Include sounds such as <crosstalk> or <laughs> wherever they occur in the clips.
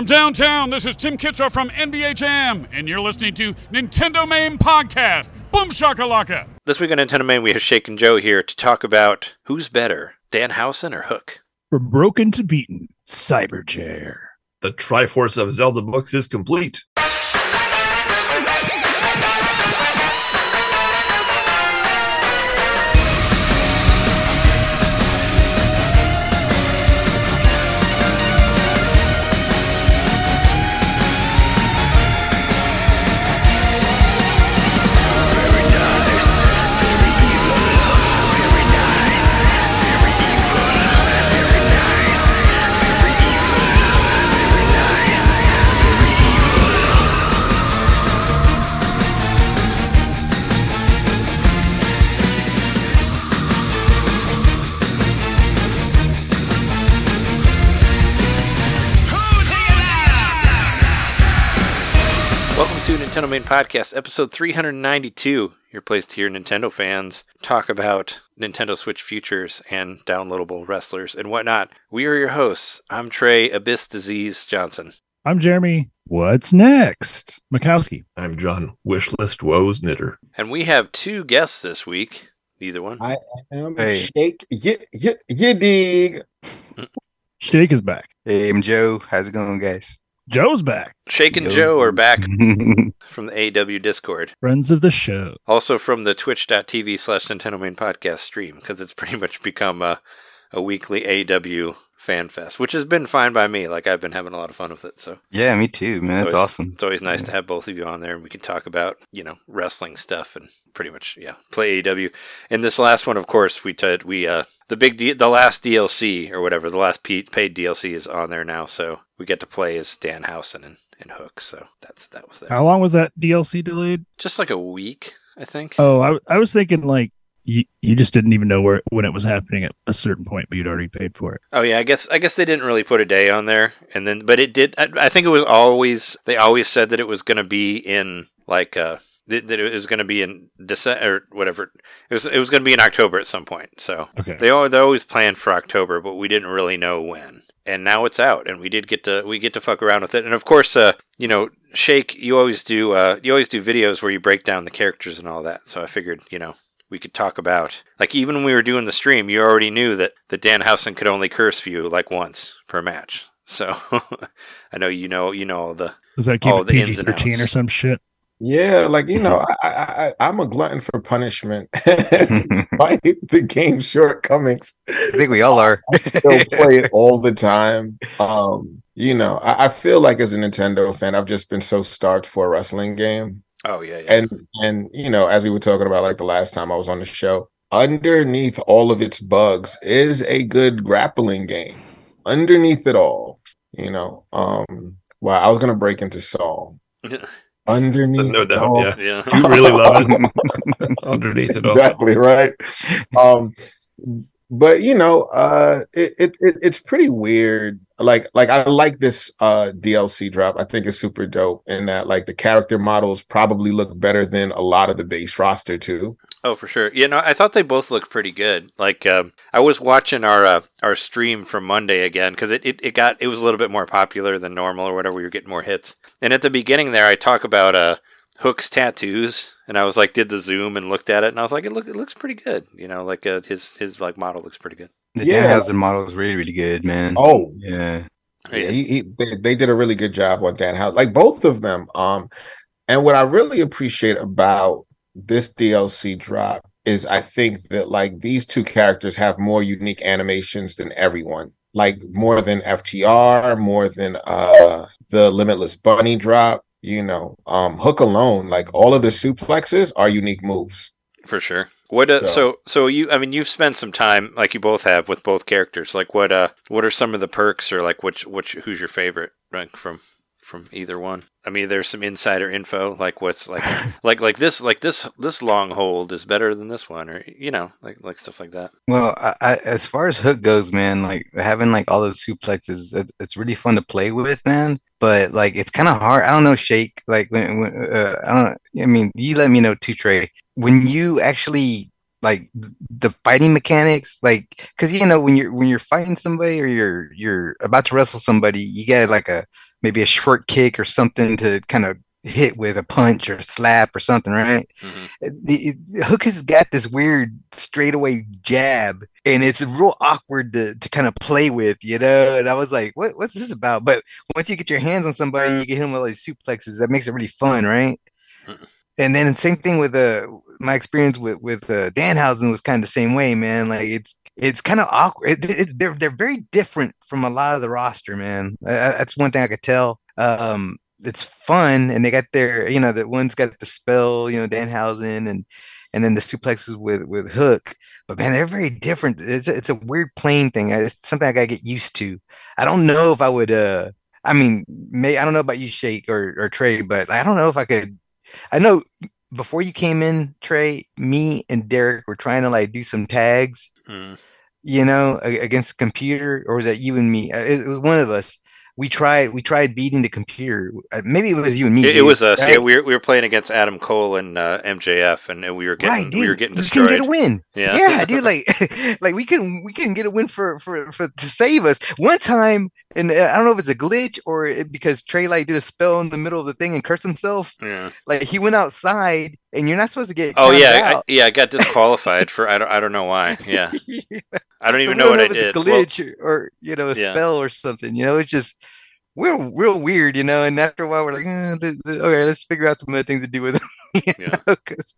From downtown, this is Tim Kitzrow from NBA Jam, and you're listening to NintenDomain Podcast. Boom shakalaka! This week on NintenDomain, we have Shake and Joe here to talk about who's better, Danhausen or Hook. From broken to beaten, Cyberchair. The Triforce of Zelda books is complete. NintenDomain Podcast, episode 392. Your place to hear Nintendo fans talk about Nintendo Switch futures and downloadable wrestlers and whatnot. We are your hosts. I'm Trey Abyss Disease Johnson. I'm Jeremy. What's next? Mikowski. I'm Jon Wishlist Woes Knitter. And we have two guests this week. Either one. I am Hey. shake. You, you, you dig. Shake is back. Hey, I'm Joe. How's it going, guys? Joe's back. Shake and Yo. Joe are back <laughs> from the AEW Discord. Friends of the show. Also from the twitch.tv slash NintenDomain Podcast stream, because it's pretty much become a, a weekly AEW fan fest, which has been fine by me. Like, I've been having a lot of fun with it. So yeah, me too, man. It's That's always- awesome. it's always nice to have both of you on there and we can talk about, you know, wrestling stuff and pretty much, yeah, play AEW. In this last one, of course, we did, we, uh, the big, D- the last DLC or whatever, the last pe- paid DLC is on there now. So we get to play as Danhausen and, and Hook. So that's, that was there. How long was that DLC delayed? Just like a week, I think. Oh, I, I was thinking like you, you just didn't even know where when it was happening at a certain point, but you'd already paid for it. Oh yeah, I guess I guess they didn't really put a day on there, and then but it did. I, I think it was always they always said that it was going to be in like uh that, that it was going to be in December or whatever. It was it was going to be in October at some point. So Okay. they al- they always planned for October, but we didn't really know when. And now it's out, and we did get to we get to fuck around with it. And of course, uh, you know, Shake, you always do uh, you always do videos where you break down the characters and all that. So I figured, you know, we could talk about like even when we were doing the stream, you already knew that that Danhausen could only curse for you like once per match. So <laughs> I know you know you know all the Does that keep it the ins PG and thirteen or some shit? Yeah, like you know, I, I, I, I'm a glutton for punishment. <laughs> Despite the game's shortcomings, I think we all are. I still <laughs> play it all the time. Um, you know, I, I feel like as a Nintendo fan, I've just been so starved for a wrestling game. Oh yeah, yeah. And and you know, as we were talking about like the last time I was on the show, underneath all of its bugs is a good grappling game. Underneath it all, you know. Um well, I was gonna break into song. <laughs> Underneath No it doubt, all- yeah. yeah. You really love it <laughs> underneath it all. exactly right. Um, but you know, uh, it, it, it it's pretty weird. Like like I like this uh DLC drop. I think it's super dope in that like the character models probably look better than a lot of the base roster too. Oh, for sure. You know, I thought they both looked pretty good. Like, um, I was watching our uh, our stream from Monday again because it, it, it got it was a little bit more popular than normal or whatever. We were getting more hits. And at the beginning there, I talk about uh, Hook's tattoos, and I was like, did the zoom and looked at it, and I was like, it look it looks pretty good. You know, like uh, his his like model looks pretty good. The Yeah. yeah. Danhausen model is really, really good, man. Oh Yeah. yeah, he, he they, they did a really good job on Dan House, like both of them. Um, and what I really appreciate about this DLC drop is I think that like these two characters have more unique animations than everyone, like more than FTR, more than uh the Limitless Bunny drop. You know, um, Hook alone, like all of the suplexes are unique moves. For sure. What uh, so, So- so you I mean you've spent some time like you both have with both characters. Like what uh what are some of the perks or like which which who's your favorite like from from either one? I mean there's some insider info like what's like <laughs> like like this like this this long hold is better than this one or you know like like stuff like that. Well, I, I, as far as Hook goes, man, like having like all those suplexes, it's, it's really fun to play with, man. But like, it's kind of hard. I don't know, Shake. Like, when, when uh, I don't. I mean, you let me know too, Trey. When you actually like the fighting mechanics, like because you know when you're when you're fighting somebody or you're you're about to wrestle somebody, you get like a maybe a short kick or something to kind of hit with a punch or a slap or something, right? Mhm. The, the Hook has got this weird straightaway jab, and it's real awkward to, to kind of play with, you know. And I was like, "What what's this about?" But once you get your hands on somebody, you get him with all these suplexes. That makes it really fun, right? And then the same thing with uh, my experience with with uh, Danhausen was kind of the same way, man. Like it's it's kind of awkward. It, it's they're they're very different from a lot of the roster, man. Uh, that's one thing I could tell. Um, it's fun, and they got their you know the one's got the spell, you know Danhausen, and and then the suplexes with with Hook. But man, they're very different. It's a, it's a weird playing thing. It's something I gotta get used to. I don't know if I would. uh I mean, may I don't know about you, Shake or or Trey, but I don't know if I could. I know before you came in, Trey, me and Derek were trying to like do some tags, Mm. you know, against the computer, or was that you and me? Uh, It, it was one of us. We tried. We tried beating the computer. Uh, Maybe it was you and me. It, it was us. right? Yeah, we were, we were playing against Adam Cole and uh, MJF, and, and we were getting right, dude. we were getting we couldn't get a win. yeah. Yeah, dude. Like, <laughs> like we couldn't we couldn't get a win for for for to save us one time. And uh, I don't know if it's a glitch or it, because Trey like did a spell in the middle of the thing and cursed himself. Yeah. Like he went outside, and you're not supposed to get. Oh yeah, I, yeah. I got <laughs> disqualified for I don't I don't know why. Yeah, <laughs> I don't So even know what I if it's a glitch or, or, you know a Yeah. spell or something. You know, it's just real real weird. You know, and after a while, we're like, eh, okay, let's figure out some other things to do with <laughs> it. Yeah. know, 'cause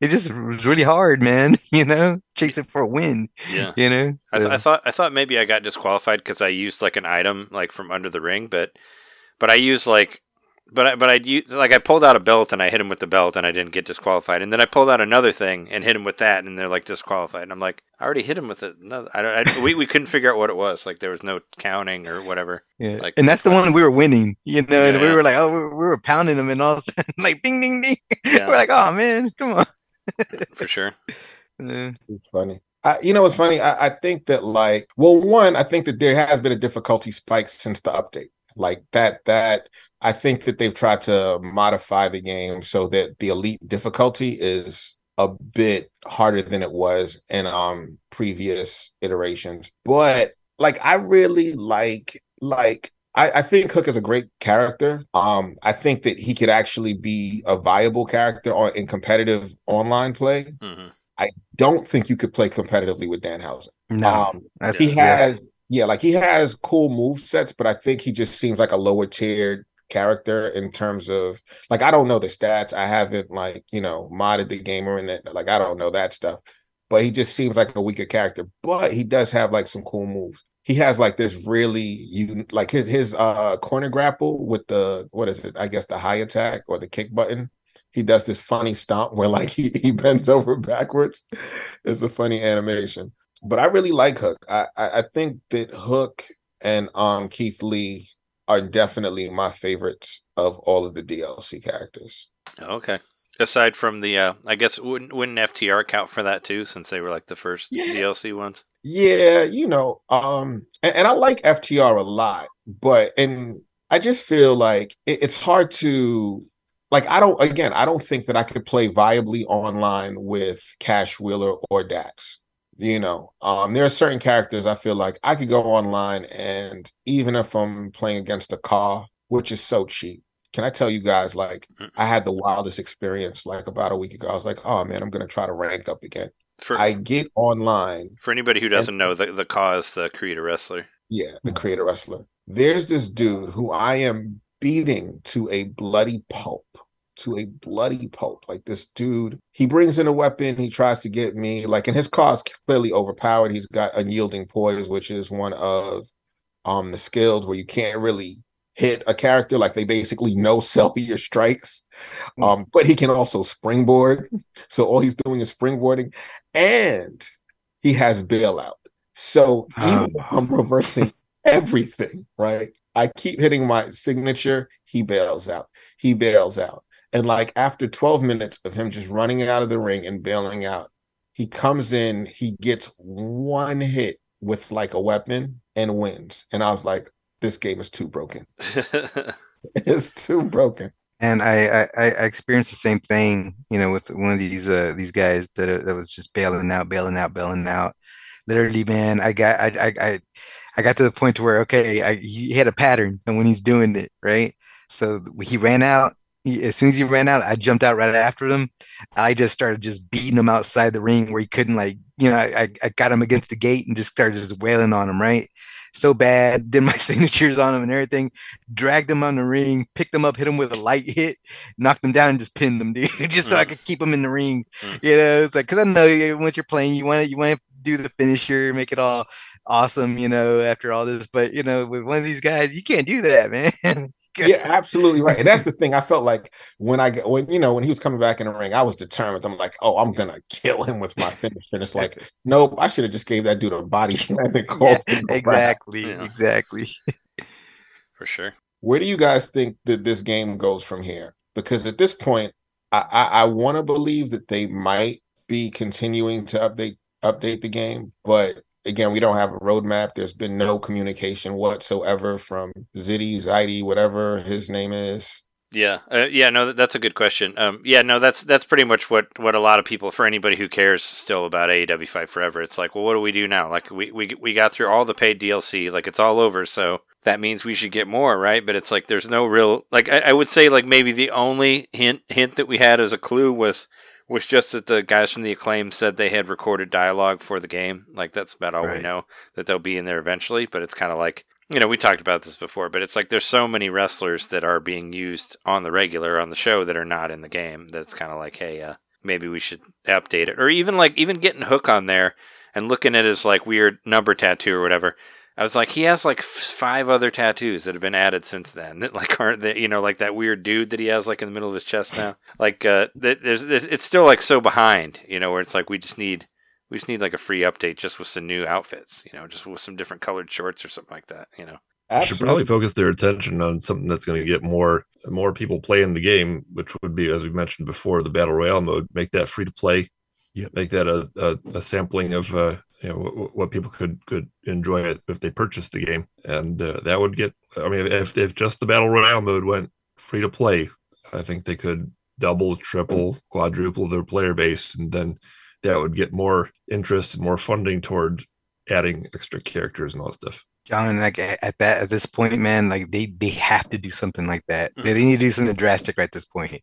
it just was really hard, man. <laughs> You know, chasing for a win. yeah. You know, I, th- I thought I thought maybe I got disqualified because I used like an item like from under the ring, but but I used like but I, but I used, like I pulled out a belt and I hit him with the belt and I didn't get disqualified, and then I pulled out another thing and hit him with that, and they're like disqualified, and I'm like I already hit him with it. No, I don't. I, we we couldn't figure out what it was. Like there was no counting or whatever. Yeah, Like- and that's the one we were winning, you know, and we Yeah. were like, oh, we were, we were pounding them, and all of a sudden, <laughs> like, ding, ding, ding. <laughs> Yeah. We're like, oh man, come on. For sure. <laughs> Uh, It's funny. I, you know, what's funny. I, I think that like, well, one, I think that there has been a difficulty spike since the update. Like that, that I think that they've tried to modify the game so that the elite difficulty is a bit harder than it was in um previous iterations. But like, I really like like. I, I think Hook is a great character. Um, I think that he could actually be a viable character on, in competitive online play hmm don't think you could play competitively with Dan Danhausen. no, Um, that's, he yeah. has, yeah, like he has cool move sets, but I think he just seems like a lower tiered character in terms of like I don't know the stats. I haven't like you know modded the game or in it. Like I don't know that stuff, but he just seems like a weaker character. But he does have like some cool moves. He has like this really you like his his uh corner grapple with the what is it? I guess the high attack or the kick button he does this funny stomp where like <laughs> he, he bends over backwards. It's a funny animation. But I really like Hook. I, I I think that Hook and um Keith Lee are definitely my favorites of all of the DLC characters. Okay. Aside from the, uh, I guess wouldn't wouldn't FTR count for that too, since they were like the first Yeah. DLC ones. Yeah, you know, um, and, and I like FTR a lot, but and I just feel like it, it's hard to like. I don't. Again, I don't think that I could play viably online with Cash Wheeler or Dax. You know, um, there are certain characters I feel like I could go online and even if I'm playing against a car, which is so cheap. Can I tell you guys, like. I had the wildest experience like about a week ago. I was like, oh man, I'm gonna try to rank up again. For I get online for anybody who doesn't know, the the is the creator wrestler. Yeah, the creator wrestler. There's this dude who I am beating to a bloody pulp. To a bloody pulp. Like this dude, he brings in a weapon, he tries to get me. Like, and his car's clearly overpowered. He's got unyielding poise, which is one of um the skills where you can't really hit a character. Like they basically no sell <laughs> your strikes. Um, but he can also springboard. <laughs> So all he's doing is springboarding. And he has bailout. So even though I'm reversing <laughs> everything, right? I keep hitting my signature, he bails out. He bails out. And like after 12 minutes of him just running out of the ring and bailing out, he comes in, he gets one hit with like a weapon and wins. And I was like, this game is too broken. <laughs> <laughs> It's too broken. And I, I, I I experienced the same thing, you know, with one of these uh these guys that uh, that was just bailing out, bailing out, bailing out. Literally, man, I got I I I, I got to the point to where okay, I, he had a pattern, and when he's doing it, right? So he ran out. He, as soon as he ran out, I jumped out right after him. I just started just beating him outside the ring where he couldn't like, you know, I, I got him against the gate and just started just wailing on him, right? So bad, <laughs> did my signatures on him and everything, dragged him on the ring, picked him up, hit him with a light hit, knocked him down and just pinned him, <laughs> dude, just so I could keep him in the ring. Mm. You know, it's like, cause I know once you're playing, you want to, you want to do the finisher, make it all awesome, you know, after all this, but you know, with one of these guys, you can't do that, <laughs> man. Yeah, <laughs> absolutely right. And that's the thing. I felt like when I got when you know when he was coming back in the ring, I was determined. I'm like, oh, I'm gonna kill him with my finish. And it's like, <laughs> nope, I should have just gave that dude a body <laughs> slam and called Yeah, him a wrap. exactly, Yeah. exactly. for sure. Where do you guys think that this game goes from here? Because at this point, I I, I want to believe that they might be continuing to update update the game, but again, we don't have a roadmap. There's been no communication whatsoever from Ziddy, Zaidi, whatever his name is. Yeah, uh, yeah, no, that's a good question. Um, yeah, no, that's that's pretty much what what a lot of people, for anybody who cares still about AEW Fight Forever, it's like, well, what do we do now? Like, we we we got through all the paid DLC, like it's all over, so that means we should get more, right? But it's like there's no real, like, I, I would say, like maybe the only hint hint that we had as a clue was was just that the guys from the acclaim said they had recorded dialogue for the game. Like that's about all we know that they'll be in there eventually. But it's kind of like you know we talked about this before, but it's like there's so many wrestlers that are being used on the regular on the show that are not in the game. That's kind of like hey, uh, maybe we should update it, or even like even getting Hook on there and looking at his like weird number tattoo or whatever. I was like, he has like f- five other tattoos that have been added since then. That like aren't that you know like that weird dude that he has like in the middle of his chest now. <laughs> Like uh, th- there's, there's it's still like so behind, you know, where it's like we just need we just need like a free update just with some new outfits, you know, just with some different colored shorts or something like that, you know. should probably focus their attention on something that's going to get more more people playing the game, which would be, as we mentioned before, the battle royale mode. Make that free to play. Yep. Make that a, a, a sampling of uh, you know what, what people could could enjoy if they purchased the game, and uh, that would get. I mean, if if just the battle royale mode went free to play, I think they could double, triple, quadruple their player base, and then that would get more interest and more funding toward adding extra characters and all that stuff. Jon, like at at that at this point, man, like they they have to do something like that. Mm-hmm. They, they need to do something drastic right at this point.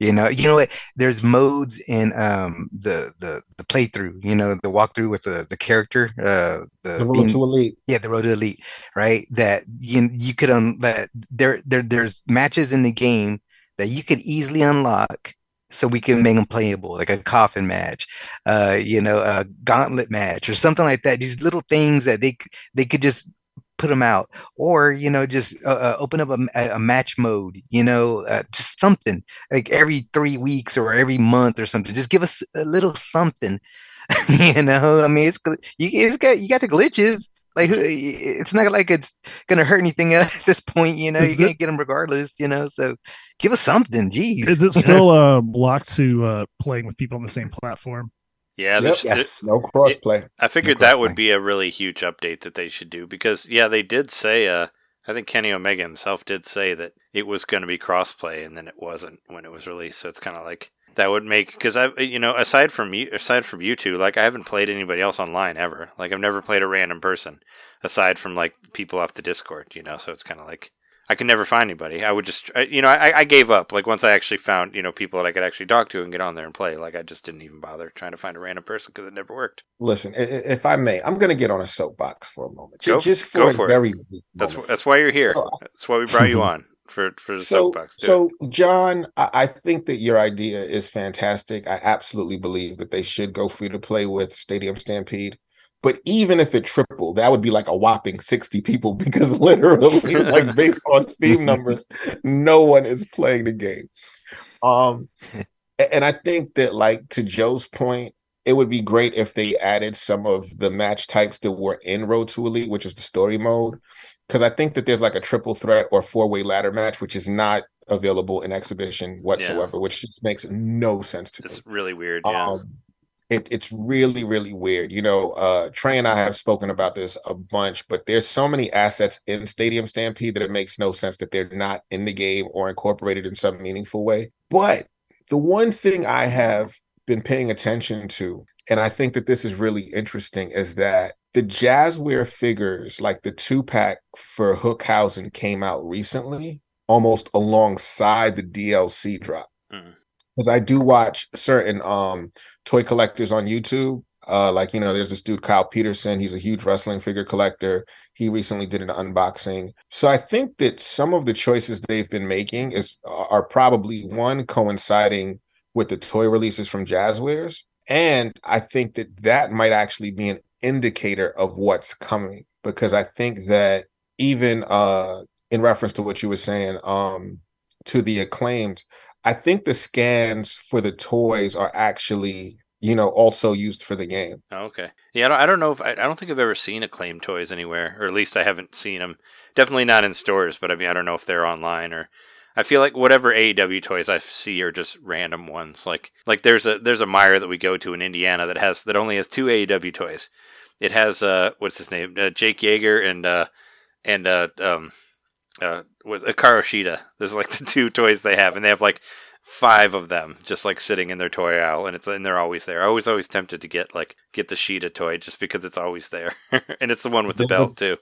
You know, you know what? There's modes in um the the the playthrough. You know, the walkthrough with the the character, uh, the, The road being- to elite. yeah, the road to elite, right? That you you could um that there there there's matches in the game that you could easily unlock. So we can make them playable, like a coffin match, uh, you know, a gauntlet match, or something like that. These little things that they they could just put them out or you know just uh, uh, open up a, a match mode you know uh, just something like every three weeks or every month or something just give us a little something <laughs> you know i mean it's you it's got you got the glitches like who- it's not like it's gonna hurt anything <laughs> at this point you know Is you're it- gonna get them regardless you know so give us something geez Is it <laughs> still uh, blocked to uh, playing with people on the same platform? Yeah, Yep. there's, yes No crossplay. I figured No that would be a really huge update that they should do because yeah, they did say uh I think Kenny Omega himself did say that it was going to be crossplay and then it wasn't when it was released. So it's kind of like that would make because I you know aside from you aside from you two like I haven't played anybody else online ever. Like I've never played a random person aside from like people off the Discord. You know, so it's kind of like. I could never find anybody. I would just, you know, I, I gave up. Like once I actually found, you know, people that I could actually talk to and get on there and play. Like I just didn't even bother trying to find a random person because it never worked. Listen, if I may, I'm going to get on a soapbox for a moment, Go- just for go a for it. very That's that's why you're here. So- uh, That's why we brought you <laughs> on for for the so, soapbox. dude. so Jon, I, I think that your idea is fantastic. I absolutely believe that they should go free to play with Stadium Stampede. But even if it tripled, that would be like a whopping 60 people <laughs> because literally, like <laughs> based on Steam numbers, no one is playing the game. Um, and I think that, like to Joe's point, it would be great if they added some of the match types that were in Road to Elite, which is the story mode. Because I think that there's like a triple threat or four way ladder match, which is not available in exhibition whatsoever, which just makes no sense to me. it's really weird. Yeah. Um, it, it's really really weird you know uh trey and i have spoken about this a bunch but there's so many assets in stadium stampede that it makes no sense that they're not in the game or incorporated in some meaningful way but the one thing i have been paying attention to and i think that this is really interesting is that the jazzware figures like the two pack for hookhausen came out recently almost alongside the dlc drop Mm. because I do watch certain um toy collectors on YouTube. Uh, like you know, there's this dude Kyle Peterson. He's a huge wrestling figure collector. He recently did an unboxing. So I think that some of the choices they've been making is are probably one coinciding with the toy releases from Jazzwares, and I think that that might actually be an indicator of what's coming because I think that even uh in reference to what you were saying um to the acclaimed I think the scans for the toys are actually, you know, also used for the game. Oh, okay. Yeah, I don't, I don't know if I, I don't think I've ever seen acclaimed toys anywhere, or at least I haven't seen them. Definitely not in stores, but I mean, I don't know if they're online or. I feel like whatever AEW toys I see are just random ones. Like like there's a there's a Meijer that we go to in Indiana that has that only has two AEW toys. It has uh what's his name uh, Jake Hager and uh and uh um uh with Hikaru Shida. There's like <laughs> the two toys they have, and they have like five of them just like sitting in their toy aisle, and it's and they're always there. I was always tempted to get like get the Shida toy just because it's always there, <laughs> and it's the one with the The- belt too.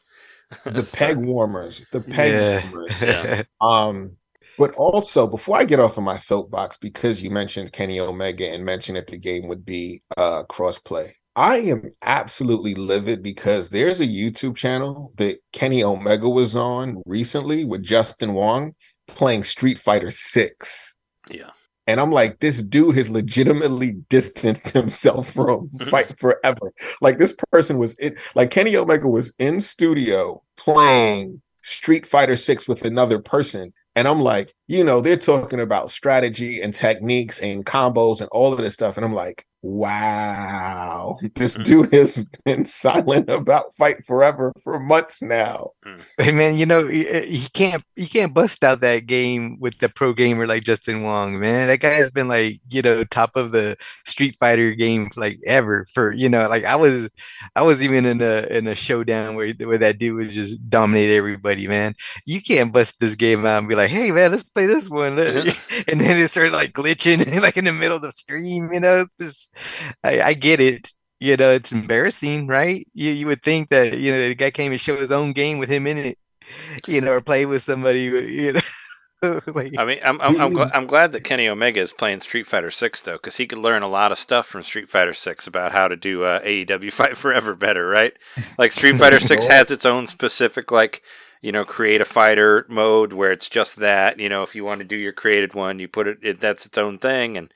The So- <laughs> peg warmers, the peg Yeah. warmers. Yeah. Um, but also before I get off of my soapbox, because you mentioned Kenny Omega and mentioned that the game would be uh crossplay. I am absolutely livid because there's a YouTube channel that Kenny Omega was on recently with Justin Wong playing Street Fighter 6. Yeah. And I'm like, this dude has legitimately distanced himself from <laughs> Fight Forever. Like this person was in, like Kenny Omega was in studio playing Street Fighter 6 with another person. And I'm like, you know, they're talking about strategy and techniques and combos and all of this stuff. And I'm like, wow, this mm. dude has been silent about Fight Forever for months now. Mm. Hey man, you know you, you can't you can't bust out that game with the pro gamer like Justin Wong, man. That guy has been like you know top of the Street Fighter game like ever for you know like I was I was even in a in a showdown where where that dude was just dominate everybody, man. You can't bust this game out and be like, hey man, let's play this one, mm-hmm. <laughs> and then it started like glitching <laughs> like in the middle of the stream, you know. It's just <laughs> I, I get it. You know, it's embarrassing, right? You you would think that you know the guy came and show his own game with him in it, you know, or play with somebody, you know. <laughs> like, I mean, I'm I'm, I'm, gl- I'm glad that Kenny Omega is playing Street Fighter Six though, because he could learn a lot of stuff from Street Fighter Six about how to do uh, AEW <laughs> Fight Forever better, right? Like Street Fighter Six has its own specific like you know create a fighter mode where it's just that. You know, if you want to do your created one, you put it, it that's its own thing, and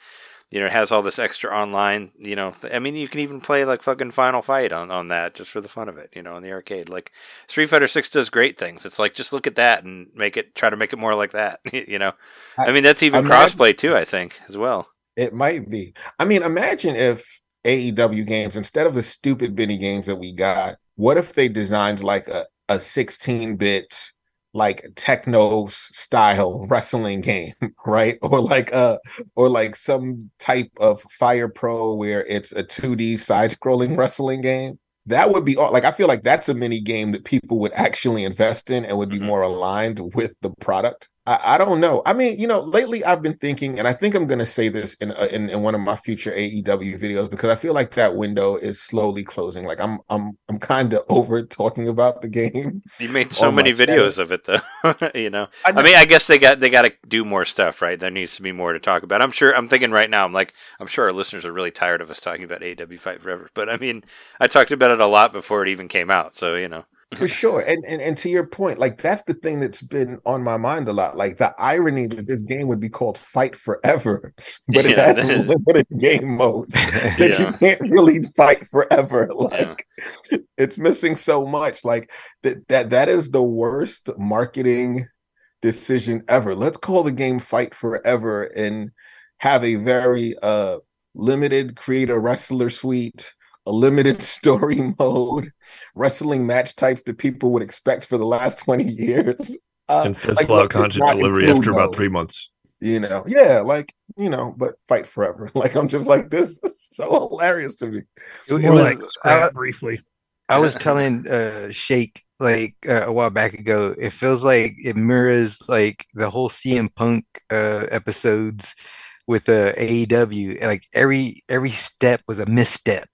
you know it has all this extra online. You know, th- I mean, you can even play like fucking Final Fight on on that just for the fun of it. You know, in the arcade, like Street Fighter Six does great things. It's like just look at that and make it try to make it more like that. <laughs> you know. I mean, that's even Imagine- crossplay too. I think as well. It might be. I mean, imagine if AEW games, instead of the stupid mini games that we got, what if they designed like a, a 16 bit, like techno style wrestling game, <laughs> right? <laughs> Or like a, or like some type of Fire Pro where it's a 2D side scrolling wrestling game. That would be like I feel like that's a mini game that people would actually invest in and would be Mhm. more aligned with the product. I, I don't know. I mean, you know, lately I've been thinking, and I think I'm going to say this in, uh, in in one of my future AEW videos because I feel like that window is slowly closing. Like I'm I'm I'm kind of <laughs> over talking about the game. You made so many videos of it though. <laughs> you know. I I mean, I guess they got they got to do more stuff, right? There needs to be more to talk about. I'm sure. I'm thinking right now. I'm like, I'm sure our listeners are really tired of us talking about AEW Fight Forever. But I mean, I talked about it a lot before it even came out. So you know. For sure and, and and to your point like that's the thing that's been on my mind a lot like the irony that this game would be called fight forever <laughs> but it Yeah. has <laughs> limited game modes <laughs> that Yeah. you can't really fight forever like it's missing so much like that that that is the worst marketing decision ever let's call the game fight forever and have a very uh limited create a wrestler suite a limited <laughs> story mode wrestling match types that people would expect for the last 20 years. Uh, and like, fizzle what out could content not delivery include after about three months. You know, yeah, like you know, but fight forever. <laughs> Like I'm just like this is so hilarious to me. It, it More was, like scrap I, briefly. <laughs> I was telling uh Shake like uh, a while back ago, it feels like it mirrors like the whole CM Punk uh episodes with uh AEW. Like every every step was a misstep.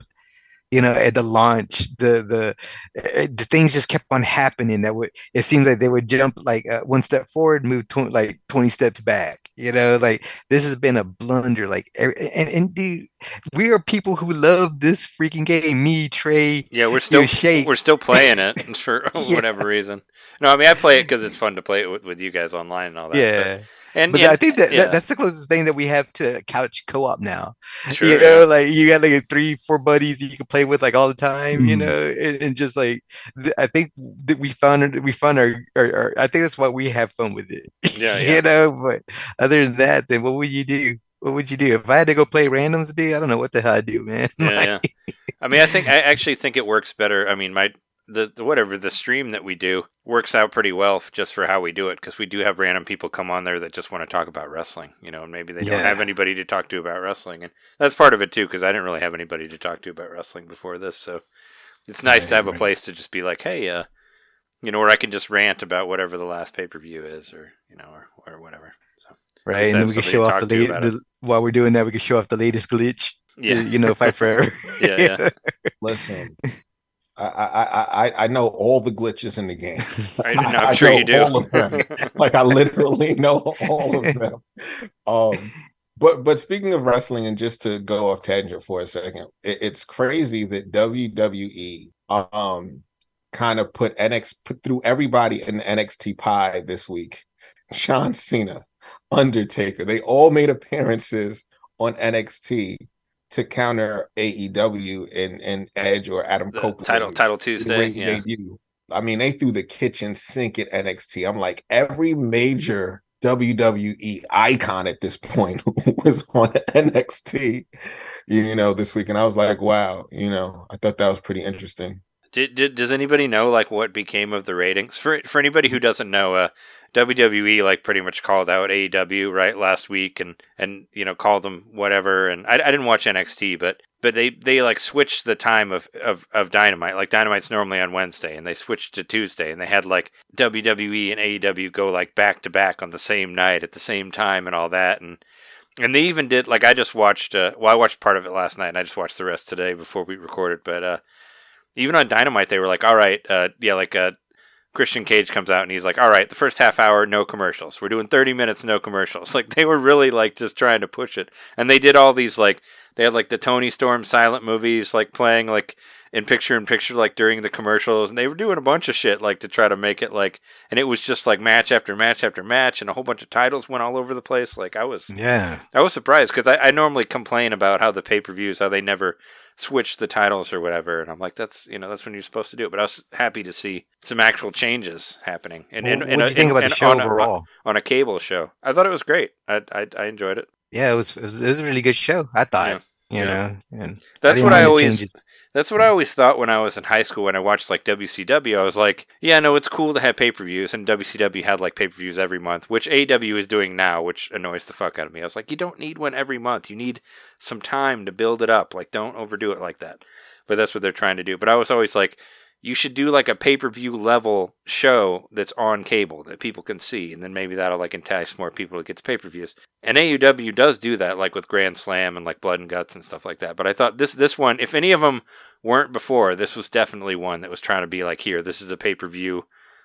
You know, at the launch, the the uh, the things just kept on happening. That would it seems like they would jump like uh, one step forward, move tw like twenty steps back. You know, like this has been a blunder. Like, and and dude, we are people who love this freaking game. Me, Trey, Yeah, we're still Shake. we're still playing it <laughs> for Yeah. whatever reason. No, I mean I play it because it's fun to play it with, with you guys online and all that. yeah. but, and But yeah, I think that, yeah, that that's the closest thing that we have to couch co-op now. sure, you yeah. know, like you got like three, four buddies you can play with like all the time. You Mhm. know, and, and just like th- I think that we found it- we found our, our, our I think that's why we have fun with it. Yeah, <laughs> yeah. you know. But other than that, then what would you do? What would you do if I had to go play randoms? Dude, I don't know what the hell I'd do, man. <laughs> yeah, Like, yeah. I mean, I think I actually think it works better. I mean, my the, the whatever the stream that we do works out pretty well f- just for how we do it because we do have random people come on there that just want to talk about wrestling, you know, and maybe they don't have anybody to talk to about wrestling, and that's part of it too because I didn't really have anybody to talk to about wrestling before this, so it's nice to Right, have a place to just be like, hey, uh, you know, where I can just rant about whatever the last pay per view is, or you know, or or whatever. So right, and then we can show off the, to late, about the while we're doing that, we can show off the latest glitch. yeah, you know, fight forever. <laughs> Yeah, yeah. <laughs> Listen, I I I I- I know all the glitches in the game. <laughs> <laughs> I, no, I I'm sure you do. all of them. <laughs> like I literally know all of them. Um, but but speaking of wrestling, and just to go off tangent for a second, it, it's crazy that WWE um kind of put NX put through everybody in NXT pie this week. John Cena, Undertaker, they all made appearances on NXT to counter AEW and, and Edge or Adam The Copeland. title title Tuesday, yeah. debut. I mean, they threw the kitchen sink at NXT. I'm like, every major WWE icon at this point <laughs> was on NXT, you know, this week. And I was like, wow, you know, I thought that was pretty interesting. Did, did does anybody know like what became of the ratings for for anybody who doesn't know? Uh, WWE like pretty much called out AEW right last week and and you know called them whatever. And I, I didn't watch NXT, but but they they like switched the time of, of of Dynamite. Like Dynamite's normally on Wednesday, and they switched to Tuesday, and they had like WWE and AEW go like back to back on the same night at the same time and all that. And and they even did like I just watched. Uh, well, I watched part of it last night, and I just watched the rest today before we recorded. But uh, even on Dynamite, they were like, "All right, uh, yeah, like uh, Christian Cage comes out and he's like, "All right, the first half hour, no commercials. We're doing thirty minutes, no commercials." <laughs> Like they were really like just trying to push it, and they did all these like they had like the Toni Storm silent movies like playing like in picture in picture like during the commercials, and they were doing a bunch of shit like to try to make it like, and it was just like match after match after match, and a whole bunch of titles went all over the place. Like I was Yeah. I was surprised because I, I normally complain about how the pay per views how they never switch the titles or whatever, and I'm like that's you know that's when you're supposed to do it. But I was happy to see some actual changes happening. And What and, do you think about the show on a- overall? on a cable show? I thought it was great. I I, I enjoyed it. Yeah, it was, it was it was a really good show. I thought, Yeah. you Yeah. know, and That's didn't what I always. That's what I always thought when I was in high school when I watched like WCW. I was like, yeah, no, it's cool to have pay per views, and WCW had like pay per views every month, which AEW is doing now, which annoys the fuck out of me. I was like, you don't need one every month. You need some time to build it up. Like, don't overdo it like that. But that's what they're trying to do. But I was always like, you should do like a pay per view level show that's on cable that people can see, and then maybe that'll like entice more people to get to pay per views. And AEW does do that, like with Grand Slam and like Blood and Guts and stuff like that. But I thought this this one, if any of them weren't before, this was definitely one that was trying to be like, here, this is a pay per view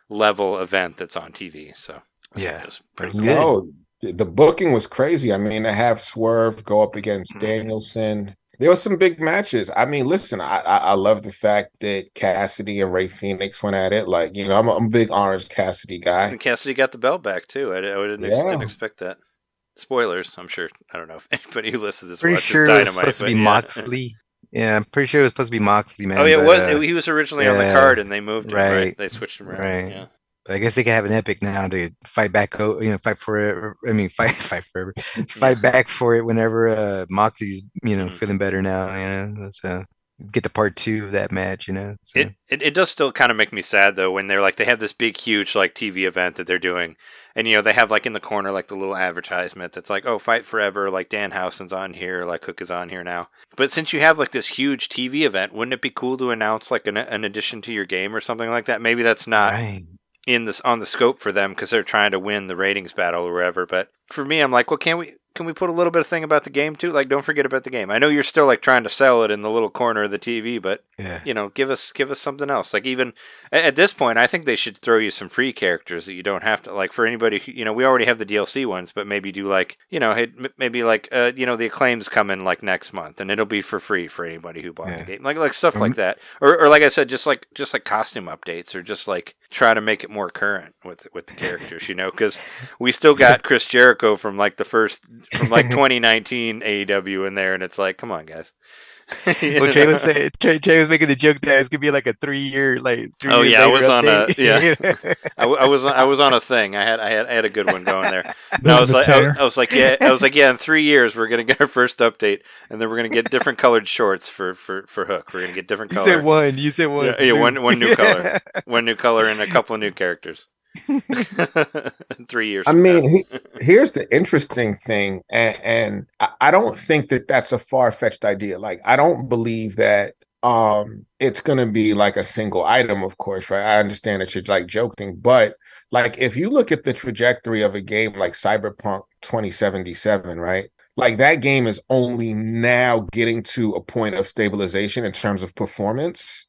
level event that's on TV. So Yeah. it was pretty cool. good. No, the booking was crazy. I mean, to have Swerve go up against Mhm. Danielson. There were some big matches. I mean, listen, I, I I love the fact that Cassidy and Rey Fenix went at it. Like, you know, I'm a, I'm a big Orange Cassidy guy. And Cassidy got the belt back too. I, I didn't, ex- Yeah. didn't expect that. Spoilers, I'm sure. I don't know if <laughs> anybody who listens to this Pretty watches sure it was supposed to be yeah. Moxley. Yeah, I'm pretty sure it was supposed to be Moxley, man. Oh yeah, but, what uh, he was originally on the card and they moved him. Right. right, They switched him around. right. Yeah. I guess they could have an epic now to fight back. You know, fight for it. I mean, fight, <laughs> fight forever. <laughs> Fight back for it whenever uh, Moxley's you know Mhm. feeling better now. You know, so get to part two of that match. You know, so. It, it it does still kind of make me sad though when they're like they have this big huge like TV event that they're doing, and you know they have like in the corner like the little advertisement that's like oh fight forever like Dan Danhausen's on here like Hook is on here now. But since you have like this huge TV event, wouldn't it be cool to announce like an an addition to your game or something like that? Maybe that's not right. In this on the scope for them because they're trying to win the ratings battle or whatever. But for me, I'm like, well, can't we? Can we put a little bit of thing about the game too? Like, don't forget about the game. I know you're still like trying to sell it in the little corner of the TV, but Yeah. you know, give us give us something else. Like even at this point, I think they should throw you some free characters that you don't have to like for anybody. Who, you know, we already have the DLC ones, but maybe do like you know, maybe like uh, you know, the acclaims come in like next month, and it'll be for free for anybody who bought Yeah. the game. Like like stuff like that, or or like I said, just like just like costume updates, or just like try to make it more current with with the characters. You know, because we still got Chris Jericho from like the first from like <laughs> 2019 AEW in there, and it's like, come on, guys. <laughs> You Well, Trey was saying, Trey, Trey was making the joke that it's gonna be like a three year, like three Oh, years yeah, I was on a- update. yeah. I, w- I was I was on a thing. I had I had I had a good one going there. <laughs> And I was of like I. I was like yeah I was like yeah in three years we're gonna get our first update and then we're gonna get different colored shorts for for for Hook. We're gonna get different you color. said one. You said one. Yeah, yeah, one- one new <laughs> color. one new color and a couple of new characters. <laughs> Three years. I mean, he, <laughs> here's the interesting thing, and, and I, don't think that that's a far fetched idea. Like, I don't believe that um it's gonna be like a single item, of course, right? I understand that you're like joking, but like if you look at the trajectory of a game like Cyberpunk 2077, right? Like that game is only now getting to a point of stabilization in terms of performance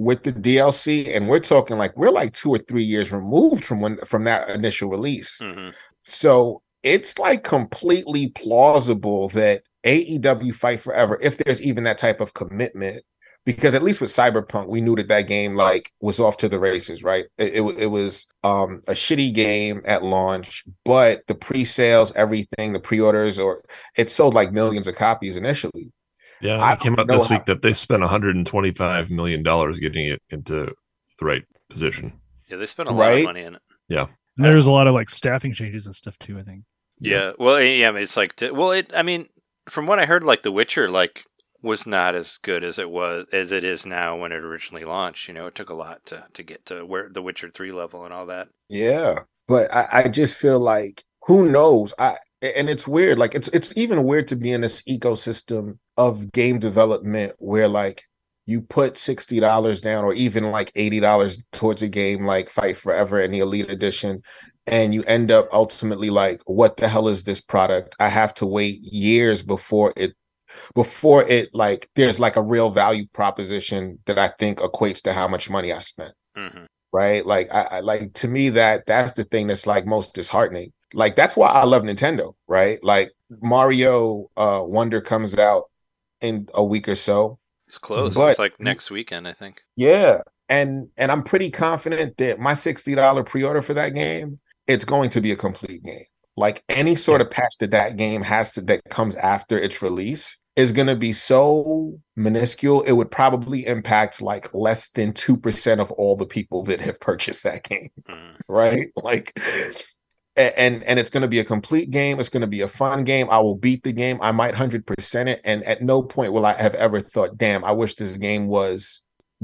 with the DLC, and we're talking like we're like two or three years removed from when from that initial release. Mhm. So it's like completely plausible that AEW Fight Forever, if there's even that type of commitment, because at least with Cyberpunk, we knew that that game like was off to the races, right? It, it, it was um, a shitty game at launch, but the pre-sales, everything, the pre-orders, or it sold like millions of copies initially. Yeah, I it came don't out know this how- week that they spent 125 million dollars getting it into the right position. Yeah, they spent a lot Right? of money in it. Yeah, and there's a lot of like staffing changes and stuff too. I think. Yeah. Well, eh, yeah. I mean, it's like to, well, it. I mean, from what I heard, like The Witcher, like was not as good as it was as it is now when it originally launched. You know, it took a lot to to get to where The Witcher three level and all that. Yeah, but I, I just feel like who knows? I and it's weird. Like it's it's even weird to be in this ecosystem of game development where like you put sixty dollars down or even like eighty dollars towards a game like Fight Forever and the Elite Edition, and you end up ultimately like, what the hell is this product? I have to wait years before it before it like there's like a real value proposition that I think equates to how much money I spent hmm right? Like I, I like to me that that's the thing that's like most disheartening. Like that's why I love Nintendo, right? Like Mario uh Wonder comes out in a week or so. It's close. But- it's like next weekend, I think. Yeah. And and I'm pretty confident that my $60 pre-order for that game, it's going to be a complete game. Like any sort of patch that that game has to that comes after its release is going to be so minuscule it would probably impact like less than 2% of all the people that have purchased that game Mm. right? Like, and and it's going to be a complete game. It's going to be a fun game. I will beat the game. I might hundred percent it, and at no point will I have ever thought, "Damn, I wish this game was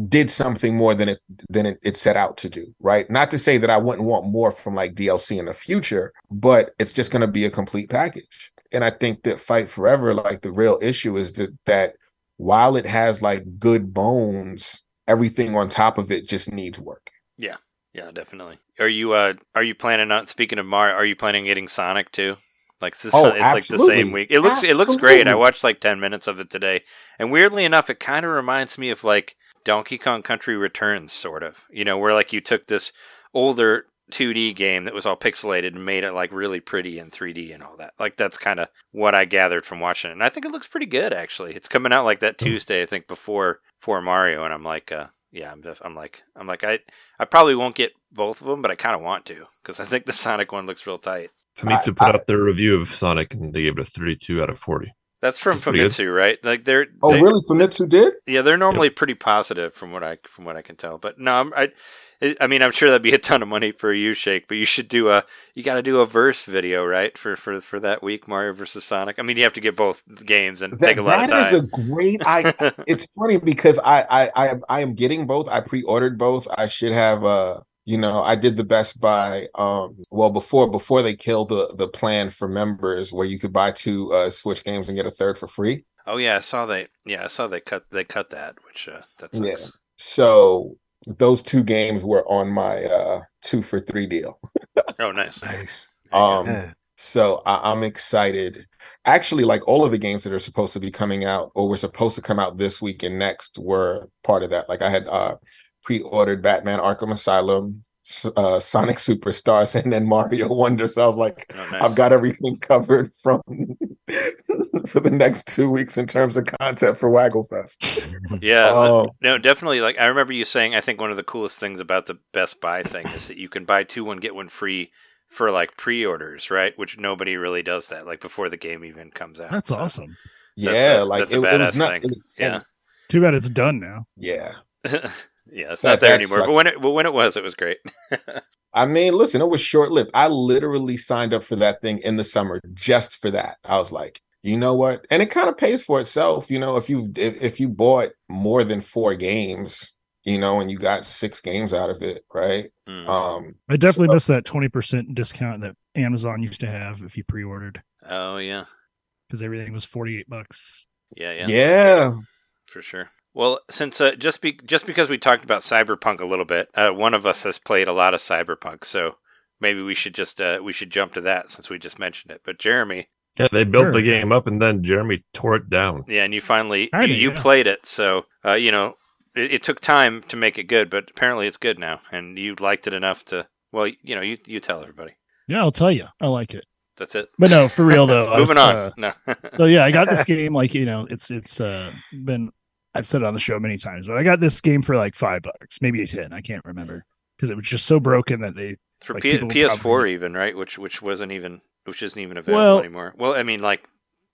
did something more than it than it, it set out to do." Right? Not to say that I wouldn't want more from like DLC in the future, but it's just going to be a complete package. And I think that Fight Forever, like the real issue is that that while it has like good bones, everything on top of it just needs work. Yeah, definitely. Are you uh are you planning on speaking of Mario? Are you planning on getting Sonic too? Like this, Oh, it's like the same week. It looks it looks great. I watched like ten minutes of it today, and weirdly enough, it kind of reminds me of like Donkey Kong Country Returns, sort of. You know, where like you took this older 2D game that was all pixelated and made it like really pretty in 3D and all that. Like that's kind of what I gathered from watching it, and I think it looks pretty good actually. It's coming out like that Tuesday, I think, before for Mario, and I'm like, uh, yeah, I'm def- I'm like I'm like I I probably won't get both of them, but I kind of want to because I think the <laughs> Sonic one looks real tight. Famitsu I- put I- out their review of Sonic and they gave it a 32 out of 40. That's from Pretty good. Right? Like they're Oh, they- really? Famitsu did? Yeah, they're normally pretty positive from what I from what I can tell. But no, I'm, I I mean I'm sure that'd be a ton of money for you, Shake. But you should do a you got to do a verse video, right? For for for that week, Mario versus Sonic. I mean, you have to get both games and take a lot of time. That is a great. I. <laughs> it's funny because I, I I am I am getting both. I pre-ordered both. I should have. Uh, you know, I did the Best Buy. Um, well before before they killed the the plan for members where you could buy two uh Switch games and get a third for free. oh yeah, I saw they yeah I saw they cut they cut that, which uh, that sucks. Yeah. So those two games were on my uh two for three deal. <laughs> Oh nice. Nice. Um, Yeah. So I, I'm excited. Actually, like all of the games that are supposed to be coming out or were supposed to come out this week and next were part of that. Like I had uh pre-ordered Batman Arkham Asylum, uh Sonic Superstars, and then Mario Wonder. So I was like, Oh, nice. I've got everything covered from <laughs> for the next two weeks in terms of content for Wagglefest. Yeah, <laughs> li- no, definitely. Like I remember you saying, I think one of the coolest things about the Best Buy thing is that you can buy two one get one free for like pre-orders, right? Which nobody really does that, like before the game even comes out. That's So, awesome. Yeah, a- like that's a it, it was not. thing. it- Yeah, Too bad it's done now. yeah. <laughs> yeah, it's That- not there that anymore. But when it, but when it was, it was great. <laughs> I mean, listen, it was short lived. I literally signed up for that thing in the summer just for that. I was like, you know what? And it kind of pays for itself, you know, if you if, if you bought more than four games, you know, and you got six games out of it, right? Hmm. Um I definitely So- missed that twenty percent discount that Amazon used to have if you pre-ordered oh yeah, because everything was forty-eight bucks. yeah, yeah, yeah. for sure. Well, since uh, just be just because we talked about Cyberpunk a little bit, uh, one of us has played a lot of Cyberpunk, so maybe we should just uh, we should jump to that since we just mentioned it. But Jeremy, Yeah, they built Sure. the game up and then Jeremy tore it down. Yeah, and you finally Kinda, you, you yeah. played it, so uh, you know it, it took time to make it good, but apparently it's good now, and you liked it enough to. Well, you know, you you tell everybody. Yeah, I'll tell you, I like it. That's it. But no, for real though. <laughs> I was, Moving on. uh, no. <laughs> so yeah, I got this game like you know, it's it's uh been I've said it on the show many times, but I got this game for like five bucks, maybe ten, I can't remember, because it was just so broken that they for like, P- PS4 probably- even right, which which wasn't even which isn't even available Well- anymore. Well, I mean, like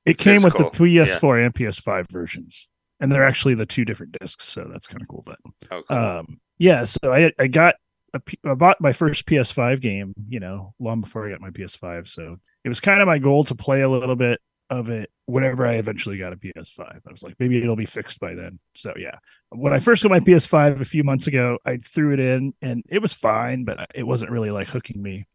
it came with the PS4 and PS5 versions, and they're actually the two different discs, so that's kind of cool. But oh, cool. um, yeah, so I I got a P- I bought my first PS5 game, you know, long before I got my PS5. So it was kind of my goal to play a little bit of it whenever I eventually got a PS5. I was like, maybe it'll be fixed by then. So yeah, when I first got my PS5 a few months ago, I threw it in and it was fine, but it wasn't really like hooking me.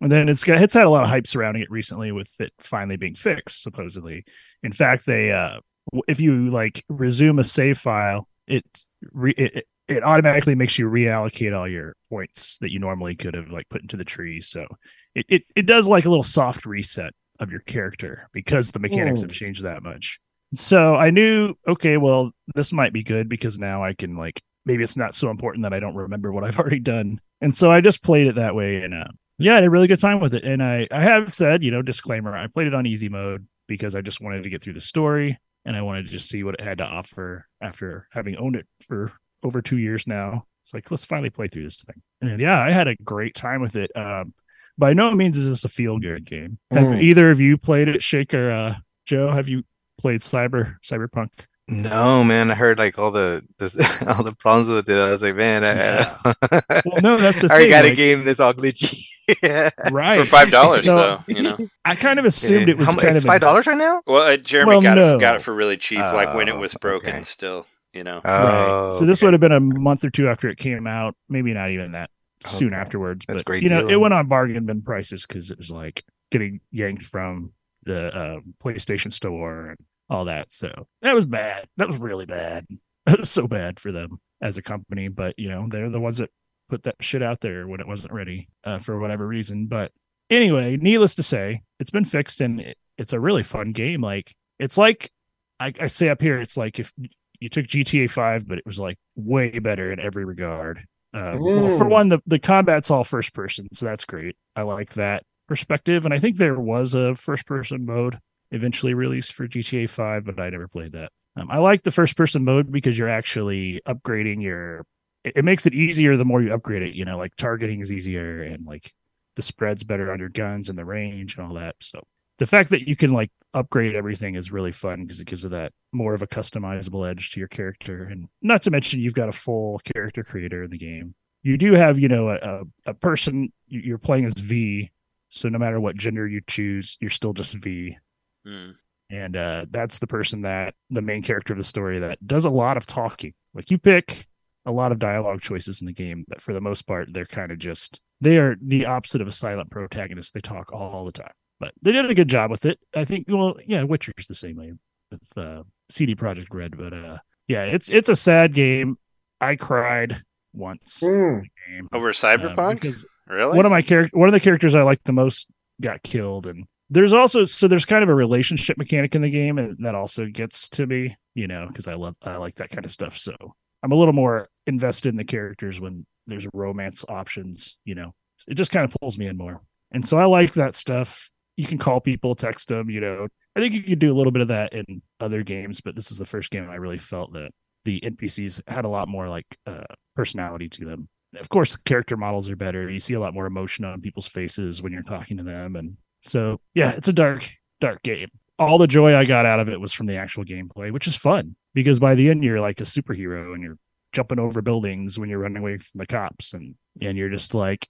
And then it's got it's had a lot of hype surrounding it recently with it finally being fixed, supposedly. In fact, they uh if you like resume a save file, it re- it, it- automatically makes you reallocate all your points that you normally could have like put into the tree. So it it, it does like a little soft reset of your character because the mechanics have Hmm. changed that much. So I knew, okay, well, this might be good because now I can like maybe it's not so important that I don't remember what I've <laughs> already done. And so I just played it that way and uh yeah, I had a really good time with it. And I I have said, you know, disclaimer, I played it on easy mode because I just wanted to get through the story and I wanted to just see what it had to offer after having owned it for over 2 years now. It's like let's finally play through this thing. And yeah, I had a great time with it. Um by no means is this a feel good game. Have Mm. either of you played it, Shaker? uh, Joe? Have you played Cyber Cyberpunk? No, man, I heard like all the, the <laughs> all the problems with it. I was like, man, I, I, <laughs> Well, no, that's the I already thing. got a game that's all glitchy. yeah. <laughs> right for five dollars So- though, you know. I kind of assumed it was How kind it's of five dollars right now. Well, uh, Jeremy Well, got it got it for really cheap, like when it Oh, was broken. okay. Still, you know. Right. Oh, So this okay. would have been a month or two after it came out, maybe not even that soon Okay. afterwards. That's but great you know, deal. it went on bargain bin prices because it was like getting yanked from the uh, PlayStation Store and all that. So that was bad. That was really bad. <laughs> That was so bad for them as a company. But you know, they're the ones that put that shit out there when it wasn't ready uh, for whatever reason. But anyway, needless to say, it's been fixed and it, it's a really fun game. Like it's like I, I say up here, it's like if you took GTA Five, but it was like way better in every regard. Um, well, for one, the the combat's all first person, so that's great. I like that perspective, and I think there was a first person mode eventually released for GTA Five, but I never played that. Um, I like the first person mode because you're actually upgrading your. It, it makes it easier the more you upgrade it. You know, like targeting is easier, and like the spread's better on your guns and the range and all that. So the fact that you can like upgrade everything is really fun because it gives it that more of a customizable edge to your character and not to mention you've got a full character creator in the game. You do have you know a, a, person you- you're playing as v so no matter what gender you choose you're still just v. Hmm. and uh, that's the person that the main character of the story that does a lot of talking. Like you pick a lot of dialogue choices in the game but for the most part they're kind of just they are the opposite of a silent protagonist. They talk all the time but they did a good job with it i think well yeah witcher's the same way with uh, CD Projekt Red but uh yeah it's it's a sad game i cried once in Mm. the game Over uh, Cyberpunk? because really? one of my character one of the characters I liked the most got killed and there's also so there's kind of a relationship mechanic in the game and that also gets to me, you know, because I love I like that kind of stuff. So I'm a little more invested in the characters when there's romance options, you know. It just kind of pulls me in more. And so I like that stuff. You can call people, text them, you know. I think you could do a little bit of that in other games, but this is the first game I really felt that the NPCs had a lot more like uh, personality to them. Of course character models are better. You see a lot more emotion on people's faces when you're talking to them and so yeah it's a dark dark game. All the joy i got out of it was from the actual gameplay which is fun because by the end you're like a superhero and you're jumping over buildings when you're running away from the cops and and you're just like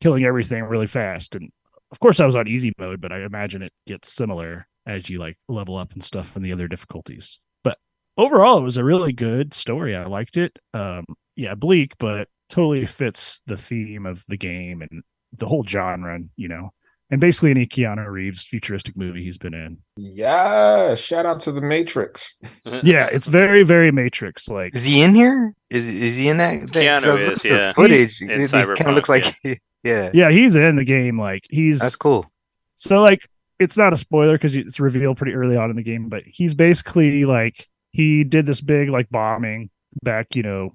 killing everything really fast and of course i was on easy mode but i imagine it gets similar as you like level up and stuff in the other difficulties but overall it was a really good story i liked it um yeah bleak but totally fits the theme of the game and the whole genre you know and basically any keanu reeves futuristic movie he's been in Yeah, shout out to the Matrix. <laughs> yeah it's very very matrix like Is he in here? Is is he in that? that 'cause Keanu is, looking the yeah. Footage. In It, kind of looks like yeah. Yeah Yeah, he's in the game like he's That's cool. So like it's not a spoiler because it's revealed pretty early on in the game, but he's basically like he did this big like bombing back, you know,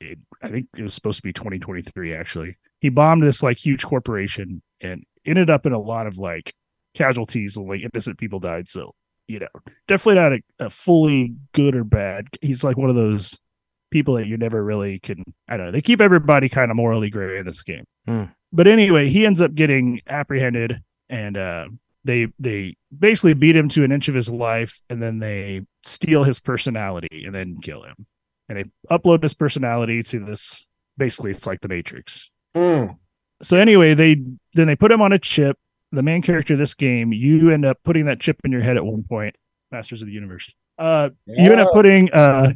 it, I think it was supposed to be 2023 actually. He bombed this like huge corporation and ended up in a lot of like casualties and like innocent people died. So, you know, definitely not a, a fully good or bad. He's like one of those people that you never really can I don't know. They keep everybody kind of morally gray in this game. Hmm. But anyway, he ends up getting apprehended and uh they they basically beat him to an inch of his life and then they steal his personality and then kill him. And they upload his personality to this basically it's like the matrix. Mm. so anyway they then they put him on a chip the main character of this game you end up putting that chip in your head at one point masters of the universe. Uh you end up putting uh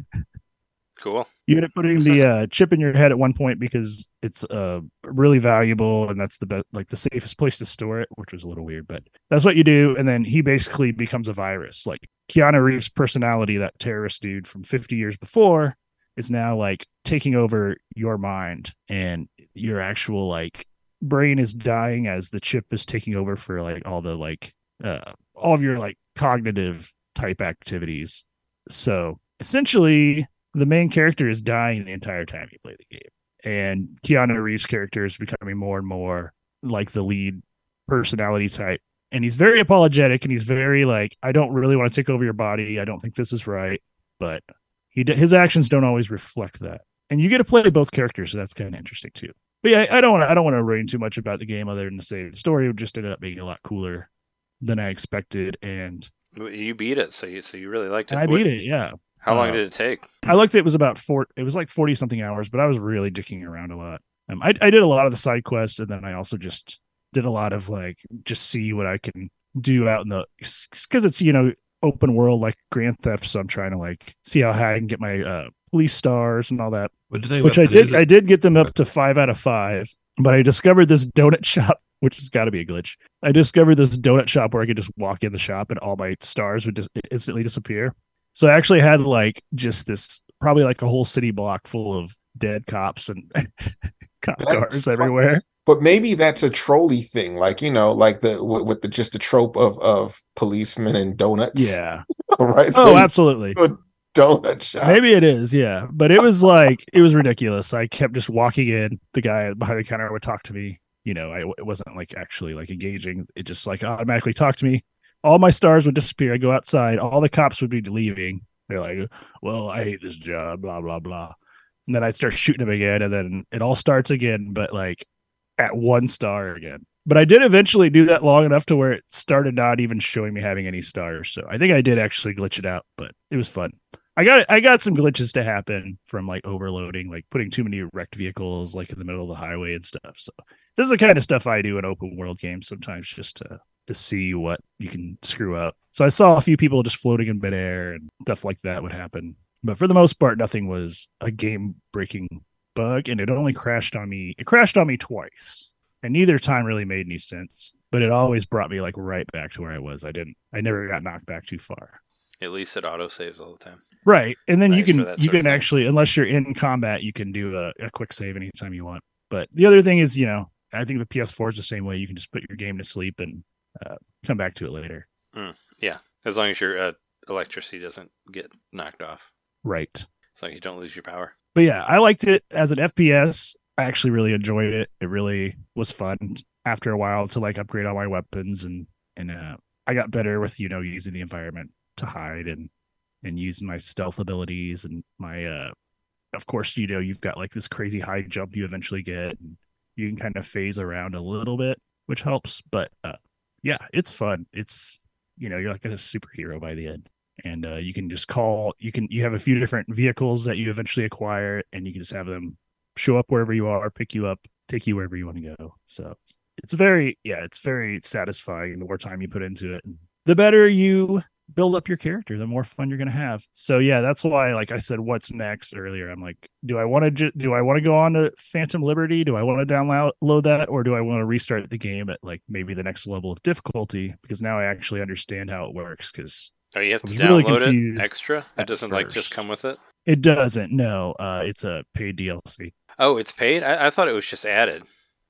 Cool. you end up putting the uh, chip in your head at one point because it's uh, really valuable and that's the best like the safest place to store it which was a little weird but that's what you do. And then he basically becomes a virus. Like keanu reeves personality that terrorist dude from 50 years before is now like taking over your mind and your actual like brain is dying as the chip is taking over for like all the like uh all of your like cognitive type activities. So essentially the main character is dying the entire time you play the game. And Keanu Reeves' character is becoming more and more like the lead personality type. And he's very apologetic and he's very like, I don't really want to take over your body. I don't think this is right. But he d- his actions don't always reflect that. And you get to play both characters, so that's kind of interesting too. But yeah, I don't want to I don't want to rain too much about the game other than to say the story just ended up being a lot cooler than I expected. And, You beat it, so you so you really liked it. I beat it, yeah. How long Uh, did it take? I looked. It was about four. It was like forty something hours, but I was really dicking around a lot. Um, I I did a lot of the side quests, and then I also just did a lot of like just see what I can do out in the because it's you know open world like Grand Theft. So I'm trying to like see how high I can get my uh, police stars and all that, What do which I did. today's- I did get them up to five out of five, but I discovered this donut <laughs> shop. Which has got to be a glitch. I discovered this donut shop where I could just walk in the shop and all my stars would just instantly disappear. So I actually had like just this probably like a whole city block full of dead cops and <laughs> cop That's cars everywhere. But maybe that's a trolley thing, like you know, like the with, with the just the trope of of policemen and donuts. Yeah. <laughs> right. Oh, you absolutely. donut shop. Maybe it is, yeah. But it was like it was ridiculous. I kept just walking in. The guy behind the counter would talk to me. You know, I it wasn't like actually like engaging. It just like automatically talked to me. All my stars would disappear. I go outside. All the cops would be leaving. They're like, "Well, I hate this job." Blah blah blah. And then I'd start shooting them again, and then it all starts again. But like at one star again. But I did eventually do that long enough to where it started not even showing me having any stars. So I think I did actually glitch it out, but it was fun. I got I got some glitches to happen from like overloading, like putting too many wrecked vehicles like in the middle of the highway and stuff. So this is the kind of stuff I do in open world games sometimes just to to see what you can screw up. So I saw a few people just floating in midair and stuff like that would happen. But for the most part, nothing was a game breaking bug, and it only crashed on me. It crashed on me twice, and neither time really made any sense. But it always brought me like right back to where I was. I didn't. I never got knocked back too far. At least it auto saves all the time. Right, and then you Nice for can you can actually, unless you're in combat, you can do a, a quick save anytime you want. But the other thing is, you know, I think the PS4 is the same way. You can just put your game to sleep and uh, come back to it later. Yeah, as long as your uh, electricity doesn't get knocked off, Right. So you don't lose your power. But yeah, I liked it as an FPS. I actually really enjoyed it. It really was fun after a while to like upgrade all my weapons and and uh, I got better with you know using the environment to hide and and use my stealth abilities and my uh of course you know you've got like this crazy high jump you eventually get and you can kind of phase around a little bit which helps but uh yeah it's fun. It's you know you're like a superhero by the end. And uh, you can just call you can you have a few different vehicles that you eventually acquire and you can just have them show up wherever you are pick you up take you wherever you want to go. So it's very yeah it's very satisfying the more time you put into it. The better you build up your character the more fun you're going to have so yeah that's why like i said what's next earlier i'm like do i want to ju- do i want to go on to phantom liberty do i want to download that or do i want to restart the game at like maybe the next level of difficulty because now i actually understand how it works because Oh, you have to was really it extra. It doesn't like just come with it. it doesn't no uh it's a paid dlc Oh, it's paid. I, I thought it was just added.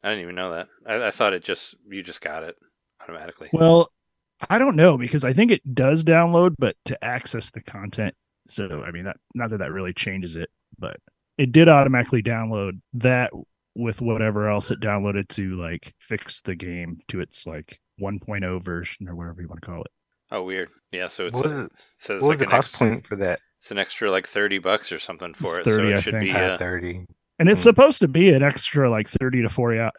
I didn't even know that. I, I thought it just you just got it automatically. Well, I don't know because I think it does download, but to access the content. So I mean, that not that that really changes it, but it did automatically download that with whatever else it downloaded to like fix the game to its like 1.0 version or whatever you want to call it. Oh, weird. Yeah, so it's What was a- it- says What was like the cost ex- point for that? It's an extra like thirty bucks or something for It's it. 30, so it I should think. be uh, Thirty. And it's Hmm. supposed to be an extra like 30 to 40 hou-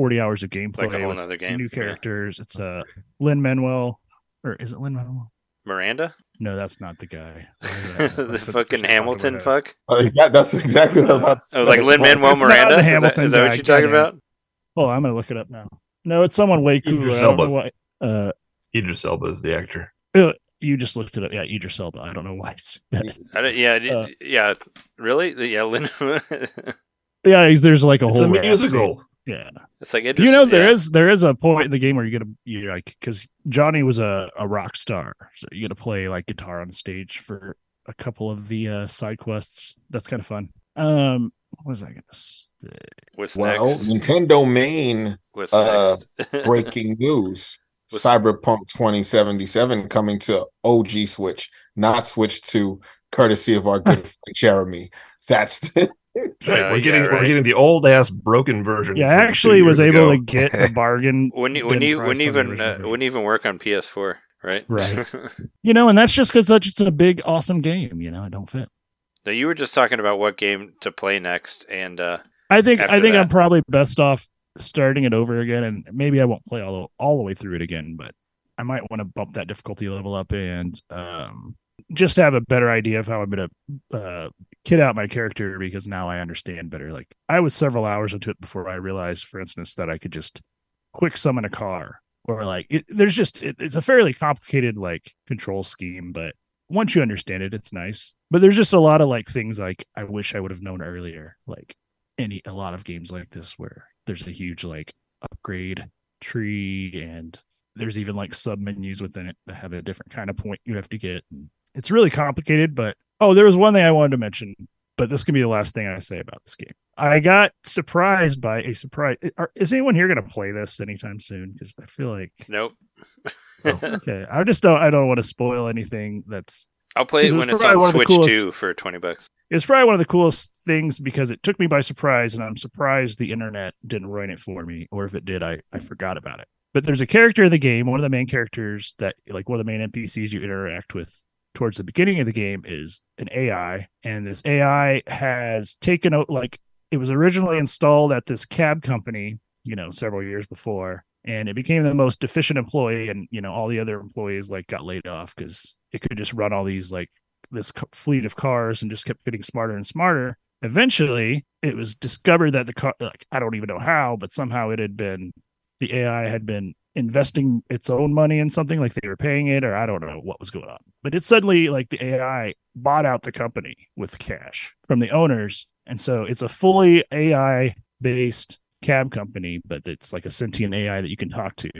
40 hours of gameplay like a whole other game. new Yeah. characters. It's uh Lin Manuel or is it Lin Manuel? Miranda, No, that's not the guy. <laughs> Uh, the fucking Hamilton about? fuck. Uh, yeah, that's exactly what I was about I was like say. Lin Manuel Miranda. the Is that, Hamilton is that what you're talking about? Oh, I'm gonna look it up now. No, it's someone way cooler. Idris I don't know Elba. why. Uh, Idris Elba is the actor. you just looked it up. Yeah, Idris Elba. I don't know why. I said. I don't, yeah, Uh, yeah. Really? Yeah, Lin. <laughs> yeah, there's like a It's whole a rap musical. Scene. Yeah, it's like it you know there yeah. is there is a point in the game where you get a you like because Johnny was a, a rock star, so you get to play like guitar on stage for a couple of the uh, side quests. That's kind of fun. Um, what was I gonna say? What's Well, next? NintenDomain What's uh, <laughs> breaking news. What's- Cyberpunk 2077 coming to OG Switch, not Switch to courtesy of our good <laughs> friend Jeremy. That's Right, <laughs> Yeah, we're yeah, getting we're getting the old ass broken version. Yeah, I actually was able ago. to <laughs> get a bargain. wouldn't you- bin wouldn't you wouldn't even uh, wouldn't even work on PS4, right? Right. <laughs> You know, and that's just because such it's a big, awesome game. You know, it don't fit. now you were just talking about what game to play next, and uh, I think I think I'm probably best off starting it over again, and maybe I won't play all the, all the way through it again, but I might want to bump that difficulty level up and um, just have a better idea of how I'm gonna uh, kit out my character because now I understand better. Like I was several hours into it before I realized, for instance, that I could just quick summon a car or like it, there's just it, it's a fairly complicated like control scheme, but once you understand it, it's nice. But there's just a lot of like things like I wish I would have known earlier, like any a lot of games like this where there's a huge like upgrade tree and there's even like sub menus within it that have a different kind of point you have to get. It's really complicated, but oh, there was one thing I wanted to mention, but this can be the last thing I say about this game. I got surprised by a surprise. Are, is anyone here going to play this anytime soon? Because I feel like nope. Oh, <laughs> okay, I just don't. I don't want to spoil anything that's I'll play it It when it's probably on one of the Switch coolest- too for twenty bucks. it's probably one of the coolest things because it took me by surprise and i'm surprised the internet didn't ruin it for me or if it did i i forgot about it but there's a character in the game one of the main characters that like one of the main npcs you interact with towards the beginning of the game is an ai and this ai has taken out like it was originally installed at this cab company you know several years before and it became the most efficient employee. And you know, all the other employees like got laid off because it could just run all these like this fleet of cars and just kept getting smarter and smarter. Eventually, it was discovered that the car, like I don't even know how, but somehow it had been the AI had been investing its own money in something like they were paying it or I don't know what was going on. But it suddenly like the AI bought out the company with cash from the owners. And so it's a fully AI based cab company, but it's like a sentient AI that you can talk to.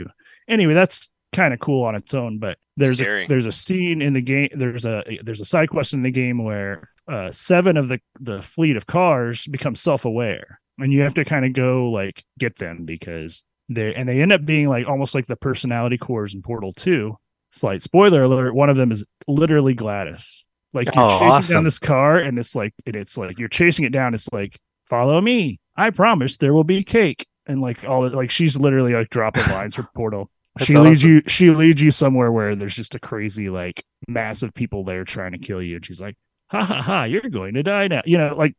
Anyway, that's kind of cool on its own, but there's Scary. a, there's a scene in the game there's a there's a side quest in the game where uh seven of the the fleet of cars become self-aware and you have to kind of go like get them because they and they end up being like almost like the personality cores in Portal 2. Slight spoiler alert, one of them is literally GLaDOS. Like you're Oh, chasing awesome. down this car and it's like and it's like you're chasing it down, it's like, follow me. I promise there will be cake. And like all the, like she's literally like dropping lines for Portal. <laughs> That's she leads you she leads you somewhere where there's just a crazy like massive people there trying to kill you. And she's like, ha ha ha, you're going to die now. You know, like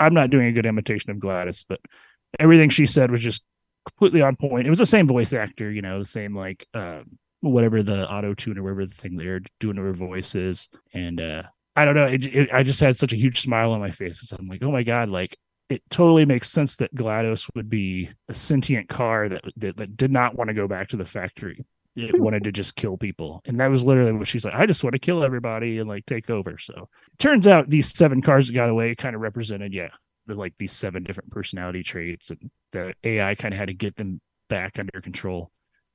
I'm not doing a good imitation of GLaDOS, but everything she said was just completely on point. It was the same voice actor, you know, the same like um whatever the auto tune or whatever the thing they're doing to her voice is. And uh I don't know, it, it, I just had such a huge smile on my face. as I'm like, oh my god, like it totally makes sense that GLaDOS would be a sentient car that, that that did not want to go back to the factory. It wanted to just kill people, and that was literally what she's like. I just want to kill everybody and like take over. So it turns out these seven cars that got away kind of represented, yeah, the like these seven different personality traits, and the AI kind of had to get them back under control.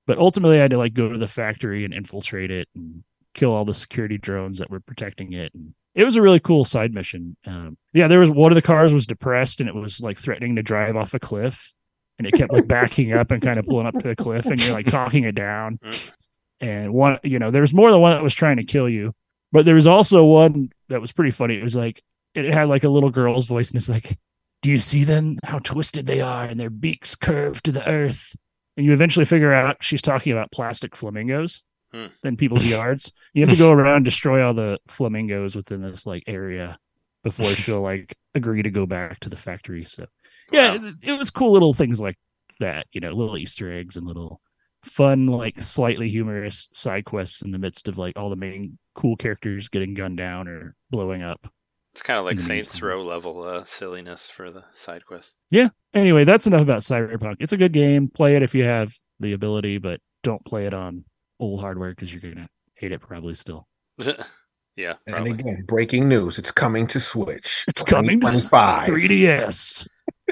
But ultimately, I had to like go to the factory and infiltrate it and kill all the security drones that were protecting it. And it was a really cool side mission. Um, yeah, there was one of the cars was depressed and it was like threatening to drive off a cliff, and it kept like backing up and kind of pulling up to the cliff, and you're like talking it down. And one, you know, there was more than one that was trying to kill you, but there was also one that was pretty funny. It was like it had like a little girl's voice, and it's like, "Do you see them? How twisted they are, and their beaks curve to the earth." And you eventually figure out she's talking about plastic flamingos Hmm. in people's <laughs> yards. You have to go around and destroy all the flamingos within this like area before she'll <laughs> like agree to go back to the factory. So yeah, Wow. it, it was cool little things like that, you know, little Easter eggs and little fun, like slightly humorous side quests in the midst of like all the main cool characters getting gunned down or blowing up. It's kind of like Saints. Row level uh, silliness for the side quest. Yeah. Anyway, that's enough about Cyberpunk. It's a good game. Play it if you have the ability, but don't play it on old hardware because you're gonna hate it probably still. <laughs> yeah, And again, breaking news: it's coming to Switch. It's coming to 2025. 3DS.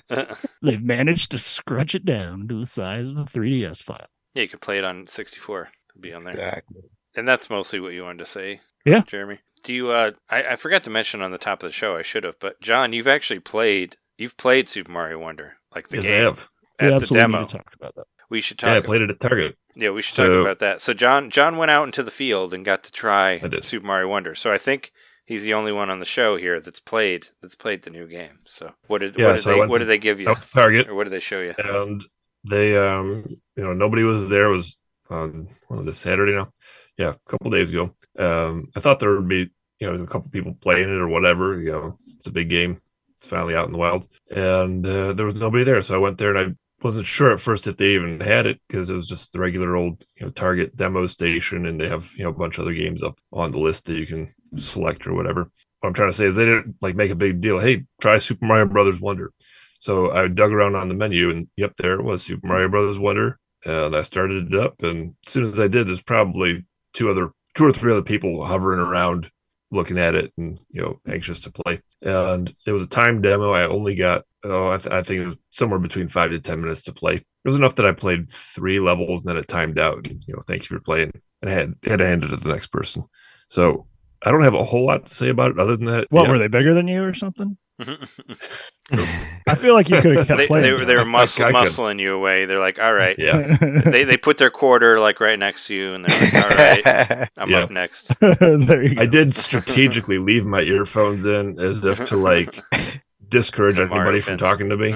<laughs> They've managed to scrunch it down to the size of a 3DS file. yeah, you could play it on 64. It'd be on there. Exactly. And that's mostly what you wanted to say. Yeah. Jeremy. Do you uh I, I forgot to mention on the top of the show, I should have, but Jon, you've actually played you've played Super Mario Wonder, like the Yes, I game have. We at the absolutely demo. need to talk about that. We should Yeah, I talk played it at Target. Yeah, we should So- talk about that. So Jon Jon went out into the field and got to try I. Super Mario Wonder. So I think he's the only one on the show here that's played that's played the new game. So what did Yeah, what did so they what did they give you? Out Target, Or what did they show you? and they, um, you know, nobody was there. It was on what was it Saturday now? Yeah, a couple days ago. Um, I thought there would be, you know, a couple people playing it or whatever. You know, it's a big game. It's finally out in the wild, and uh, there was nobody there. So I went there, and I wasn't sure at first if they even had it because it was just the regular old, you know, Target demo station, and they have you know a bunch of other games up on the list that you can select or whatever. What I'm trying to say is they didn't like make a big deal. Hey, try Super Mario Brothers Wonder. So I dug around on the menu, and yep, there it was Super Mario Brothers Wonder. And I started it up, and as soon as I did, there's probably two other, two or three other people hovering around, looking at it, and you know, hmm. anxious to play. And it was a timed demo. I only got, oh, I, th- I think it was somewhere between five to ten minutes to play. It was enough that I played three levels, and then it timed out. And, you know, thank you for playing, and I had had to hand it to the next person. So I don't have a whole lot to say about it other than that. What yeah, were they bigger than you or something? I feel like you could have kept they, playing. they, were- they were Jon. muscle, I could- muscling you away. They're like, all right. Yeah. they they put their quarter like right next to you, and they're like, all right, I'm Yeah. up next. <laughs> there you go. I did strategically leave my earphones in as if to like discourage Some Mario anybody from fans. talking to me.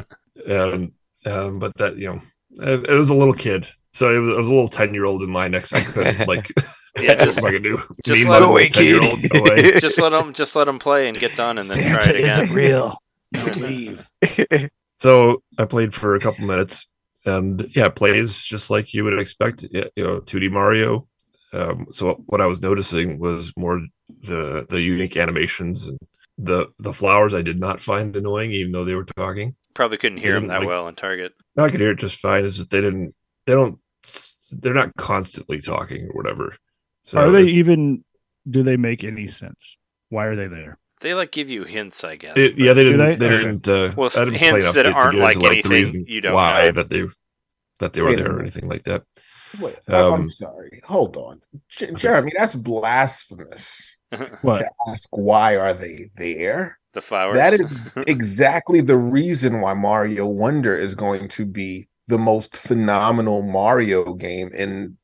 Um, um, but that you know, it, it was a little kid, so it was, it was a little ten year old in my next. I couldn't <laughs> like. Yeah, just- am I gonna do? just Leave let my him- away, kid. <laughs> away? just let them just let them play and get done, and then try Santa it again. isn't real. Don't leave. <laughs> So I played for a couple minutes, and yeah, plays just like you would expect. You know, 2D Mario. Um, so what I was noticing was more the the unique animations and the the flowers. I did not find annoying, even though they were talking. Probably couldn't hear them that like- well in Target. I could hear it just fine. It's just they didn't. They don't. They're not constantly talking or whatever. So Are they even? Do they make any sense? Why are they there? They like give you hints, I guess. It, yeah, they Do didn't. they? They, Okay. didn't. Uh, Well, didn't hints that to- to aren't get like anything the reason you don't why know. that they that they were Wait there or anything like that. Wait, I- I'm Um, sorry. Hold on, J- Jeremy. That's blasphemous <laughs> What? to ask why are they there. the flowers. That is <laughs> exactly the reason why Mario Wonder is going to be the most phenomenal Mario game in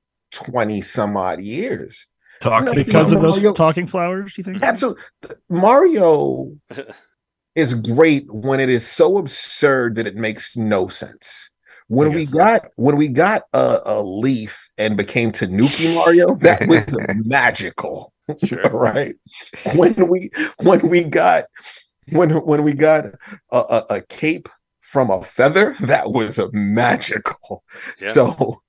20 some odd years. Talk No, Because of those Mario- talking flowers? Do you think? Absolutely. Mario <laughs> is great when it is so absurd that it makes no sense. When we guess so. got when we got a, a leaf and became Tanuki Mario, that <laughs> was magical. Sure. <laughs> right? When we when we got when when we got a, a, a cape from a feather, that was a magical. Yeah. So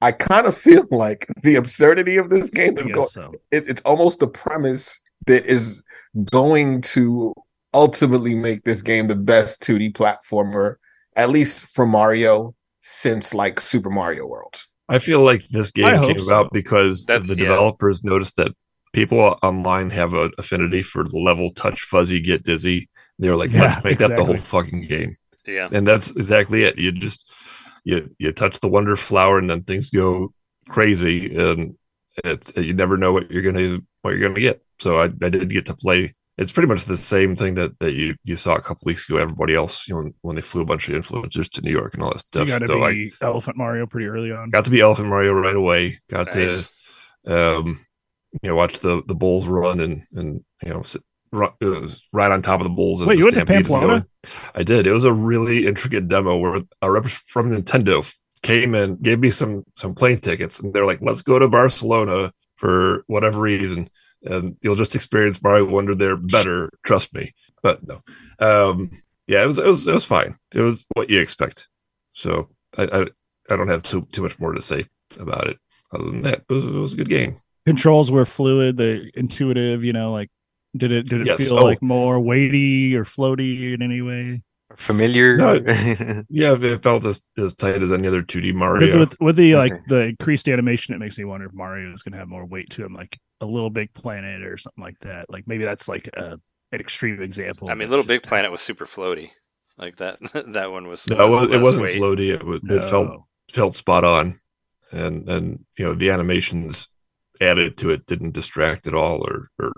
I kind of feel <laughs> like the absurdity of this game is going so. it, it's almost the premise that is going to ultimately make this game the best 2D platformer, at least for Mario, since like Super Mario World. I feel like this game hope came so. about because That's- the yeah. developers noticed that people online have an affinity for the level touch fuzzy get dizzy. They were like, Yeah, let's make that the whole fucking game. yeah. And that's exactly it. You just you you touch the wonder flower and then things go crazy and it's you never know what you're gonna what you're gonna get. So I, I did get to play it's pretty much the same thing that, that you, you saw a couple weeks ago. Everybody else, you know, when, when they flew a bunch of influencers to New York and all that So you stuff. got to So I be Elephant Mario pretty early on. got to be Elephant Mario right away. Got Nice. to um, you know watch the the bulls run and and you know sit, ru- it was right on top of the bulls. As Wait, the you went to Pamplona? I did. It was a really intricate demo where a rep from Nintendo came and gave me some some plane tickets, and they're like, "Let's go to Barcelona for whatever reason." And you'll just experience Mario Wonder there better, trust me. But no, um, yeah, it was it was it was fine. It was what you expect. So I I, I don't have too too much more to say about it. Other than that, it was, it was a good game. Controls were fluid, they intuitive. You know, like did it did it Yes. feel Oh. like more weighty or floaty in any way? Familiar. No, <laughs> Yeah, it felt as, as tight as any other 2D Mario. Because with with the like the increased animation, it makes me wonder if Mario is going to have more weight to him, like a Little Big Planet or something like that. Like maybe that's like a, an extreme example. I mean, Little Big Planet was super floaty. Like that. <laughs> that one was. no, it, was, it less wasn't weight. floaty. It, was, No. it felt felt spot on, and and you know the animations added to it didn't distract at all or or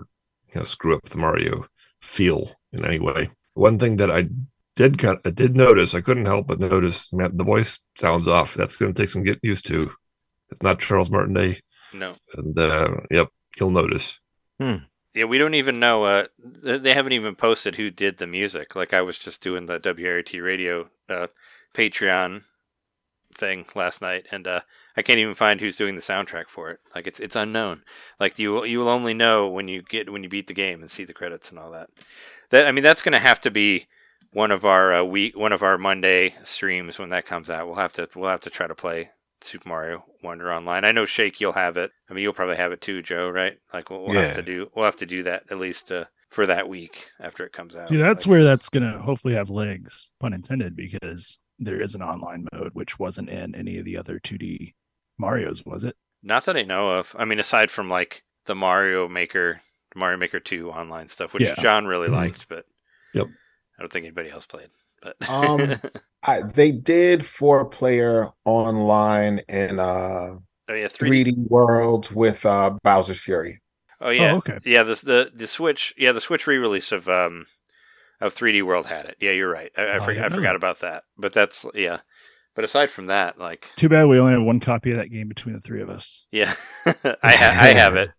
you know screw up the Mario feel in any way. One thing that I did cut, I did notice, I couldn't help but notice, man, the voice sounds off. That's going to take some getting used to. It's not Charles Martinet, No. and uh, yep, you'll notice. Yeah, we don't even know. Uh, they haven't even posted who did the music. Like I was just doing the WRT radio uh, Patreon thing last night, and uh, I can't even find who's doing the soundtrack for it. Like it's it's unknown. Like you you will only know when you get when you beat the game and see the credits and all that. That I mean, that's going to have to be one of our uh, week one of our Monday streams when that comes out. We'll have to we'll have to try to play Super Mario Wonder online. I know Shake, you'll have it. I mean, you'll probably have it too, Joe. Right? Like we'll, we'll have to do we'll have to do that at least uh, for that week after it comes out. See, that's Like, where that's going to hopefully have legs, pun intended, because there is an online mode which wasn't in any of the other 2D Mario's, was it? not that I know of. I mean, aside from like the Mario Maker, Mario Maker Two online stuff, which Yeah. Jon really Mhm. liked, but Yep. I don't think anybody else played. But Um, <laughs> I, they did four player online in uh oh yeah, three. 3D worlds with uh Bowser's Fury. Oh yeah, Oh, okay. yeah. The the the Switch, yeah, the Switch re-release of um of 3D World had it. Yeah, you're right. I, I, Oh, I forg- I forgot about that. But that's yeah. But aside from that, like Too bad we only have one copy of that game between the three of us. yeah, <laughs> I ha- I have it.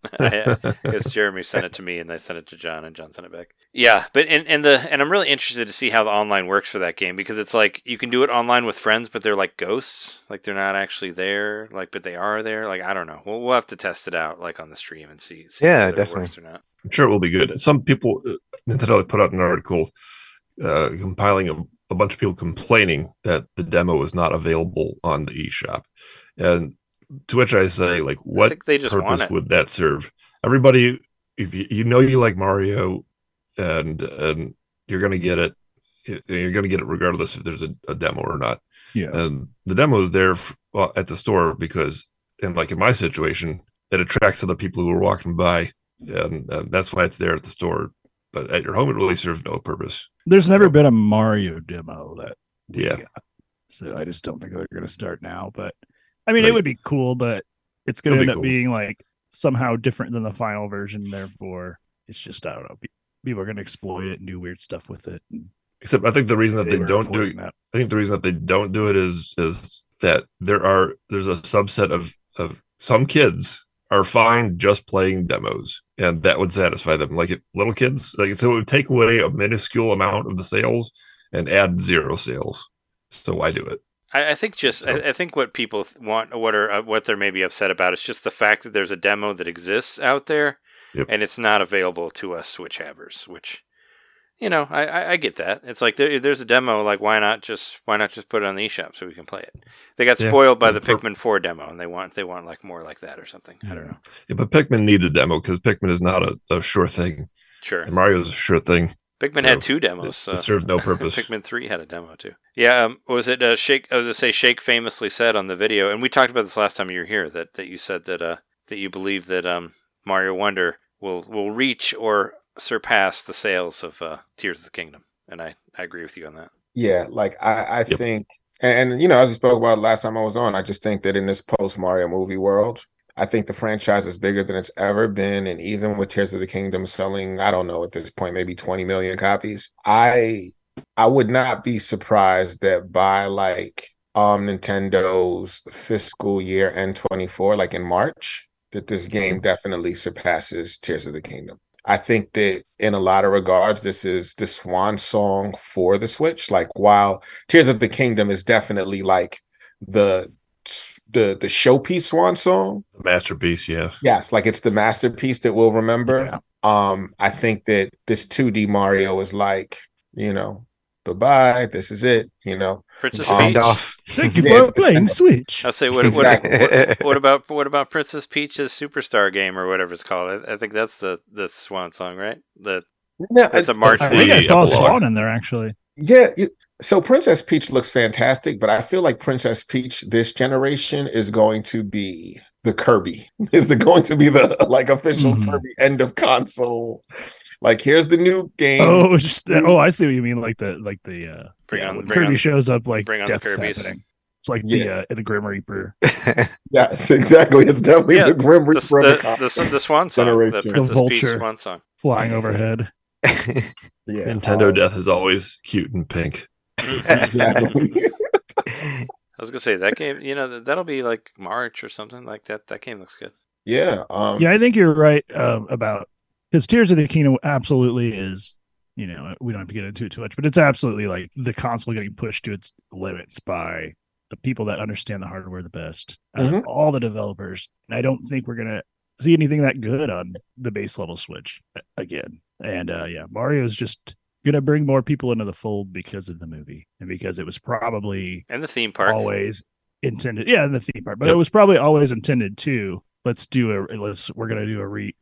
<laughs> Because Jeremy sent it to me and I sent it to Jon and Jon sent it back. Yeah, but and, and the and I'm really interested to see how the online works for that game because it's like you can do it online with friends, but they're like ghosts, like they're not actually there, like but they are there. Like I don't know. We'll, we'll have to test it out like on the stream and see. see Yeah, whether it definitely. works or not. I'm sure it will be good. Some people, uh, Nintendo put out an article uh, compiling a, a bunch of people complaining that the demo is not available on the eShop, and to which I say, like, what they just purpose would that serve? Everybody, if you, you know you like Mario, and and you're gonna get it, you're gonna get it regardless if there's a, a demo or not. Yeah. And the demo is there f- well, at the store because, in like in my situation, it attracts other people who are walking by, and, and that's why it's there at the store. But at your home, it really serves no purpose. There's never been a Mario demo that Yeah. got. So I just don't think they're going to start now. But I mean, it would be cool, but it's going to end be up cool. being like somehow different than the final version. Therefore, it's just, I don't know. People are going to exploit it and do weird stuff with it. Except I think the reason that they were don't do it, that. I think the reason that they don't do it is is that there are there's a subset of of some kids are fine just playing demos, and that would satisfy them. Like it, little kids, like so it would take away a minuscule amount of the sales and add zero sales. So why do it? I, I think just So- I, I think what people want, what are uh, what they're maybe upset about is just the fact that there's a demo that exists out there, Yep. and it's not available to us Switch havers. Which, you know, I, I, I get that. It's like there, there's a demo, like why not just why not just put it on the eShop so we can play it? They got Yeah. spoiled by the Pikmin Four demo, and they want they want like more like that or something. I don't know. Yeah, but Pikmin needs a demo because Pikmin is not a, a sure thing, Sure, and Mario's a sure thing. Pikmin so had two It, demos. So. it serves no <laughs> purpose. Pikmin Three had a demo too. Yeah, um, was it uh, Shake? I was gonna say Shake famously said on the video, and we talked about this last time you were here. That that you said that uh that you believe that um Mario Wonder will will reach or surpass the sales of uh, Tears of the Kingdom, and I I agree with you on that. Yeah, like I, I Yep. think, and, and you know, as we spoke about last time I was on, I just think that in this post Mario movie world, I think the franchise is bigger than it's ever been, and even with Tears of the Kingdom selling, I don't know at this point, maybe 20 million copies, I I would not be surprised that by like um Nintendo's fiscal year end 24, like in March, that this game definitely surpasses Tears of the Kingdom. I think that in a lot of regards, this is the swan song for the Switch. Like while Tears of the Kingdom is definitely like the the the showpiece swan song. Masterpiece, yeah. Yes, like it's the masterpiece that we'll remember. Yeah. Um, I think that this 2D Mario is like, you know, bye bye. This is it. You know, Princess Um, Send Peach. off. <laughs> Thank you for it's- playing Switch. I'll say what, what, what what <laughs> about what about Princess Peach's Superstar game or whatever it's called? I, I think that's the the swan song, right? The yeah, That's a March I think I saw a swan in there actually. Yeah, you, so Princess Peach looks fantastic, but I feel like Princess Peach this generation is going to be the Kirby. <laughs> Is the going to be the like official Mhm. Kirby end of console? Like here's the new game. Oh, just, oh, I see what you mean. Like the like the uh, Bring on- when bring Kirby on- shows up, like bring on the death's Kirbys. happening. It's like Yeah. the uh, the Grim Reaper, <laughs> Yes, exactly. It's definitely Yeah, the Grim Reaper. the the, the, the swan song, the Generation. Princess Peach vulture. swan song. flying overhead. <laughs> yeah, Nintendo um, Death is always cute and pink. Exactly. I was gonna say that game. You know that, that'll be like March or something like that. That game looks good. yeah. Um, Yeah, I think you're right um, about because Tears of the Kingdom absolutely is. You know, we don't have to get into it too much, but it's absolutely like the console getting pushed to its limits by the people that understand the hardware the best out of all the developers. And I don't think we're gonna see anything that good on the base level Switch again. And uh, yeah, Mario's is just gonna bring more people into the fold because of the movie and because it was probably And the theme park. always intended. Yeah, in the theme park, but Yep. it was probably always intended to. Let's do a let's we're gonna do a re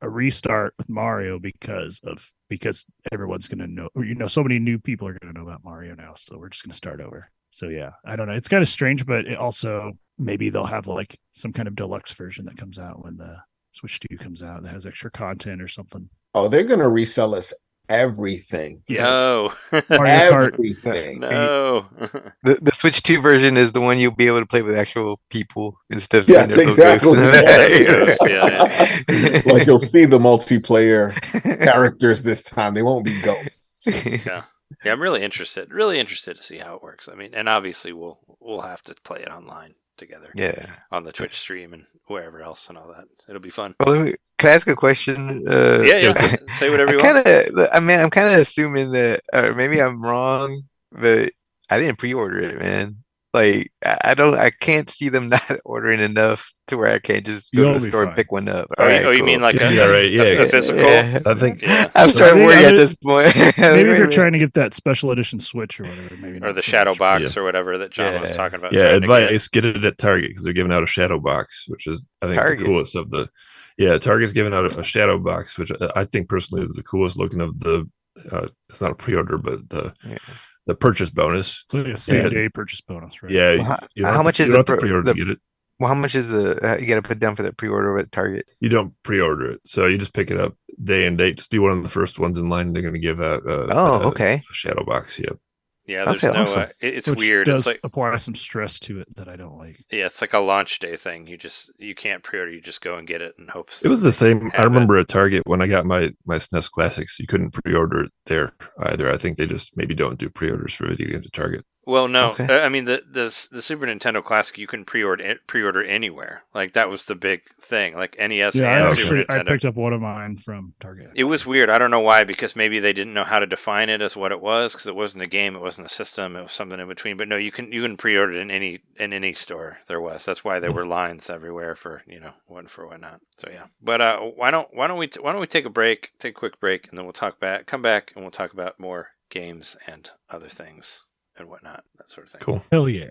a restart with Mario because of because everyone's gonna know you know so many new people are gonna know about Mario now, so we're just gonna start over. So yeah, I don't know. It's kind of strange, but it also maybe they'll have like some kind of deluxe version that comes out when the Switch 2 comes out that has extra content or something. oh, they're gonna resell us <laughs> everything. No, Mario Everything. no. The, the Switch 2 version is the one you'll be able to play with actual people instead of Yes, seeing their exactly. logos. <laughs> Yeah, <laughs> like you'll see the multiplayer characters this time. They won't be ghosts. Yeah. Yeah, I'm really interested. Really interested to see how it works. I mean, and obviously we'll we'll have to play it online together yeah. on the Twitch stream and wherever else and all that. It'll be fun. Well, can I ask a question? Uh, Yeah, yeah. <laughs> Say whatever you I want. kind of, I mean, I'm kind of assuming that, or maybe I'm wrong, but I didn't pre-order it, man. Like I I don't, I can't see them <laughs> not ordering enough to where I can't just go You'll to the be store and pick one up. Oh, you- Alright, oh, you mean like a, Yeah, right, yeah. a, a physical? Yeah. I think Yeah. I'm So starting to worry at this point. <laughs> Maybe if you're trying to get that special edition Switch or whatever, maybe Or the so shadow much. box Yeah. or whatever that Jon was talking about. yeah, trying to get. advice get it at Target because they're giving out a shadow box, which is I think Target? the coolest of the. Yeah, Target's giving out a, a shadow box, which I- I think personally is the coolest looking of the. Uh, it's not a pre-order, but the Yeah. The purchase bonus. It's like a same day purchase bonus, right? Yeah, Well, how- how have much to, is the don't have to pro- pre-order the- to get it? Well, how much is the? Uh, you got to put down for that pre-order at Target. You don't pre-order it, so you just pick it up day and date. Just be one of the first ones in line. They're going to give out. Uh, Oh, a- okay. A shadow box. Yeah, Yeah, there's Okay, no. awesome. Uh, it- it's Which weird. Does It's like apply some stress to it that I don't like. yeah, it's like a launch day thing. You just you can't pre-order. You just go and get it and hope. it was the same. I have it. remember at Target when I got my my SNES Classics. You couldn't pre-order it there either. I think they just maybe don't do pre-orders for video games at Target. Well, no, Okay. uh, I mean the the the Super Nintendo Classic you can pre-order pre-order anywhere. Like that was the big thing. Like NES Yeah, I and. Super actually I picked up one of mine from Target. It was weird. I don't know why, because maybe they didn't know how to define it as what it was, because it wasn't a game, it wasn't a system, it was something in between. But no, you can you can pre-order it in any in any store there was. That's why there were lines everywhere for you know one for whatnot. So yeah. But uh, why don't why don't we t- why don't we take a break, take a quick break, and then we'll talk back, come back, and we'll talk about more games and other things and whatnot, that sort of thing. Cool. Hell yeah.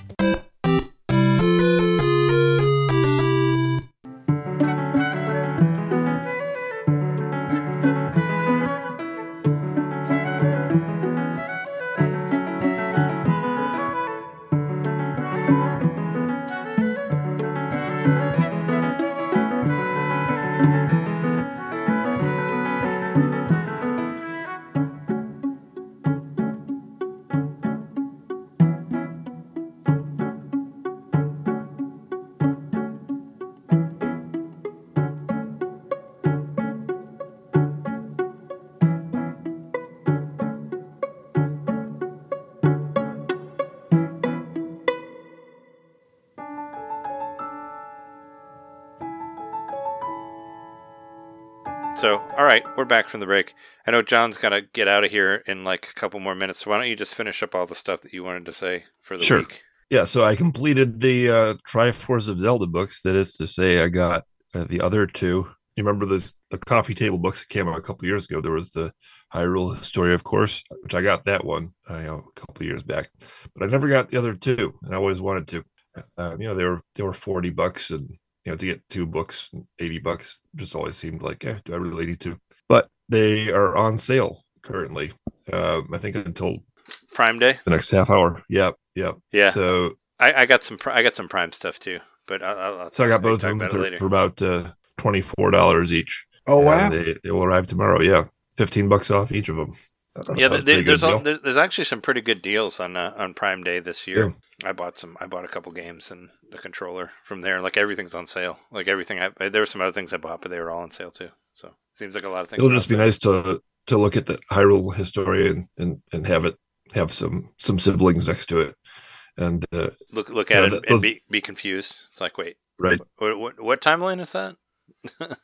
Right, we're back from the break. I know Jon's got to get out of here in like a couple more minutes. So why don't you just finish up all the stuff that you wanted to say for the Sure. week? Yeah, so I completed the uh, Triforce of Zelda books. That is to say, I got uh, the other two. You remember this the coffee table books that came out a couple years ago? There was the Hyrule Story, of course, which I got that one uh, you know, a couple years back, but I never got the other two, and I always wanted to. Um, you know, they were they were forty bucks, and you know, to get two books, eighty bucks, just always seemed like, yeah, do I really need to? But they are on sale currently. Um, I think until Prime Day. the next half hour. Yep, yep. Yeah, So I, I got some. I got some Prime stuff too, but I, I'll, I'll so I got both of them about for, for about uh, twenty four dollars each. Oh wow! They, they will arrive tomorrow. Yeah, fifteen bucks off each of them. Yeah, there, there's, a, there's there's actually some pretty good deals on uh, on Prime Day this year. I bought some. I bought a couple games and a controller from there. Like everything's on sale. Like everything. I there were some other things I bought, but they were all on sale too. So it seems like a lot of things. It'll just be nice to to look at the Hyrule Historia and and have it have some some siblings next to it, and uh, Look look Yeah, at it th- and those- be be confused. It's like wait, right. what what, what timeline is that? <laughs>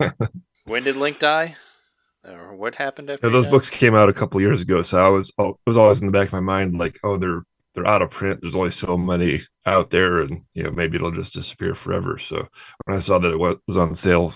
<laughs> when did Link die? Or what happened after Yeah, those died? books came out a couple years ago, so I was oh, it was always in the back of my mind like, oh, they're they're out of print. There's only so many out there, and you know maybe it'll just disappear forever. So when I saw that it wa- was on sale,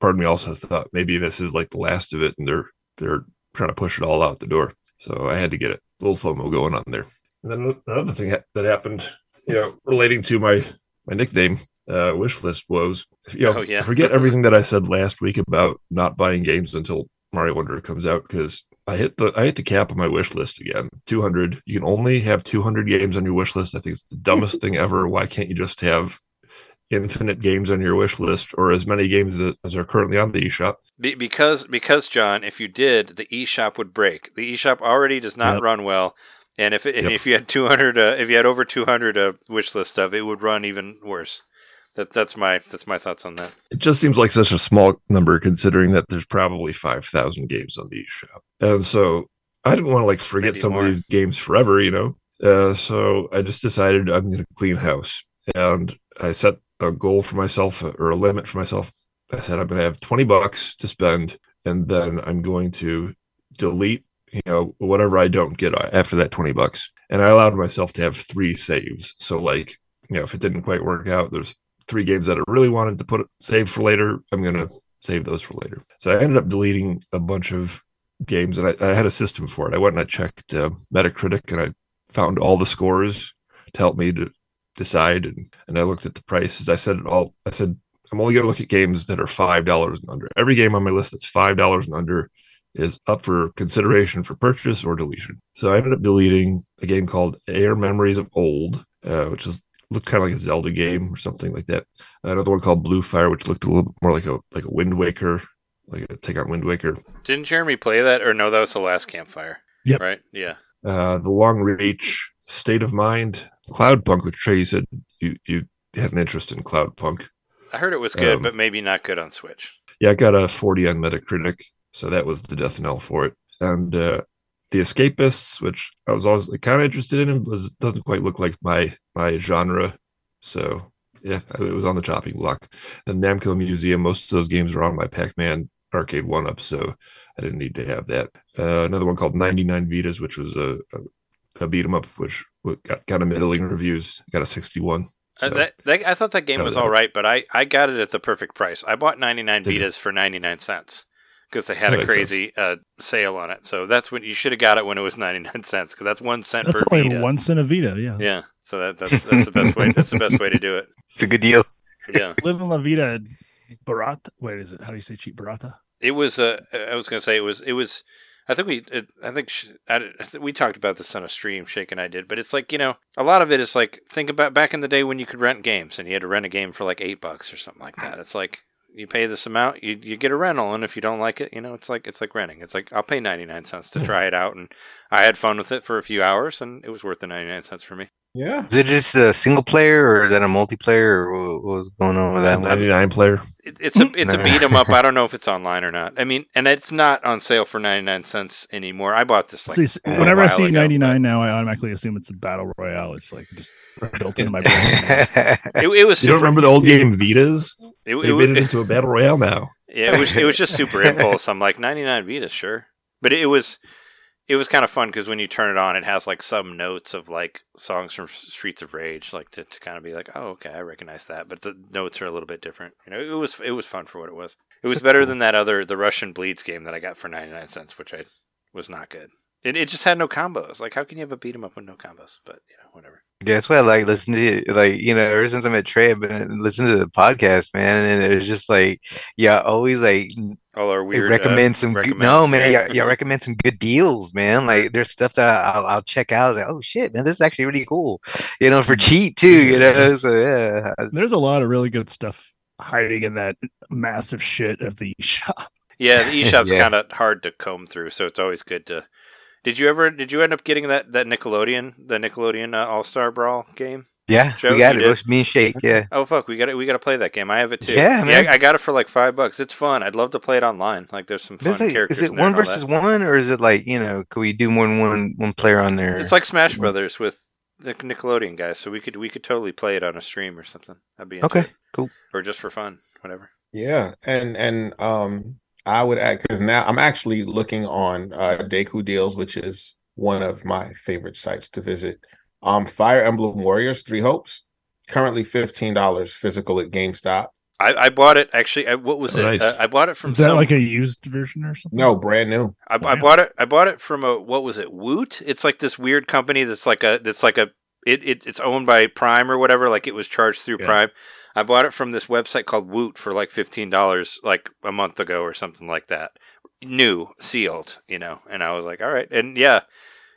part of me also thought maybe this is like the last of it, and they're they're trying to push it all out the door. So I had to get it. A little FOMO going on there. And then another thing that happened, you know, relating to my my nickname, uh, wish list woes. You know, Oh, yeah. forget everything that I said last week about not buying games until Mario Wonder comes out because I hit the I hit the cap on my wish list again. Two hundred. You can only have two hundred games on your wish list. I think it's the dumbest thing ever. Why can't you just have infinite games on your wish list or as many games that, as are currently on the eShop? Be- because because Jon, if you did, the eShop would break. The eShop already does not Yep. run well, and if it, and Yep. if you had two hundred, uh, if you had over two hundred uh, wish list stuff, it would run even worse. That that's my that's my thoughts on that. It just seems like such a small number considering that there's probably 5,000 games on the eShop. And so I didn't want to like forget Maybe some more. of these games forever, you know? Uh, so I just decided I'm going to clean house. And I set a goal for myself uh, or a limit for myself. I said I'm going to have 20 bucks to spend and then I'm going to delete, you know, whatever I don't get after that 20 bucks. And I allowed myself to have three saves. So like, you know, if it didn't quite work out, there's three games that I really wanted to put save for later. I'm gonna save those for later. So I ended up deleting a bunch of games, and I, I had a system for it. I went and I checked uh, Metacritic, and I found all the scores to help me to decide. And, and I looked at the prices. I said all. I said I'm only gonna look at games that are five dollars and under. Every game on my list that's five dollars and under is up for consideration for purchase or deletion. So I ended up deleting a game called AER Memories of Old, uh, which is looked kind of like a Zelda game or something like that. Another one called Blue Fire, which looked a little more like a like a Wind Waker, like a take on Wind Waker. Didn't Jeremy play that, or no? That was the last campfire. Yeah. Right. Yeah. Uh, the Long Reach, State of Mind, Cloudpunk, which Trey you said you you had an interest in Cloudpunk. I heard it was good, Um, but maybe not good on Switch. Yeah, I got a 40 on Metacritic, so that was the death knell for it. And uh, the Escapists, which I was always kind of interested in, was doesn't quite look like my my genre. So yeah, it was on the chopping block. The Namco Museum, most of those games are on my Pac-Man Arcade One Up, so I didn't need to have that. Uh, another one called 99Vidas, which was a, a, a beat 'em up, which got kind of middling reviews. Got a 61. Uh, that, that, I thought that game was all right, but I, I got it at the perfect price. I bought 99Vidas for 99 cents because they had That a crazy uh, sale on it. So that's when you should have got it when it was 99 cents because that's one cent That's per only Vita. one cent a Vita. Yeah. Yeah, so that, that's that's the best way. That's the best way to do it. <laughs> It's a good deal. Yeah, Live in La Vida Barata. Wait, is it? How do you say cheap Barata? it was. Uh, I was going to say it was. It was. I think we. It, I think sh- I, I think we talked about this on a stream. Shake and I did, but it's like you know, a lot of it is like think about back in the day when you could rent games and you had to rent a game for like eight bucks or something like that. It's like you pay this amount, you you get a rental, and if you don't like it, you know, it's like it's like renting. It's like I'll pay ninety nine cents to <laughs> try it out, and I had fun with it for a few hours, and it was worth the ninety nine cents for me. Yeah. Is it just a single player or is that a multiplayer or what, what was going on with that 99 player. It, it's a hmm. it's a beat 'em up. I don't know if it's online or not. I mean, and it's not on sale for ninety nine cents anymore. I bought this like see, s- a whenever I while see ago, 99 now, I automatically assume it's a battle royale. It's like just built into my brain. <laughs> It, it was. You don't super- remember the old game Vitas? It, it, They made it it- into a battle royale now. <laughs> yeah, it was. It was just super <laughs> impulse. I'm like ninety nine Vita, sure, but it was. It was kind of fun because when you turn it on, it has like some notes of like songs from Streets of Rage, like to, to kind of be like, oh, okay, I recognize that, but the notes are a little bit different. You know, it was it was fun for what it was. It was better than that other the Russian Bleeds game that I got for ninety nine cents, which I was not good. It, it just had no combos. Like, how can you have a beat 'em up with no combos? But you know, whatever. Yeah, that's why I like listening to. Like, you know, ever since I met Trey, I've been listening to the podcast, man. And it's just like, yeah, always like All our They weird recommend uh, some good, no man yeah, yeah recommend some good deals man like there's stuff that I'll, I'll check out like oh shit man this is actually really cool you know for cheap too you know so yeah There's a lot of really good stuff hiding in that massive shit of the shop. Yeah, the <laughs> eShop's Yeah. kind of hard to comb through, so it's always good to. Did you ever? Did you end up getting that that Nickelodeon the Nickelodeon uh, All Star Brawl game? yeah Joe, we got it did? it was me and Shake <laughs> yeah Oh fuck, we got it. we got to play that game. I have it too. Yeah, man. I, I got it for like five bucks. It's fun. I'd love to play it online. Like, there's some fun is it, characters. is it one versus one or is it like you know could we do more than one one player on there It's like Smash Brothers with the Nickelodeon guys. So we could we could totally play it on a stream or something. That'd be Okay, it. cool. Or just for fun, whatever. Yeah, and and um, I would add because now I'm actually looking on uh, Deku Deals, which is one of my favorite sites to visit. Um, Fire Emblem Warriors Three Hopes currently fifteen dollars physical at GameStop. I, I bought it actually. I, what was Oh, it? nice. Uh, I bought it from Is that some. like a used version or something? No, brand new. I, I bought it. I bought it from a what was it? Woot. It's like this weird company that's like a that's like a it, it it's owned by Prime or whatever. Like it was charged through Yeah. Prime. I bought it from this website called Woot for like fifteen dollars, like a month ago or something like that. New, sealed, you know. And I was like, all right, and yeah,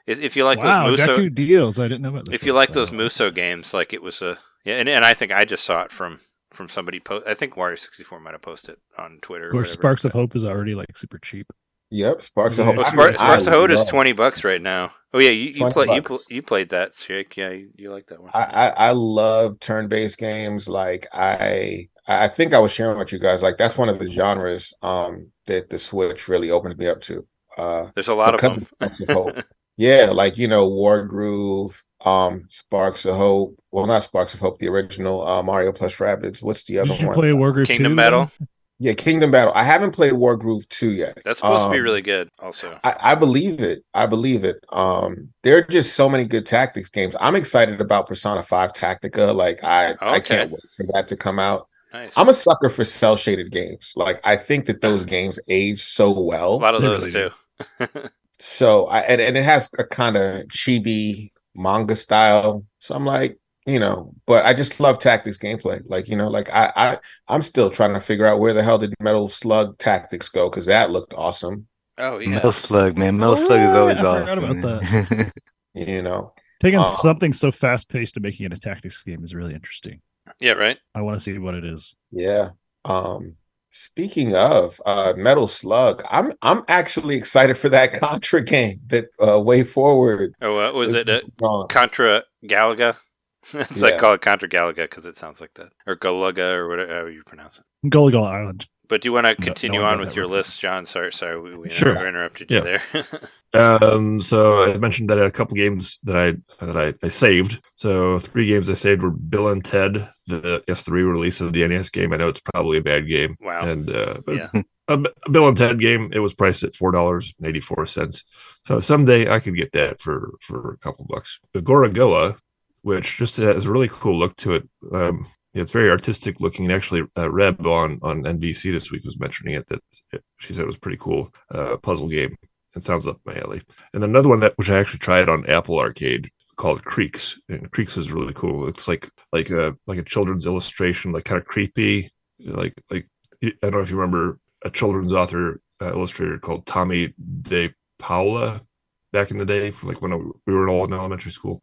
if, you like wow, those Muso, Deku deals. I didn't know about this. if you like those Muso games, like it was a yeah, and, and I think I just saw it from from somebody. post. I think Wario sixty four might have posted on Twitter. Of course, whatever. Sparks of Hope is already like super cheap. Yep, Sparks of Hope. Well, Spar- Sparks of Hope is twenty bucks right now. Oh yeah, you, you 20 play you, pl- you played that, Shake. Yeah, you, you like that one. I, I I love turn-based games. Like I I think I was sharing with you guys. Like that's one of the genres um that the Switch really opens me up to. Uh, There's a lot of them. Sparks of Hope. <laughs> yeah, like you know, Wargroove, um, Sparks of Hope. Well, not Sparks of Hope, the original uh, Mario plus Rabbids. What's the other Did you one? play Wargroove Kingdom 2, Battle. then? Yeah, Kingdom Battle. I haven't played Wargroove 2 yet. That's supposed to be Um, really good. Also, I, I believe it. I believe it. Um, there are just so many good tactics games. I'm excited about Persona 5 Tactica. Like I, I can't wait for that to come out. nice. I'm a sucker for cel shaded games. Like I think that those games age so well. a lot of those really too. So I and, and it has a kind of chibi manga style. So I'm like, you know, but I just love tactics gameplay. Like, you know, like I I I'm still trying to figure out where the hell did Metal Slug Tactics go because that looked awesome. Oh yeah. Metal Slug man Metal Slug is always I awesome about man. <laughs> You know. Taking Uh, something so fast paced and making it a tactics game is really interesting. Yeah. Right. I want to see what it is. Yeah. Um speaking of uh Metal Slug, I'm I'm actually excited for that <laughs> Contra game that uh WayForward Oh, uh, was it uh. Contra Galaga? <laughs> it's like Yeah. call it Contra Galaga because it sounds like that, or Galaga, or whatever you pronounce it. Gully Gull Island. But do you want to continue one got on with your list, Jon? Sorry, sorry, we, we Sure. interrupted you Yeah. there. <laughs> Um, so I mentioned that a couple games that I that I, I saved. So three games I saved were Bill and Ted, the S3 release of the NES game. I know it's probably a bad game, wow. and uh, but Yeah. it's a, B- a Bill and Ted game. It was priced at four dollars and eighty four cents. So someday I could get that for for a couple bucks. The Gorogoa, which just has a really cool look to it. Um, yeah, it's very artistic looking. And Actually, uh, Reb on on NBC this week was mentioning it that it, she said it was pretty cool uh, puzzle game. It sounds up my alley. And another one that which I actually tried on Apple Arcade called Creaks, and Creaks is really cool. It's like like a like a children's illustration, like kind of creepy, like like I don't know if you remember a children's author uh, illustrator called Tommy De Paula back in the day, for like when we were all in elementary school.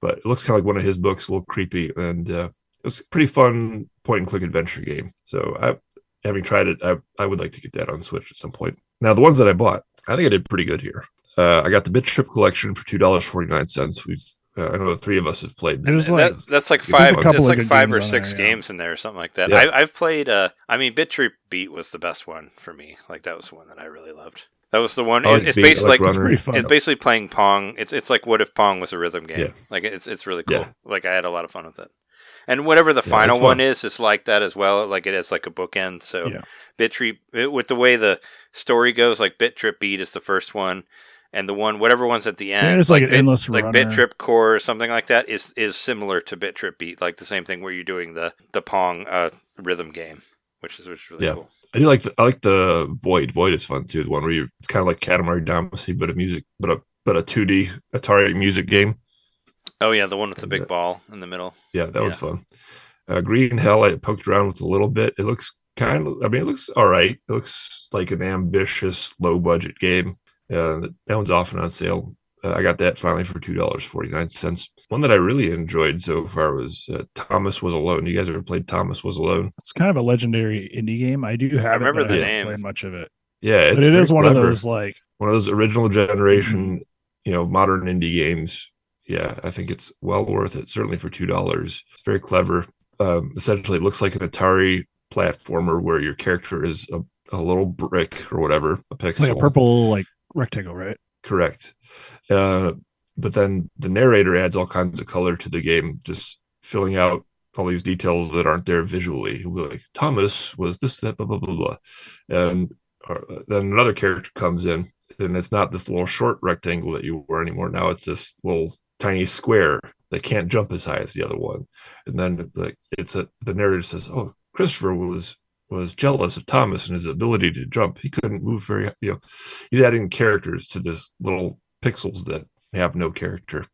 But it looks kind of like one of his books, a little creepy, and uh, it was a pretty fun point and click adventure game. So I, having tried it, I, I would like to get that on Switch at some point. Now the ones that I bought, I think I did pretty good here. Uh, I got the Bit Trip collection for two dollars forty nine cents. We've uh, I know the three of us have played. There's And like that, that's like five. a couple It's like five or six there, yeah. games in there, or something like that. Yeah. I, I've played. Uh, I mean, Bit Trip Beat was the best one for me. Like that was the one that I really loved. That was the one. Like it- it's basically like like, it's Runner. pretty fun. it's basically playing Pong. It's it's like what if Pong was a rhythm game. Yeah. Like it's it's really cool. Yeah. Like I had a lot of fun with it. And whatever the Yeah, final one fun. is, it's like that as well. Like it is like a bookend. So Yeah. Bit Trip with the way the story goes, like Bit Trip Beat is the first one, and the one whatever one's at the end, Yeah, it's like an Bit- endless like Bit runner. Trip Core or something like that is is similar to Bit Trip Beat, like the same thing where you're doing the the Pong uh, rhythm game, which is which is really Yeah. cool. I do like the I like the Void. Void is fun too. The one where you it's kind of like Katamari Damacy, but a music, but a but a two D Atari music game. Oh yeah, the one with the big Yeah. ball in the middle. Yeah, that was fun. Uh, Green Hell, I poked around with a little bit. It looks kind of, I mean, it looks all right. It looks like an ambitious, low budget game. Uh, that one's often on sale. Uh, I got that finally for two dollars forty nine cents. One that I really enjoyed so far was uh, Thomas Was Alone. You guys ever played Thomas Was Alone? It's kind of a legendary indie game. I do have. remember it, but the I name. played much of it, Yeah, it's but it very is one of those like one of those original generation, you know, modern indie games. Yeah, I think it's well worth it. Certainly for two dollars. It's very clever. Um, essentially, it looks like an Atari platformer where your character is a, a little brick or whatever, a it's pixel. like a purple like rectangle, right? Correct. Uh, but then the narrator adds all kinds of color to the game, just filling out all these details that aren't there visually. He'll be like, Thomas was this, that, blah, blah, blah, blah. And or, uh, then another character comes in, and it's not this little short rectangle that you were anymore. Now it's this little tiny square that can't jump as high as the other one. And then like it's a the narrator says, Oh, Christopher was was jealous of Thomas and his ability to jump. He couldn't move very, you know, he's adding characters to this little pixels that have no character.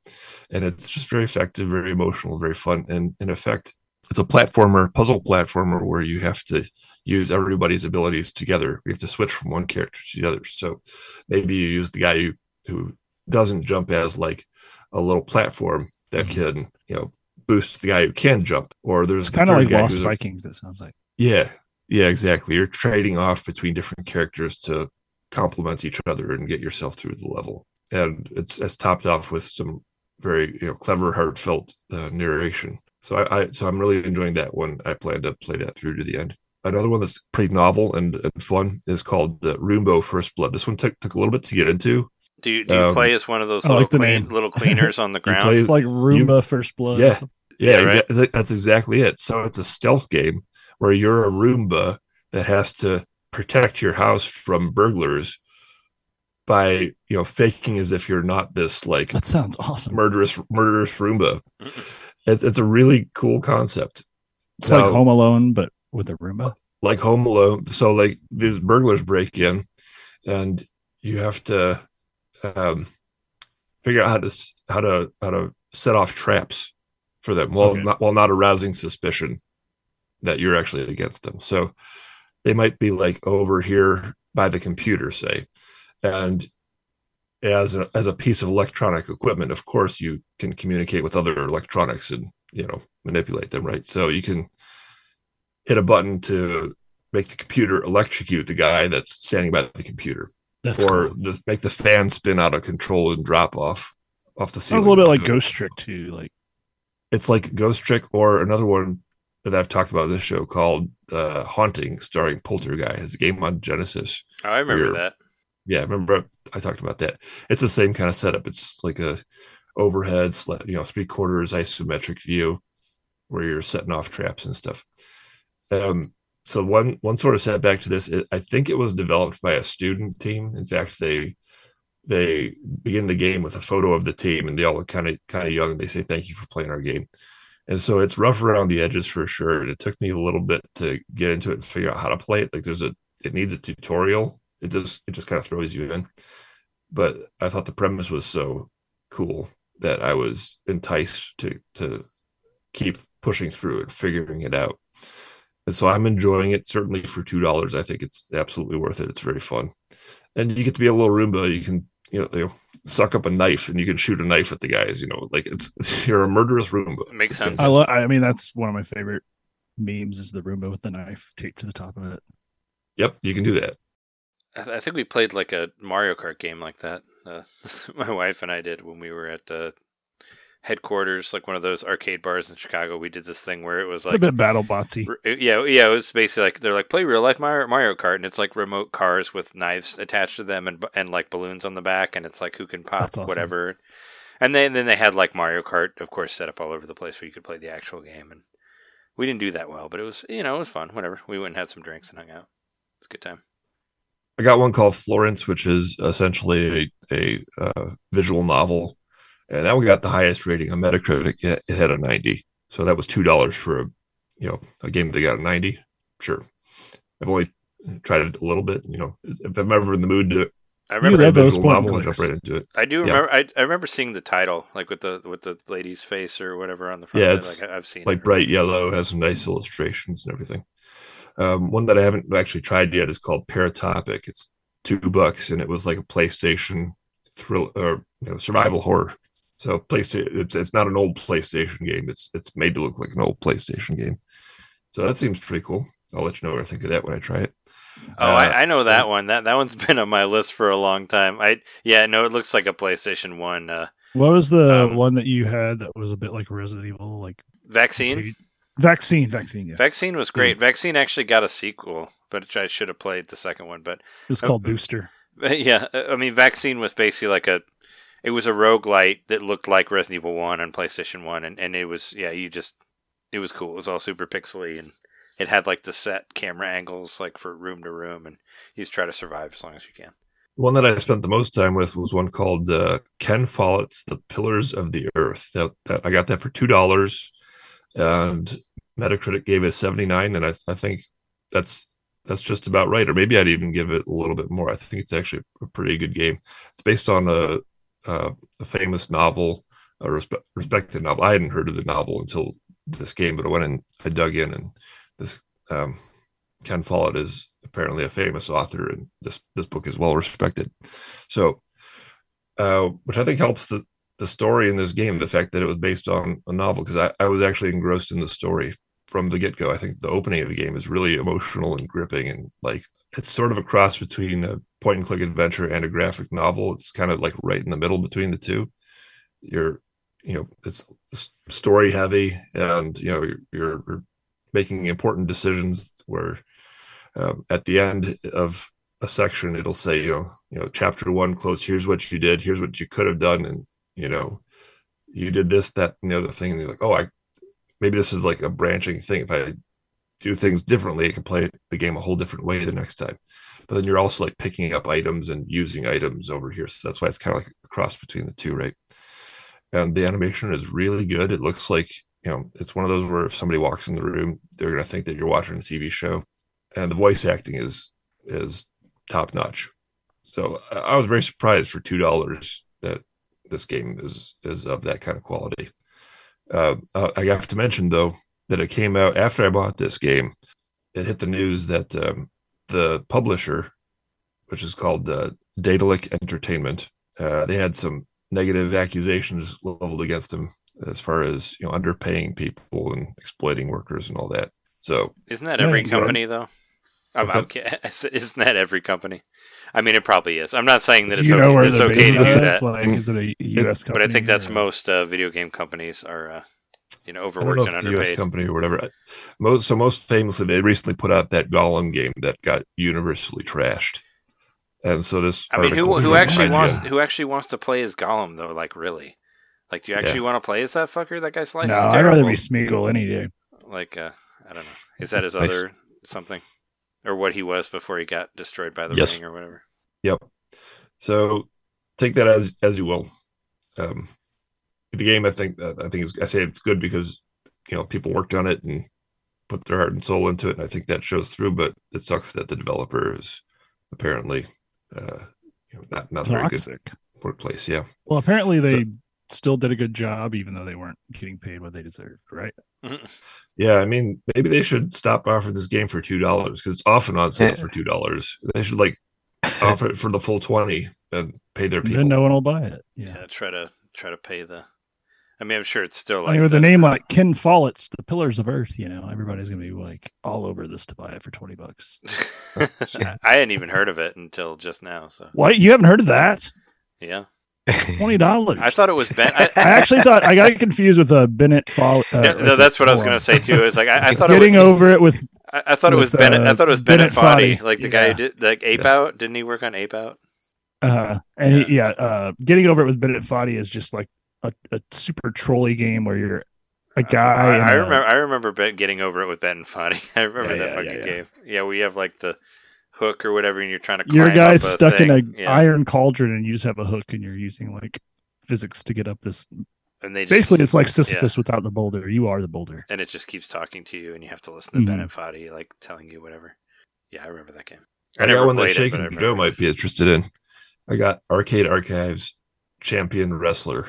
And it's just very effective, very emotional, very fun. And in effect, it's a platformer, puzzle platformer where you have to use everybody's abilities together. You have to switch from one character to the other. So maybe you use the guy who, who doesn't jump as like a little platform that Mhm. can, you know, boost the guy who can jump. Or there's kind of like guy Lost who's a- Vikings. It sounds like. yeah, yeah, exactly. You're trading off between different characters to complement each other and get yourself through the level. And it's it's topped off with some very you know clever, heartfelt uh, narration. So I, I so I'm really enjoying that one. I plan to play that through to the end. Another one that's pretty novel and, and fun is called uh, Roombo First Blood. This one took took a little bit to get into. Do you do you Um, play as one of those I little like clean, name. little <laughs> cleaners on the <laughs> ground? play- It's like Roomba First Blood. Yeah. Yeah, Yeah, right. exa- that's exactly it. So it's a stealth game where you're a Roomba that has to protect your house from burglars by you know faking as if you're not this like That sounds awesome. murderous murderous Roomba. It's it's a really cool concept, It's like Home Alone, but with a Roomba. like Home Alone. So like these burglars break in, and you have to um, figure out how to how to how to set off traps for them while Okay. not while not arousing suspicion that you're actually against them. So they might be like over here by the computer, say, and as a as a piece of electronic equipment, of course, you can communicate with other electronics and you know manipulate them, right? So you can hit a button to make the computer electrocute the guy that's standing by the computer, That's or cool. the, make the fan spin out of control and drop off off the ceiling. Sounds a little bit like Ghost Trick too. Like It's like Ghost Trick, or another one that I've talked about this show called uh, Haunting, starring Polterguy. It's a game on Genesis. Oh, I remember that. Yeah, remember I talked about that. It's the same kind of setup. It's like a overhead, you know, three quarters isometric view where you're setting off traps and stuff. Um, so one one sort of setback to this, I think it was developed by a student team. In fact, they they begin the game with a photo of the team, and they all look kind of kind of young. They say thank you for playing our game, and so it's rough around the edges for sure. It took me a little bit to get into it and figure out how to play it. Like there's a it needs a tutorial. It just it just kind of throws you in. But I thought the premise was so cool that I was enticed to to keep pushing through it, figuring it out. And so I'm enjoying it. Certainly for two dollars, I think it's absolutely worth it. It's very fun, and you get to be a little Roomba. You can you know, you know suck up a knife and you can shoot a knife at the guys. You know, like it's <laughs> you're a murderous Roomba. Makes sense. I love. I mean, that's one of my favorite memes is the Roomba with the knife taped to the top of it. Yep, you can do that. I, th- I think we played like a Mario Kart game like that. Uh, <laughs> my wife and I did when we were at the headquarters, like one of those arcade bars in Chicago. We did this thing where it was It's like a bit battle botsy. R- Yeah, yeah, it was basically like they're like play real life Mario, Mario Kart, and it's like remote cars with knives attached to them and and like balloons on the back, and it's like who can pop awesome. whatever. And then then they had like Mario Kart, of course, set up all over the place where you could play the actual game. And we didn't do that well, but it was you know it was fun. Whatever, we went and had some drinks and hung out. It's a good time. I got one called Florence, which is essentially a, a uh, visual novel, and that one got the highest rating on Metacritic. It, had a ninety, so that was two dollars for a you know a game that got a ninety. Sure, I've only tried it a little bit. You know, if I'm ever in the mood to I remember. visual novel clicks. jump right into it. I do Yeah. remember. I, I remember seeing the title, like with the with the lady's face or whatever on the front. Yeah, it's like I- I've seen Like it. bright yellow, has some nice illustrations and everything. Um, one that I haven't actually tried yet is called Paratopic. It's two bucks, and it was like a PlayStation thrill or you know, survival horror. So PlayStation, it's it's not an old PlayStation game. It's it's made to look like an old PlayStation game. So that seems pretty cool. I'll let you know what I think of that when I try it. Oh, Uh, I, I know that one. That that one's <laughs> been on my list for a long time. I yeah, no, it looks like a PlayStation One uh, What was the Um, one that you had that was a bit like Resident Evil, like vaccine. Vaccine, vaccine. Yes, Vaccine was great. Vaccine actually got a sequel, but I should have played the second one. But it was called Booster. <laughs> yeah, I mean, Vaccine was basically like a. It was a roguelite that looked like Resident Evil One on PlayStation One, and, and it was yeah, you just it was cool. It was all super pixely, and it had like the set camera angles like for room to room, and you just try to survive as long as you can. The one that I spent the most time with was one called uh, Ken Follett's "The Pillars of the Earth." That, that I got that for two dollars, and Metacritic gave it seventy nine, and I, I think that's that's just about right. Or maybe I'd even give it a little bit more. I think it's actually a pretty good game. It's based on a a, a famous novel, a respe- respected novel. I hadn't heard of the novel until this game, but I went and I dug in, and this um, Ken Follett is apparently a famous author, and this this book is well respected. So, uh, which I think helps the the story in this game, the fact that it was based on a novel, because I, I was actually engrossed in the story from the get go. I think the opening of the game is really emotional and gripping, and like it's sort of a cross between a point and click adventure and a graphic novel. It's kind of like right in the middle between the two. You're, you know, it's story heavy, and you know you're, you're, making important decisions where um, at the end of a section it'll say you know you know chapter one close here's what you did here's what you could have done and you know you did this that and the other thing and you're like oh i maybe this is like a branching thing. If i do things differently i can play the game a whole different way the next time. But then you're also like picking up items and using items over here. So that's why it's kind of like a cross between the two right? And the animation is really good. It looks like you know it's one of those where if somebody walks in the room they're going to think that you're watching a tv show and the voice acting is is top notch. So I I was very surprised for two dollars that this game is is of that kind of quality. Uh, uh, I have to mention though that it came out after I bought this game. It hit the news that um, the publisher, which is called uh, Daedalic Entertainment, uh, they had some negative accusations leveled against them as far as you know underpaying people and exploiting workers and all that. So Isn't that every company though? I'm, I'm ki- <laughs> Isn't that every company? I mean, it probably is. I'm not saying that it's you know okay, it's okay to based do out that. Like, is it a U.S. Company? But? I think that's or- most uh, video game companies are, uh, you know, I don't know overworked if and it's a US underpaid. company or whatever. Most so most famously, they recently put out that Gollum game that got universally trashed, and so this. I mean, who who actually IGN wants who actually wants to play as Gollum though? Like really? Like, do you actually Yeah. want to play as that fucker? That guy's life No, is I'd rather be Smeagol any day. like, uh, I don't know. Is that his other something, or what he was before he got destroyed by the Yes. ring or whatever? Yep. So take that as as you will. Um, the game, I think, uh, I think is, I say it's good because you know people worked on it and put their heart and soul into it, and I think that shows through. But it sucks that the developer is apparently uh, you know, not not a very good workplace. Yeah. Well, apparently they So- still did a good job, even though they weren't getting paid what they deserved, right? Mm-hmm. Yeah, I mean, maybe they should stop offering this game for two dollars because it's often on sale for two dollars. They should like offer it for the full twenty and pay their people. Then no one will buy it. Yeah. Yeah. try to try to pay the. I mean, I'm sure it's still I mean, with the- a name like Ken Follett's The Pillars of Earth, you know, everybody's gonna be like all over this to buy it for twenty bucks. <laughs> I hadn't even heard of it until just now. So What? You haven't heard of that? yeah, Twenty dollars. I thought it was Ben. I, I actually thought I got confused with uh, Bennett Follett. Uh, yeah, no, that's what I was going to say too. Is like I, I <laughs> thought it Getting was, over it with I, I thought it was with, Bennett. I uh, thought it was Bennett, Bennett Foddy, like the guy who did like Ape Out. Didn't he work on Ape Out? uh and he, yeah, uh getting over it with Bennett Foddy is just like a, a super trolly game where you're a guy. I, I remember. I remember getting over it with Ben Foddy. <laughs> I remember Yeah, that yeah, fucking yeah, yeah. game. Yeah, we have like the hook or whatever, and you're trying to. Your guy's up a stuck in a yeah. iron cauldron, and you just have a hook, and you're using like physics to get up this. and they just, Basically, it's like Sisyphus without the boulder. You are the boulder. and it just keeps talking to you, and you have to listen to Mhm. and Foddy like telling you whatever. Yeah, I remember that game. I, never got one that played it, Shake but I and remember Joe might be interested in. I got Arcade Archives Champion Wrestler.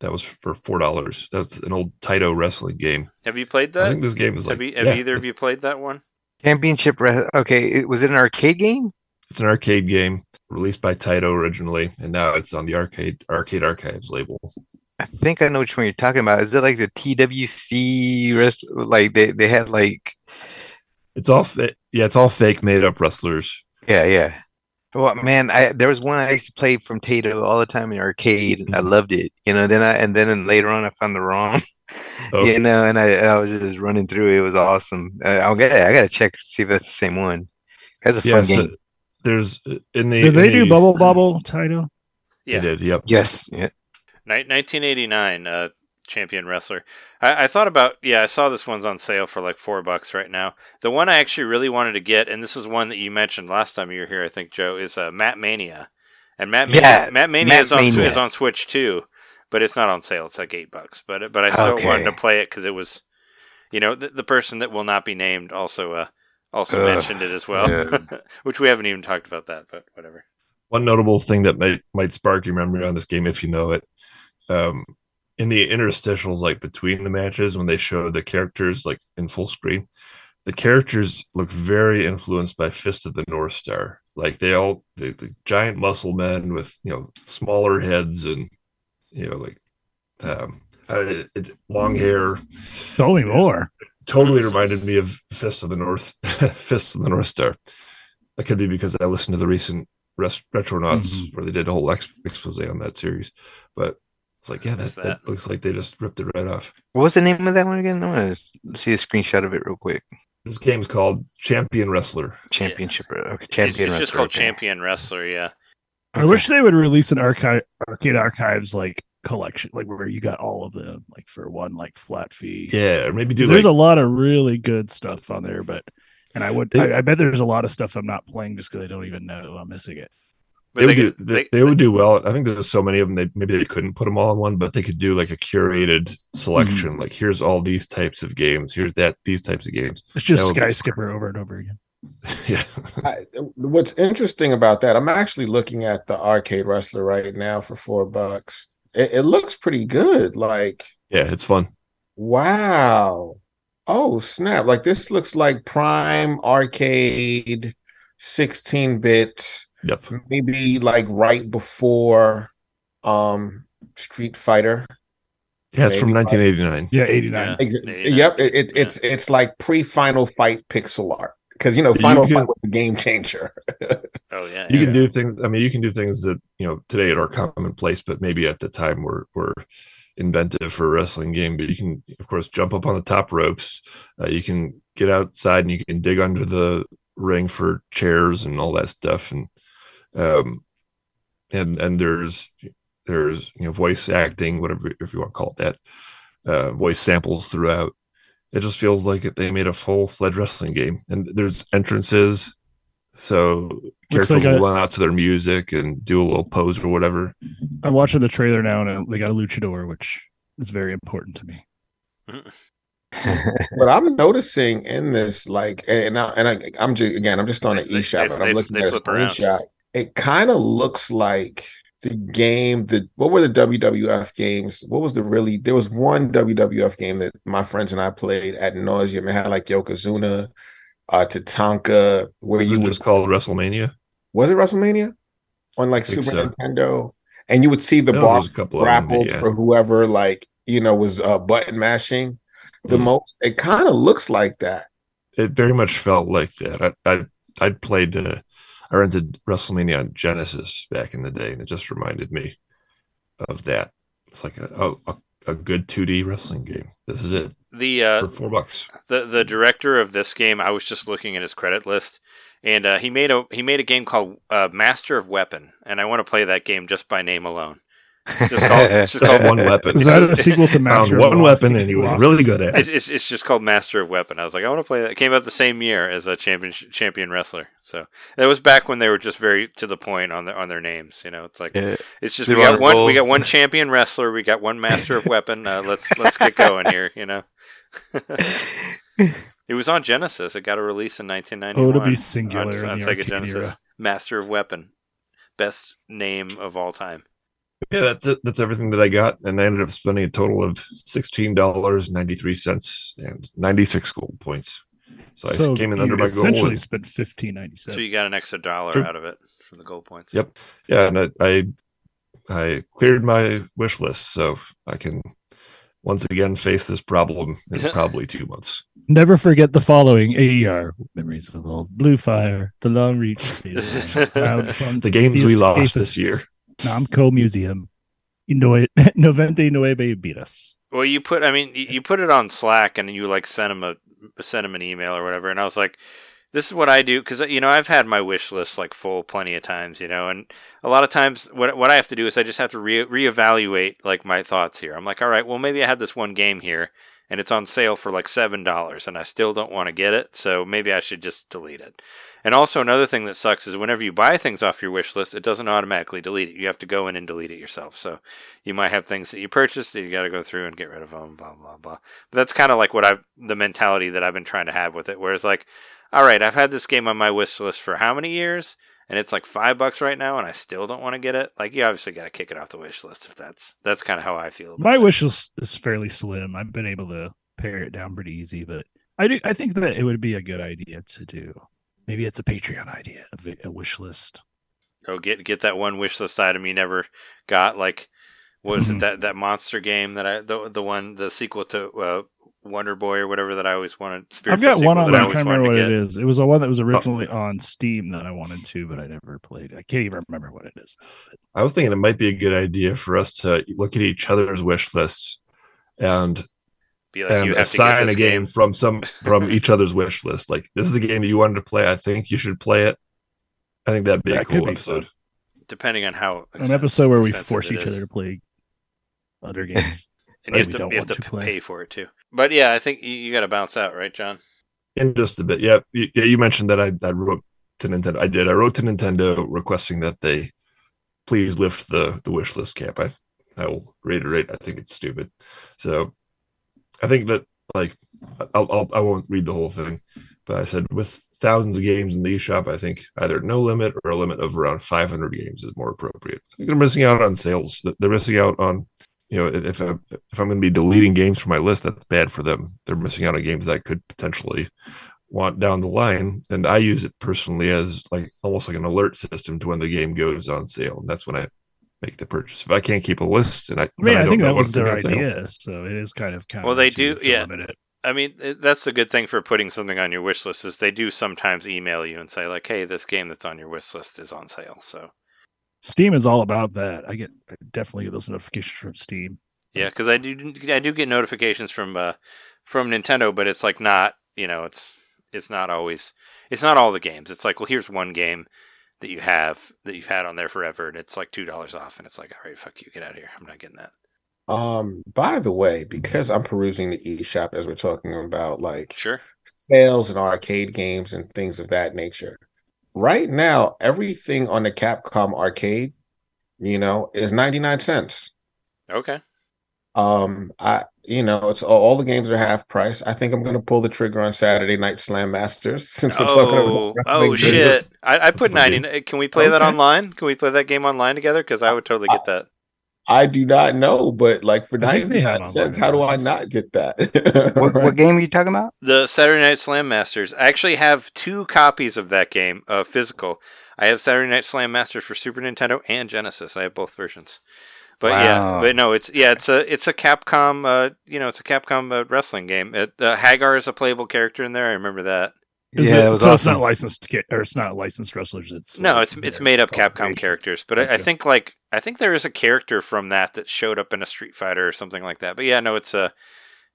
That was for four dollars. That's an old Taito wrestling game. Have you played that? I think this game is like have you, have yeah, either of you played that one? Championship. Re- okay, it, was it an arcade game? It's an arcade game released by Taito originally, and now it's on the arcade Arcade Archives label. I think I know which one you're talking about. Is it like the TWC rest? Like they they had like It's all fa- yeah, it's all fake made up wrestlers. yeah yeah. Well, man, I there was one I used to play from Taito all the time in arcade. and I Mhm. loved it, you know. Then I and then and later on I found the ROM, Oh. you know, and I I was just running through it. It was awesome. I, I'll get I gotta check see if that's the same one. That's a fun Yes, game. there's uh, in the Did in they do Bubble Bobble title? Taito? They Yeah. did. Yep. Yes, yeah. 1989 uh, champion wrestler. I-, I thought about yeah, I saw this one's on sale for like four bucks right now. The one I actually really wanted to get, and this is one that you mentioned last time you were here, I think Joe, is uh, Mat Mania, and Mat Mania, Yeah, Mat Mania Matt is on Mania. is on Switch too, but it's not on sale. It's like eight bucks, but but I still Okay. wanted to play it because it was, you know, the, the person that will not be named also uh also Ugh, mentioned it as well, yeah. <laughs> which we haven't even talked about that, but whatever. One notable thing that might might spark your memory on this game if you know it. Um, in the interstitials, like between the matches, when they show the characters like in full screen, the characters look very influenced by Fist of the North Star. Like they all the, the giant muscle men with you know smaller heads and you know like um, uh, it, it- long hair. Tell me more. Totally reminded me of Fist of the North, <laughs> Fist of the North Star. That could be because I listened to the recent Res- Retronauts Mhm. where they did a whole ex- expose on that series. But it's like, yeah, that, that? that? looks like they just ripped it right off. What was the name of that one again? I want to see a screenshot of it real quick. This game's called Champion Wrestler. Championship. Okay, It's, champion. it's just called okay. Champion Wrestler, yeah. I wish they would release an archive arcade archives like collection, like where you got all of them, like for one like flat fee. Yeah, or maybe do 'Cause like, there's a lot of really good stuff on there, but and I would They- I, I bet there's a lot of stuff I'm not playing just because I don't even know I'm missing it. But they, would they do, they, they- they would do well. I think there's so many of them. They maybe they couldn't put them all in one, but they could do like a curated selection. Mm-hmm. Like here's all these types of games. Here's that these types of games. It's just That Sky. Skipper over and over again. <laughs> yeah, I, what's interesting about that, I'm actually looking at the arcade wrestler right now for four bucks. It, it looks pretty good. Like, yeah, it's fun. wow. Oh, snap. Like, this looks like prime arcade 16 bit, Yep. maybe like right before um Street Fighter. Yeah, it's from 1989. Yeah, 89. Yeah. Ex- Yeah, Yep, it, it, yeah. it's it's like pre-final fight pixel art because you know Final can- Fight was the game changer. <laughs> Oh yeah, You yeah. can do things. I mean, you can do things that you know today are commonplace, but maybe at the time were were inventive for a wrestling game. But you can, of course, jump up on the top ropes. Uh, you can get outside and you can dig under the ring for chairs and all that stuff. And um, and and there's there's you know voice acting, whatever if you want to call it that, uh, voice samples throughout. It just feels like they made a full fledged wrestling game, and there's entrances. So Looks characters like will a- run out to their music and do a little pose or whatever. I'm watching the trailer now, and they got a luchador, which is very important to me. <laughs> But I'm noticing in this, like, and I, and I, I'm just again, I'm just on an They- eShop, they- and I'm they- looking they at a flip around. screenshot. It kind of looks like the game that what were the WWF games? What was the really? There was one WWF game that my friends and I played at nauseum. It had like Yokozuna, uh, Tatanka, where Is you just called WrestleMania? was it WrestleMania on like Super so. Nintendo, and you would see the I know bar there's a couple of them, grappled yeah. for whoever like you know was uh, button mashing the Mhm. most. It kind of looks like that. It very much felt like that. I I I played. Uh, I rented WrestleMania on Genesis back in the day, and it just reminded me of that. It's like a a, a good 2D wrestling game. This is it The uh, for four bucks. the the director of this game, I was just looking at his credit list, and uh, he made a he made a game called uh, Master of Weapon, and I want to play that game just by name alone. It's just called, it's <laughs> just Just called one weapon. Is that a sequel to Master? of one Lock- weapon, and he was really good at It's, it. it's, it's just called Master of Weapon. I was like, I want to play that. It came out the same year as a champion champion wrestler. So that was back when they were just very to the point on their on their names. You know, it's like Yeah. it's just They we got one roll. we got one champion wrestler, we got one Master of Weapon. Uh, let's let's get going here. You know. <laughs> It was on Genesis. It got a release in 1991. Oh, to be singular on, on Sega Genesis. era. Master of Weapon. best name of all time. Yeah, that's it. That's everything that I got, and I ended up spending a total of sixteen dollars ninety three cents and ninety six gold points. So, I came in you under my goal. Essentially, and- spent fifteen ninety So you got an extra dollar Sure. out of it from the gold points. Yep. yeah, and I, I I cleared my wish list, so I can once again face this problem in <laughs> probably two months. Never forget the following AER memories of old Blue Fire, The Long Reach, <laughs> The games we lost this year. Namco Museum, in Noe- Novente Nueve Vidas. Well, you put, I mean, you put it on Slack and you like sent him a sent him an email or whatever, and I was like, this is what I do because you know I've had my wish list like full plenty of times, you know, and a lot of times what what I have to do is I just have to re reevaluate like my thoughts here. I'm like, all right, well maybe I have this one game here and it's on sale for like seven dollars, and I still don't want to get it, so maybe I should just delete it. And also another thing that sucks is whenever you buy things off your wish list, it doesn't automatically delete it. You have to go in and delete it yourself. So you might have things that you purchased that you got to go through and get rid of them, blah blah blah. But that's kind of like what I've the mentality that I've been trying to have with it. Whereas like, all right, I've had this game on my wish list for how many years, and it's like five bucks right now, and I still don't want to get it. Like you obviously got to kick it off the wish list if that's that's kind of how I feel. About My it. wish list is fairly slim. I've been able to pare it down pretty easy, but I do. I think that it would be a good idea to do. Maybe it's a Patreon idea, a, a wish list. Oh, get get that one wish list item you never got. Like, what was it Mhm. that that monster game that I the the one the sequel to uh, Wonder Boy or whatever that I always wanted. I've got one on. that I I'm always trying to remember what get. it is. It was the one that was oh. originally on Steam that I wanted to, but I never played. I can't even remember what it is. I was thinking it might be a good idea for us to look at each other's wish lists and Be like and you have assign this a game, game. from some from <laughs> each other's wish list. Like this is a game that you wanted to play. I think you should play it. I think that'd be a That could cool be episode. fun. depending on how An episode where we force each is. other to play other games. And you have to, you have to to pay for it too. But yeah, I think you, you got to bounce out, right, Jon? In just a bit, yeah. You, yeah, you mentioned that I, I wrote to Nintendo. I did. I wrote to Nintendo requesting that they please lift the the wish list cap. I I will reiterate. I think it's stupid. So I think that like I'll, I'll I won't read the whole thing, but I said with thousands of games in the eShop, I think either no limit or a limit of around 500 games is more appropriate. I think they're missing out on sales. They're missing out on you know if I, if I'm going to be deleting games from my list, that's bad for them. They're missing out on games that I could potentially want down the line. And I use it personally as like almost like an alert system to when the game goes on sale. And that's when I make the purchase. If I can't keep a list and I, I mean, I, don't think know that when was it's gonna their be on sale. idea, so it is kind of kind Well, they do- yeah. I mean, that's the good thing for putting something on your wish list is they do sometimes email you and say like, "Hey, this game that's on your wish list is on sale." So Steam is all about that. I get I definitely get those notifications from Steam. yeah, because I do I do get notifications from uh, from Nintendo, but it's like not you know it's it's not always it's not all the games. It's like well, here's one game that you have that you've had on there forever, and it's like two dollars off, and it's like, all right, fuck you, get out of here. I'm not getting that. Um, by the way, because I'm perusing the eShop as we're talking about like Sure. sales and arcade games and things of that nature. Right now, everything on the Capcom arcade, you know, is 99 cents. Okay. Um, I you know, it's all, all the games are half price. I think I'm gonna pull the trigger on Saturday Night Slam Masters <laughs> since we're talking about Oh, wrestling. oh shit! I, I put ninety. Can we play that online? Can we play that game online together? Because I would totally get that. I do not know, but like for I think they 99 have cents, how do I not get that? <laughs> What, what game are you talking about? The Saturday Night Slam Masters. I actually have two copies of that game, uh, physical. I have Saturday Night Slam Masters for Super Nintendo and Genesis. I have both versions. But yeah, but no, it's yeah, it's a it's a Capcom, uh, you know, it's a Capcom uh, wrestling game. It, uh, Haggar is a playable character in there. I remember that. Is yeah, it- it was so it's not licensed ki- or it's not licensed wrestlers. It's No, like it's it's made up Capcom characters, but I, I think like I think there is a character from that that showed up in a Street Fighter or something like that. But yeah, no, it's a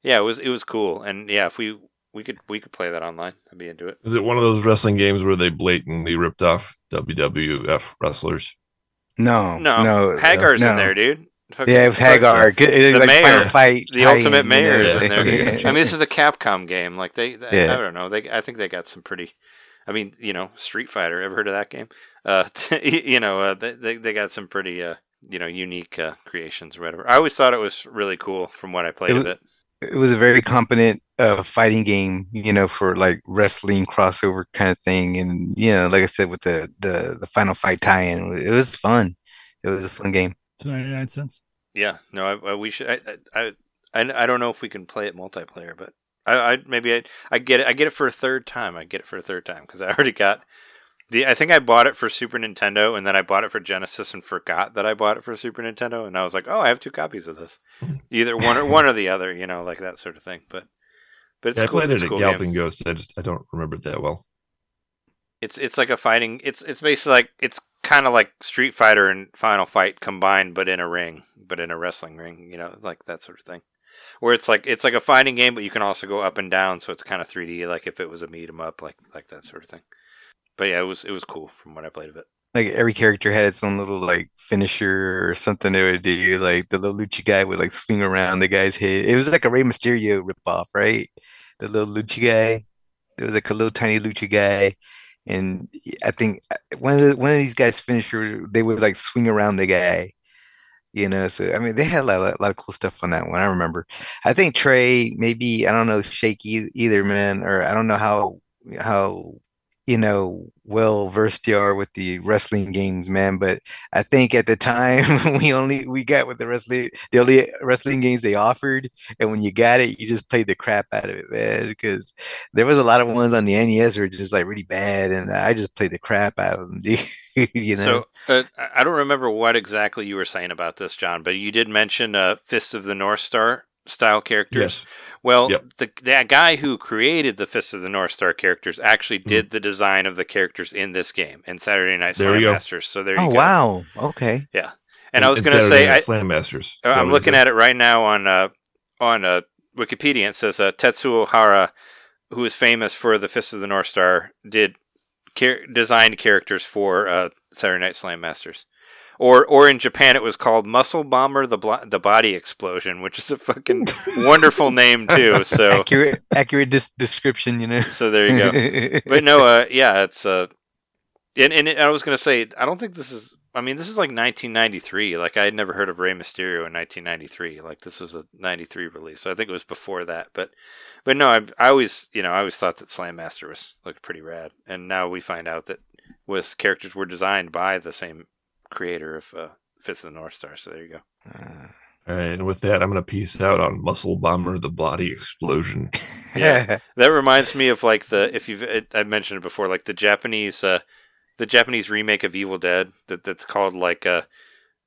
yeah, it was it was cool, and yeah, if we we could we could play that online, I'd be into it. Is it one of those wrestling games where they blatantly ripped off WWF wrestlers? No, No, no, Haggar's no. in there, dude. Yeah, it was Haggar. Was The like mayor. Fight. The ultimate mayor is in there. <laughs> I mean, this is a Capcom game. Like they, they Yeah. I don't know. They, I think they got some pretty. I mean, you know, Street Fighter. Ever heard of that game? Uh, <laughs> you know, uh, they, they they got some pretty uh, you know, unique uh, creations or whatever. I always thought it was really cool from what I played It of it. it was a very competent uh fighting game, you know, for like wrestling crossover kind of thing. And you know, like I said, with the the the final fight tie-in, it was fun. It was a fun game. It's ninety nine cents. Yeah, no, I, I, we should. I, I, I, I don't know if we can play it multiplayer, but I, I maybe I, I get it. I get it for a third time. I get it for a third time because I already got the. I think I bought it for Super Nintendo, and then I bought it for Genesis, and forgot that I bought it for Super Nintendo, and I was like, oh, I have two copies of this, <laughs> either one or one or the other, you know, like that sort of thing. But, but it's Yeah, I played It's it a at cool game. Galloping Ghost. I just I don't remember it that well. It's it's like a fighting. It's it's basically like it's kind of like Street Fighter and Final Fight combined, but in a ring, but in a wrestling ring. You know, like that sort of thing. Where it's like it's like a fighting game, but you can also go up and down, so it's kind of 3D, like if it was a beat 'em up, like like that sort of thing. But yeah, it was it was cool from what I played of it. Like every character had its own little like finisher or something they would do. Like the little Lucha guy would like swing around the guy's head. It was like a Rey Mysterio ripoff, right? The little Lucha guy. There was like a little tiny Lucha guy. And I think uh, one of the, one of these guys' finisher, they would like swing around the guy. You know, so I mean, they had a lot, a lot of cool stuff on that one. I remember. I think Trey, maybe I don't know, Shake e- either, man, or I don't know how how you know well versed you are with the wrestling games, man. But I think at the time <laughs> we only we got with the wrestling the only wrestling games they offered, and when you got it, you just played the crap out of it, man. Because there was a lot of ones on the NES were just like really bad, and I just played the crap out of them, <laughs> dude. You know. So uh, I don't remember what exactly you were saying about this, Jon, but you did mention uh, Fists of the North Star style characters. Yes. Well, Yep. the that guy who created the Fists of the North Star characters actually Hmm. did the design of the characters in this game in Saturday Night There Slam. Masters. So there you oh go. wow, okay. Yeah. And I was going to say, Night I, Slam Masters. Uh, I'm looking at it right now on uh, on uh, Wikipedia. It says uh, Tetsuo Hara, who is famous for the Fist of the North Star, did char- designed characters for uh, Saturday Night Slam Masters. Or, or in Japan, it was called Muscle Bomber: The The Body Explosion, which is a fucking <laughs> wonderful name too. So, <laughs> accurate, accurate dis- description, you know. so there you go. <laughs> But no, uh, yeah, it's uh, and and I was gonna say, I don't think this is. I mean, this is like 1993. Like I had never heard of Rey Mysterio in 1993. Like this was a 93 release. So I think it was before that. But but no, I, I always you know I always thought that Slam Master was looked pretty rad. And now we find out that was characters were designed by the same creator of uh, Fist of the North Star. So there you go. Uh, All right, and with that, I'm going to peace out on Muscle Bomber: The Body Explosion. <laughs> Yeah. That reminds me of like the if you've it, I mentioned it before, like the Japanese uh the Japanese remake of Evil Dead that that's called like uh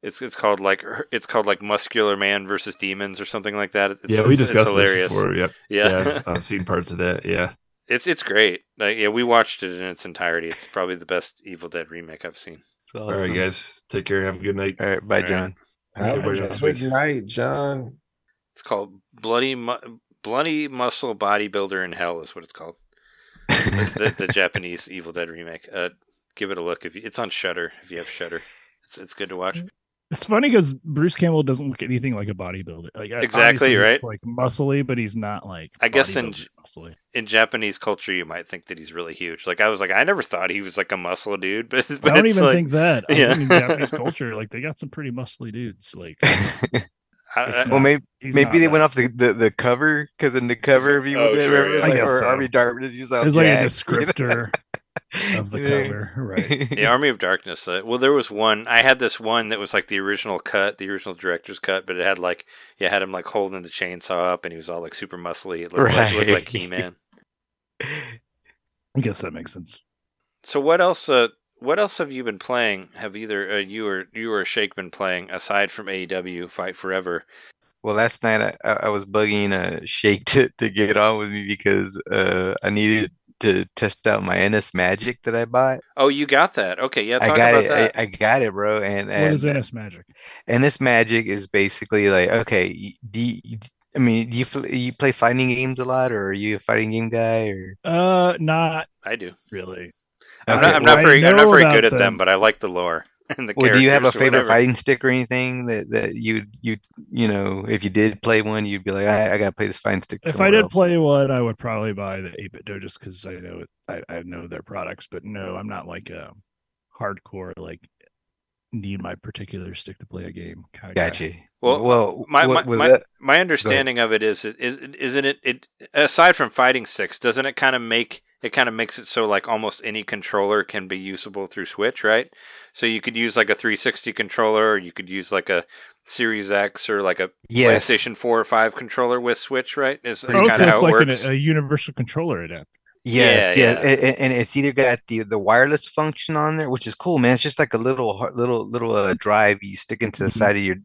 it's it's called like it's called like Muscular Man versus Demons or something like that. It's, yeah, we it's- it's discussed hilarious. this before. Yep. Yeah, Yeah, <laughs> I've seen parts of that. Yeah. it's it's great. Like, yeah, we watched it in its entirety. It's probably the best Evil Dead remake I've seen. It's All right, guys. Take care. Have a good night. All right, bye, All right. Jon. Have Everybody a good week. night, Jon. It's called Bloody Mu- Bloody Muscle Bodybuilder in Hell is what it's called. the, the, the <laughs> Japanese Evil Dead remake. Uh, give it a look if you, it's on Shudder. If you have Shudder, it's it's good to watch. It's funny because Bruce Campbell doesn't look anything like a bodybuilder. Like Exactly, obviously he's, right? Like muscly, but he's not like. I guess in- muscly. in Japanese culture, you might think that he's really huge. Like I was like, I never thought he was like a muscle dude, but, <laughs> but I don't it's even like, think that. I Yeah. in Japanese <laughs> culture, like they got some pretty muscly dudes. Like, I, <laughs> I, It's well, maybe he's maybe they that. went off the, the, the cover because in the cover of oh, Evil Oh, sure, yeah. I like, guess or so. Army Darkness, you saw There's like a descriptor of the Yeah. cover, right? <laughs> the Army of Darkness. Uh, well, there was one. I had this one that was like the original cut, the original director's cut, but it had like, yeah, had him like holding the chainsaw up, and he was all like super muscly. It looked like, looked like He Man. <laughs> I guess that makes sense. So what else? Uh, what else have you been playing? Have either uh, you or you or Shake been playing aside from AEW Fight Forever? Well, last night I, I I was bugging uh, Shake <laughs> to, to get on with me because uh, I needed to test out my NS Magic that I bought. Oh, you got that? Okay, yeah. Talk I got about it. that. I, I got it, bro. And What and is NS Magic? NS Magic is basically like okay. Do you, I mean, do you you play fighting games a lot, or are you a fighting game guy? Or Uh, not I do. really. I'm not, I'm not I very I'm not very about good at them. them, but I like the lore <laughs> and the Well, do you have a favorite whatever. fighting stick or anything that that you you you know if you did play one, you'd be like, I, I gotta play this fighting stick. If I did else." play one, I would probably buy the 8BitDo just because I know it. I, I know their products, but no, I'm not like a hardcore like need my particular stick to play a game. Kind of Gotcha. Well, well, my what my, my, my understanding of it is is isn't it it aside from fighting sticks doesn't it kind of make it kind of makes it so like almost any controller can be usable through Switch, right? So you could use like a 360 controller, or you could use like a Series X or like a Yes. PlayStation 4 or 5 controller with Switch, right? Is, is kind so of it's how it like works. an, a universal controller adapter. Yes, Yeah, yeah. And, and it's either got the the wireless function on there, which is cool, man. It's just like a little little little uh, drive you stick into the Mhm. side of your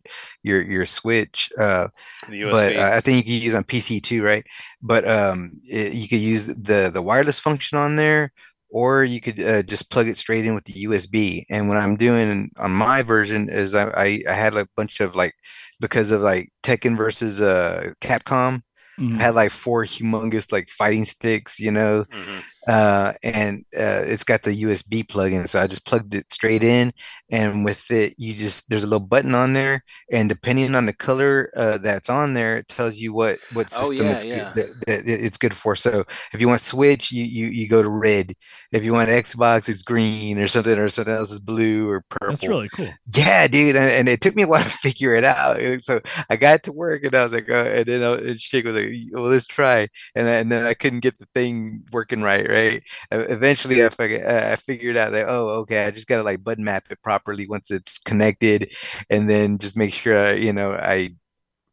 your your Switch. Uh, the USB. but uh, I think you can use on PC too, right? But um, it, you could use the the wireless function on there, or you could uh, just plug it straight in with the USB. And what I'm doing on my version is I I, I had like a bunch of like because of like Tekken versus uh Capcom. Mhm. I had like four humongous like fighting sticks, you know, Mhm. Uh, and uh, it's got the USB plug in. So I just plugged it straight in, and with it, you just there's a little button on there, and depending on the color uh, that's on there, it tells you what what Oh, system yeah, it's yeah. good, that, that it's good for. So if you want Switch, you you you go to red. If you want Xbox, it's green or something, or something else is blue or purple. That's really cool. Yeah, dude, and, and it took me a while to <laughs> figure it out. And So I got to work, and I was like, oh, and then I, and Shake was like, "Well, let's try." And, I, and then I couldn't get the thing working right, right? E- Eventually, I figured I figured out that oh, okay, I just gotta like button map it properly once it's connected, and then just make sure I, you know I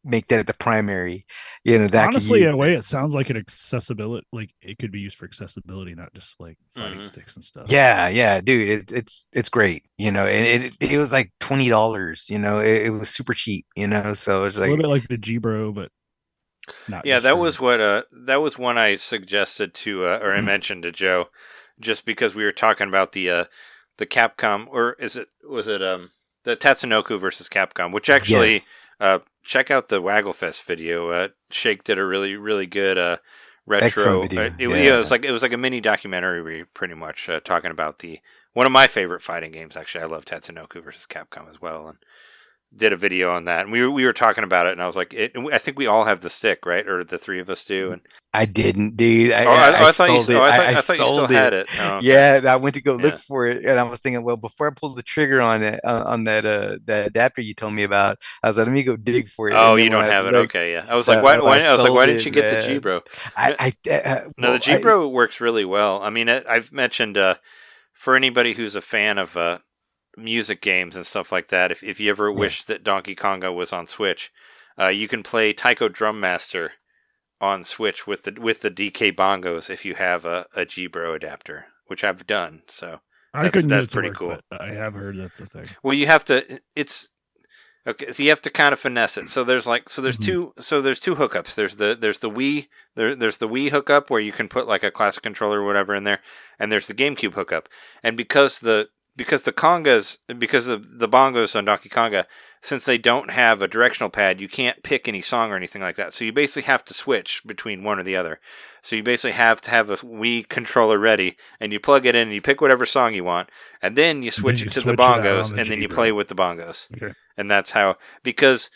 make that the primary. You know, that Honestly, in a way, it. it sounds like an accessibility. Like it could be used for accessibility, not just like fighting Mhm. sticks and stuff. Yeah, yeah, dude, it, it's it's great, you know, and it it was like twenty dollars, you know, it, it was super cheap, you know, so it's a like little bit like the G Bro, but not. Yeah, that was what uh that was one I suggested to uh, or I mentioned to Joe, just because we were talking about the uh the Capcom or is it was it um the Tatsunoko versus Capcom, which actually Yes. uh check out the Wagglefest video. Uh, Shake did a really really good uh retro. Video, uh, it, yeah, yeah. it was like it was like a mini documentary, pretty much uh, talking about the one of my favorite fighting games. Actually, I love Tatsunoko versus Capcom as well, and did a video on that. And we were we were talking about it, and I was like, it, I think we all have the stick, right? Or the three of us do. And I didn't, dude. I, oh, I, I, I thought you, it. oh, I thought, thought you still sold had it. Oh, okay. Yeah, I went to go look for it, and I was thinking, well, before I pulled the trigger on it uh, on that uh that adapter you told me about, I was like, let me go dig for it. Oh, you don't have it. looked, Okay, yeah. I was uh, like, why? I why I was like, why didn't you get the. G Bro? I, I uh, No, the G Bro works really well. I mean, it, I've mentioned uh, for anybody who's a fan of uh, music games and stuff like that. If if you ever wish that Donkey Konga was on Switch, uh, you can play Taiko Drum Master on Switch with the with the DK bongos if you have a, a G Bro adapter, which I've done. So I that's- couldn't. that's pretty work, cool. I have heard that's a thing. Well, you have to. It's okay. So you have to kind of finesse it. So there's like so there's Mhm. two so there's two hookups. There's the there's the Wii there there's the Wii hookup where you can put like a classic controller or whatever in there, and there's the GameCube hookup. And because the because the congas because of the bongos on Donkey Konga, since they don't have a directional pad, you can't pick any song or anything like that. So you basically have to switch between one or the other. So you basically have to have a Wii controller ready, and you plug it in, and you pick whatever song you want, and then you switch you it to switch the bongos, the and then you play with the bongos, Okay. and that's how because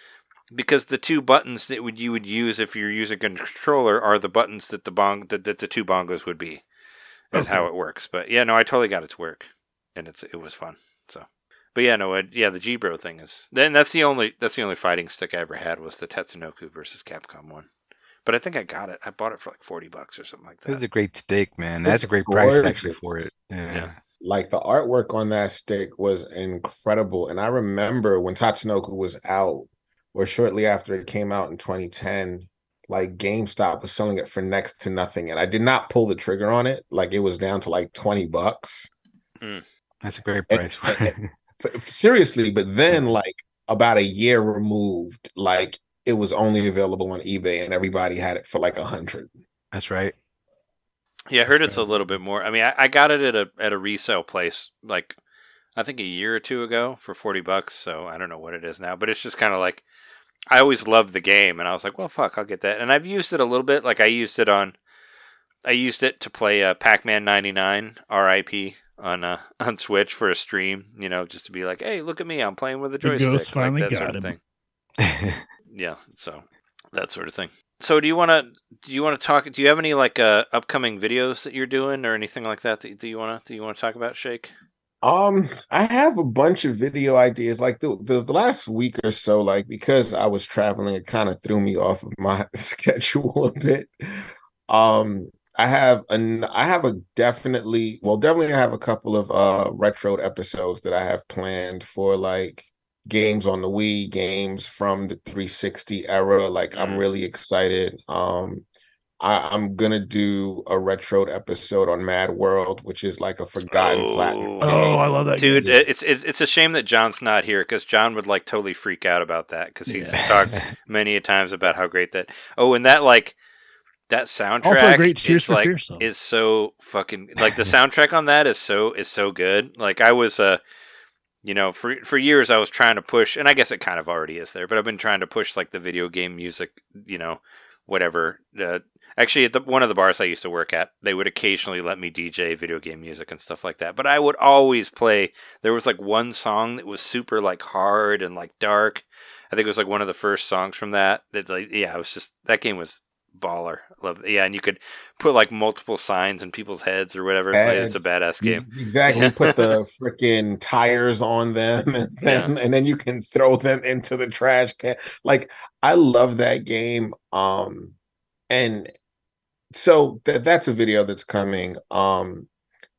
because the two buttons that would you would use if you're using a controller are the buttons that the bong that, that the two bongos would be. Is how it works. But yeah, no, I totally got it to work, and it's it was fun. So, but yeah, no, it, yeah, the G Bro thing is then that's the only that's the only fighting stick I ever had was the Tatsunoko versus Capcom one. But I think I got it. I bought it for like forty bucks or something like that. It was a great stick, man. It's That's a great price actually for it. Yeah. Yeah. like the artwork on that stick was incredible. And I remember when Tatsunoko was out, or shortly after it came out in 2010, like GameStop was selling it for next to nothing. And I did not pull the trigger on it. Like it was down to like 20 bucks. Hmm. That's a great And- price for it. <laughs> F- f- seriously, but then like about a year removed, like it was only available on eBay and everybody had it for like a hundred. That's right. Yeah, I heard it's a little bit more. I mean, I, I got it at a at a resale place like I think a year or two ago for forty bucks. So I don't know what it is now, but it's just kind of like I always loved the game, and I was like, well, fuck, I'll get that. And I've used it a little bit. Like I used it on, I used it to play uh, Pac Man ninety nine R.I.P. on uh, <laughs> on Switch for a stream. You know, just to be like, hey, look at me, I'm playing with a The joystick, ghost finally like that got sort of him. thing. <laughs> Yeah, so that sort of thing. So do you want to do you want to talk? Do you have any like uh, upcoming videos that you're doing or anything like that that, that you want to do you want to talk about, Shake? Um, I have a bunch of video ideas. Like the, the the last week or so, like because I was traveling, it kind of threw me off of my <laughs> schedule a bit. Um, I have an I have a definitely well, definitely I have a couple of uh retro episodes that I have planned for like games on the Wii, games from the 360 era. Like I'm really excited. Um I, I'm gonna do a retro episode on Mad World, which is like a forgotten Oh. platinum. Oh, I love that Dude, game. it's it's it's a shame that Jon's not here because Jon would like totally freak out about that because he's Yeah. talked <laughs> many a times about how great that. Oh, and that like that soundtrack Also a great Tears is for like Fears song. is so fucking like the <laughs> soundtrack on that is so is so good. Like I was uh you know for for years I was trying to push and I guess it kind of already is there, but I've been trying to push like the video game music, you know, whatever. Uh, actually, at the, one of the bars I used to work at, they would occasionally let me DJ video game music and stuff like that. But I would always play. There was like one song that was super like hard and like dark. I think it was like one of the first songs from that. That like yeah, it was just that game was baller. Love yeah, and you could put like multiple signs in people's heads or whatever. It's a badass game. Exactly. You put the <laughs> freaking tires on them and then and then you can throw them into the trash can. Like I love that game. Um and so that that's a video that's coming. Um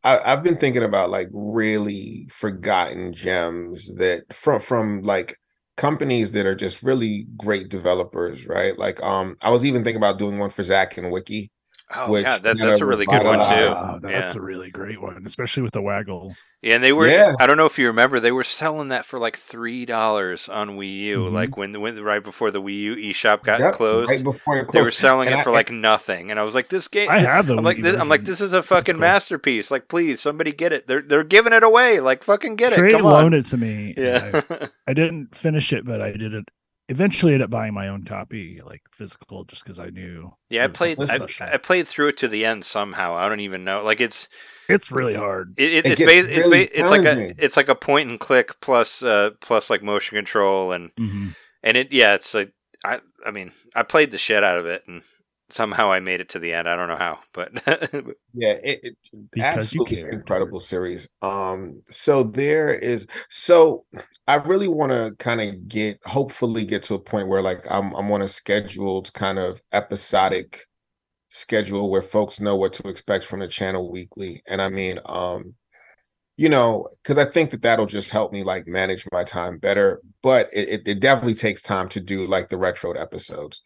I, I've been thinking about like really forgotten gems that from from like companies that are just really great developers, right? Like um I was even thinking about doing one for Zack and Wiki. Oh which yeah, that, kinda that's a really good one too. revitalized- Ah, yeah. that's a really great one, especially with the waggle. Yeah, and they were. Yeah. I don't know if you remember, they were selling that for like three dollars on Wii U, Mhm. like when when right before the Wii U eShop got Yep, closed. Right before it they were selling And it for I- like nothing, and I was like, "This game." I have them. I'm like, this, I'm like, this is a fucking cool. masterpiece. Like, please, somebody get it. They're they're giving it away. Like, fucking get it. Trey Come loaned on. it to me. Yeah. I, I didn't finish it, but I did it. Eventually, ended up buying my own copy, like physical, just because I knew. yeah, I played. I. I played through it to the end somehow. I don't even know. Like, it's It's really hard. it, it, It it's gets ba- it's really ba- it's like a it's like a point and click plus uh plus like motion control and Mhm. and it yeah it's like i i mean i played the shit out of it and somehow i made it to the end i don't know how but <laughs> Yeah, it, it absolutely incredible series. Um, so there is so I really want to kind of get hopefully get to a point where like I'm I'm on a scheduled kind of episodic schedule where folks know what to expect from the channel weekly. And I mean, um, you know, because I think that that'll just help me like manage my time better. But it, it, it definitely takes time to do like the retro episodes.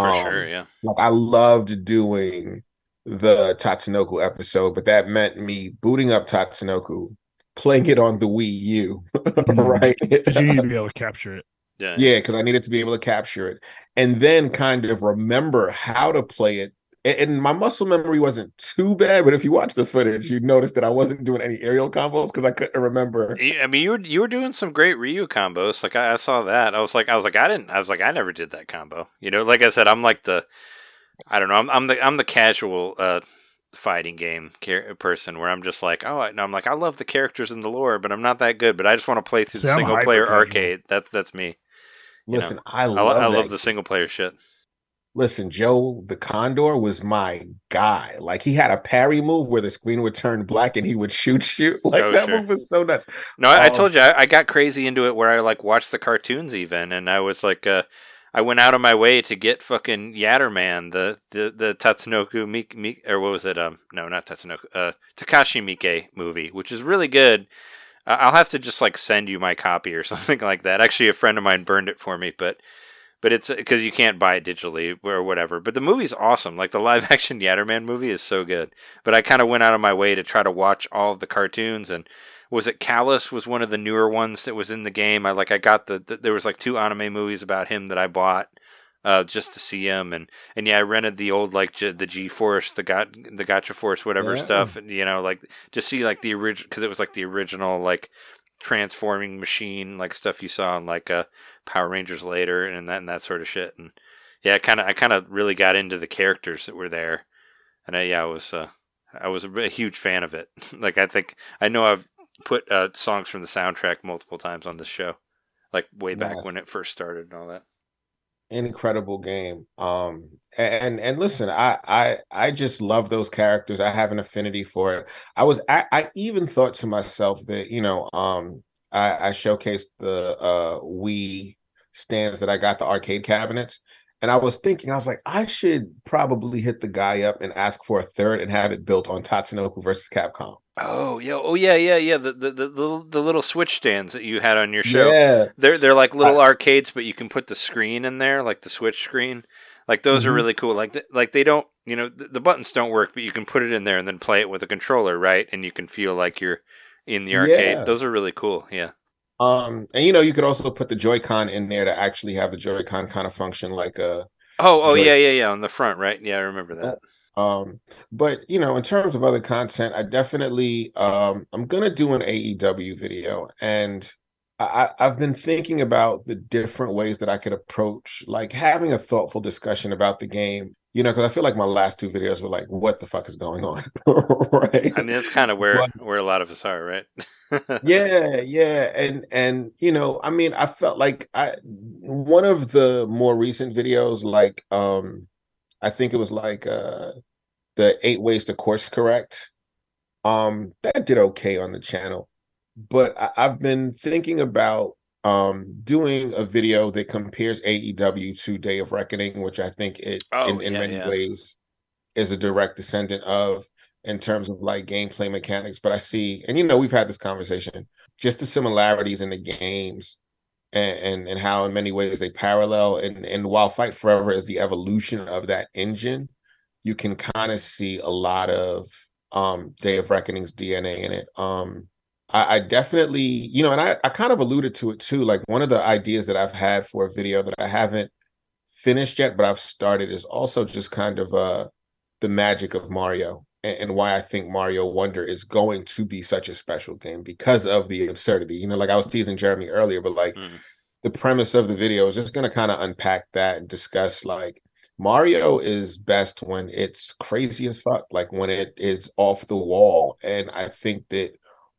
For Um, sure yeah like I loved doing the Tatsunoko episode, but that meant me booting up Tatsunoko, playing it on the Wii U, <laughs> right? Because you need to be able to capture it. yeah yeah, because I needed to be able to capture it and then kind of remember how to play it. And, and my muscle memory wasn't too bad, but if you watch the footage, you'd notice that I wasn't doing any aerial combos because I couldn't remember. I mean, you were you were doing some great Ryu combos. Like I, I saw that. I was like, I was like, I didn't. I was like, I never did that combo. You know, like I said, I'm like the, I don't know. I'm, I'm the I'm the casual uh, fighting game char- person where I'm just like, oh, I, no, I'm like, I love the characters and the lore, but I'm not that good. But I just want to play through See, the I'm single player hyper-casual. arcade. That's that's me. You Listen, I I, love, lo- I love the single player shit. Listen, Joe the Condor was my guy. Like he had a parry move where the screen would turn black and he would shoot you. <laughs> Like Oh, that sure. move was so nuts. No, I, I Um, told you I, I got crazy into it where I like watched the cartoons even, and I was like, uh, I went out of my way to get fucking Yatterman, the the the Tatsunoko Mik, Mik or what was it? Um, no, not Tatsunoko, uh, Takashi Miike movie, which is really good. Uh, I'll have to just like send you my copy or <laughs> something like that. Actually, a friend of mine burned it for me, but but it's because you can't buy it digitally or whatever. But the movie's awesome. Like the live <laughs> action Yatterman movie is so good. But I kind of went out of my way to try to watch all of the cartoons and was it Karas was one of the newer ones that was in the game. I like I got the, the there was like two anime movies about him that I bought uh, just to see him and and yeah I rented the old like G, the G Force the got the Gotcha Force whatever Yeah. stuff and you know like just see like the original because it was like the original like transforming machine like stuff you saw in like uh Power Rangers later and that and that sort of shit and yeah kind of I kind of really got into the characters that were there and I, yeah I was uh I was a, a huge fan of it <laughs> like I think I know I've put uh, songs from the soundtrack multiple times on this show, like way back Nice. when it first started and all that. incredible game. Um, and and listen, I I I just love those characters. I have an affinity for it. I was I, I even thought to myself that you know um I, I showcased the uh Wii stands that I got the arcade cabinets. And I was thinking, I was like, I should probably hit the guy up and ask for a third and have it built on Tatsunoko versus Capcom. Oh yeah, oh yeah, yeah, yeah. The the, the the little switch stands that you had on your show. Yeah. They're they're like little arcades, but you can put the screen in there, like the switch screen. Like those are Mhm. really cool. Like th- like they don't, you know, the, the buttons don't work, but you can put it in there and then play it with a controller, right? And you can feel like you're in the arcade. Yeah. Those are really cool. Yeah. Um, and you know, you could also put the Joy-Con in there to actually have the Joy-Con kind of function like a Oh oh Joy- yeah yeah yeah on the front, right? Yeah, I remember that. Um, but you know, in terms of other content, I definitely um I'm gonna do an AEW video and I, I- I've been thinking about the different ways that I could approach like having a thoughtful discussion about the game. You know, because I feel like my last two videos were like, what the fuck is going on? <laughs> right. I mean, that's kind of where But- where a lot of us are, right? <laughs> yeah yeah and and you know i mean i felt like i one of the more recent videos like um i think it was like uh the eight ways to course correct um that did okay on the channel but I, i've been thinking about um doing a video that compares aew to day of reckoning which i think it Oh, in, in yeah, many yeah. ways is a direct descendant of in terms of like gameplay mechanics. But i see and you know we've had this conversation just the similarities in the games and and, and how in many ways they parallel. And and while fight forever is the evolution of that engine you can kind of see a lot of um day of reckoning's dna in it. Um I, I definitely you know and i i kind of alluded to it too like one of the ideas that i've had for a video that i haven't finished yet but i've started is also just kind of uh the magic of mario and, and why i think mario wonder is going to be such a special game because of the absurdity you know like i was teasing jeremy earlier but like Mm. the premise of the video is just going to kind of unpack that and discuss like Mario is best when it's crazy as fuck, like when it is off the wall. And I think that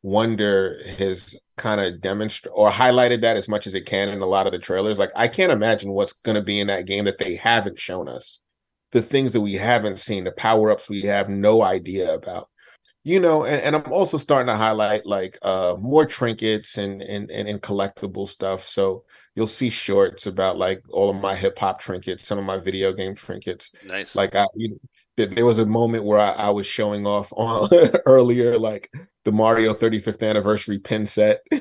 Wonder has kind of demonstrated or highlighted that as much as it can in a lot of the trailers. Like, I can't imagine what's going to be in that game that they haven't shown us. The things that we haven't seen, the power ups we have no idea about. You know, and, and I'm also starting to highlight like uh more trinkets and, and and and collectible stuff. So you'll see shorts about like all of my hip hop trinkets, some of my video game trinkets. nice. Like I, you there, there was a moment where I, I was showing off on <laughs> earlier, like the Mario 35th anniversary pin set. <laughs> like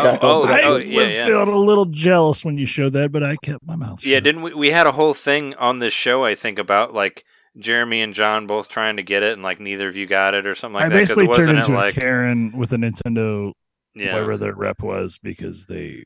I, Oh, oh held oh, I up. oh, was yeah, yeah. feeling a little jealous when you showed that, but I kept my mouth shut. Yeah, didn't we? We had a whole thing on this show, I think, about like Jeremy and Jon both trying to get it, and like neither of you got it or something like I that. Because basically it wasn't turned it into like a Karen with a Nintendo, yeah, whatever their rep was, because they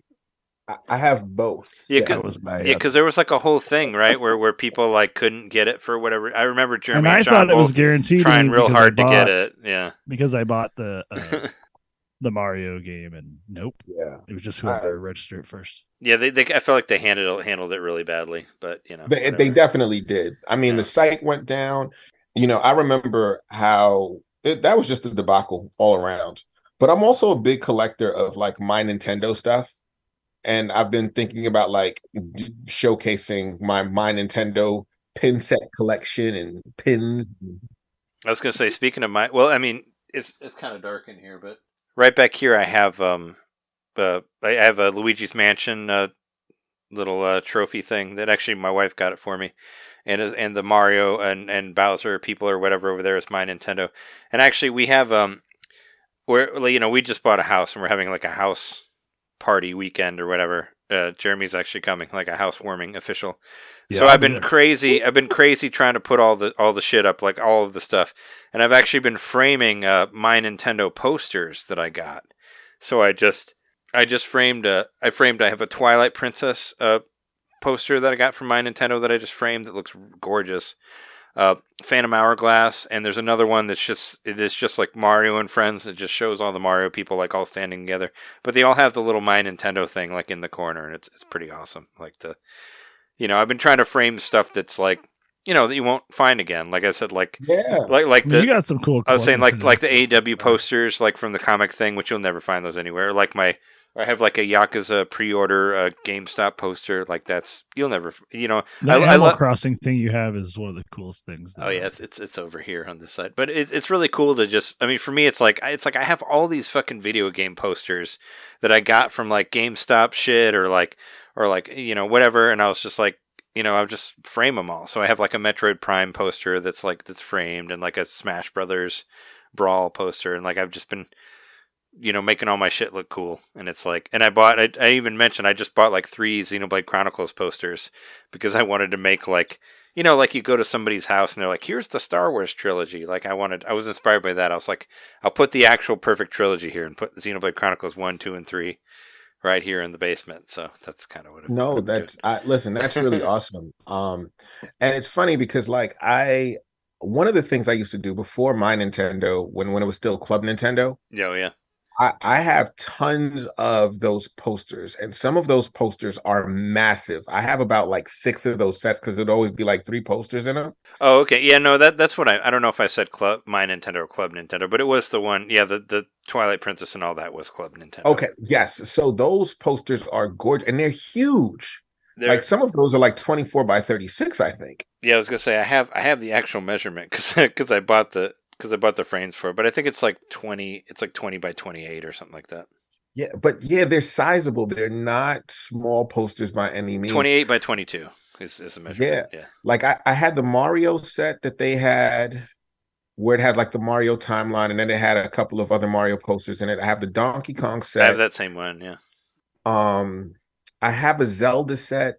I, I have both. Yeah, that could- yeah, because there was like a whole thing, right, where where people like couldn't get it for whatever. I remember Jeremy and and, I John thought it was guaranteed trying real because I hard to get it. Yeah, because I bought the uh, <laughs> the Mario game, and nope, Yeah. it was just I- whoever registered it first. yeah. They, they I felt like they handled handled it really badly, but you know, They, they definitely did. I mean, Yeah. the site went down. You know, I remember how it, that was just a debacle all around. But I'm also a big collector of like my Nintendo stuff. And I've been thinking about like d- showcasing my my Nintendo pin set collection and pins. I was gonna say, speaking of my, well, I mean, it's it's kind of dark in here, but right back here, I have um, uh, I have a Luigi's Mansion uh, little uh, trophy thing that actually my wife got it for me, and and the Mario and and Bowser people or whatever over there is my Nintendo, and actually we have um, we're you know we just bought a house and we're having like a house party weekend or whatever. Uh, Jeremy's actually coming, like a housewarming official. so I've been crazy. I've been crazy trying to put all the all the shit up, like all of the stuff, and I've actually been framing uh, my Nintendo posters that I got. So I just I just framed a I framed I have a Twilight Princess uh, poster that I got from my Nintendo that I just framed that looks gorgeous. Uh, Phantom Hourglass, and there's another one that's just it is just like Mario and friends. It just shows all the Mario people like all standing together, but they all have the little my Nintendo thing like in the corner, and it's it's pretty awesome. Like the, you know, I've been trying to frame stuff that's like you know that you won't find again. Like I said, like Yeah. like like the you got some cool. I was saying like like the and. AEW posters, like from the comic thing, which you'll never find those anywhere. Like my or I have like a Yakuza pre-order uh, GameStop poster. Like that's you'll never, you know. The I, I Animal lo- Crossing thing you have is one of the coolest things. Oh yeah, it's, it's it's over here on this side, but it's it's really cool to just. I mean, for me, it's like it's like I have all these fucking video game posters that I got from like GameStop shit or like or like you know whatever, and I was just like, you know, I'll just frame them all. So I have like a Metroid Prime poster that's like that's framed, and like a Smash Brothers Brawl poster, and like I've just been, you know, making all my shit look cool. And it's like, and I bought, I, I even mentioned I just bought like three Xenoblade Chronicles posters because I wanted to make like, you know, like you go to somebody's house and they're like, here's the Star Wars trilogy. Like I wanted, I was inspired by that. I was like, I'll put the actual perfect trilogy here and put Xenoblade Chronicles one, two, and three right here in the basement. So that's kind of what. It, No, that's I listen, that's really <laughs> awesome. Um and it's funny because like I one of the things I used to do before my Nintendo when when it was still Club Nintendo. Yeah, yeah. I, I have tons of those posters, and some of those posters are massive. I have about like six of those sets because it'd always be like three posters in them. Oh, okay. Yeah, no, that that's what I. I don't know if I said Club My Nintendo or Club Nintendo, but it was the one. Yeah, the the Twilight Princess and all that was Club Nintendo. Okay, yes. So those posters are gorgeous and they're huge. They're- Like some of those are like 24 by 36, I think. yeah, I was gonna say I have I have the actual measurement because I bought the because I bought the frames for it, but I think it's like twenty. It's like twenty by twenty eight or something like that. Yeah, but yeah, they're sizable. They're not small posters by any means. Twenty eight by twenty two is is the measurement. Yeah. Like I, I had the Mario set that they had where it had like the Mario timeline, and then it had a couple of other Mario posters in it. I have the Donkey Kong set. I have that same one. Yeah. Um, I have a Zelda set,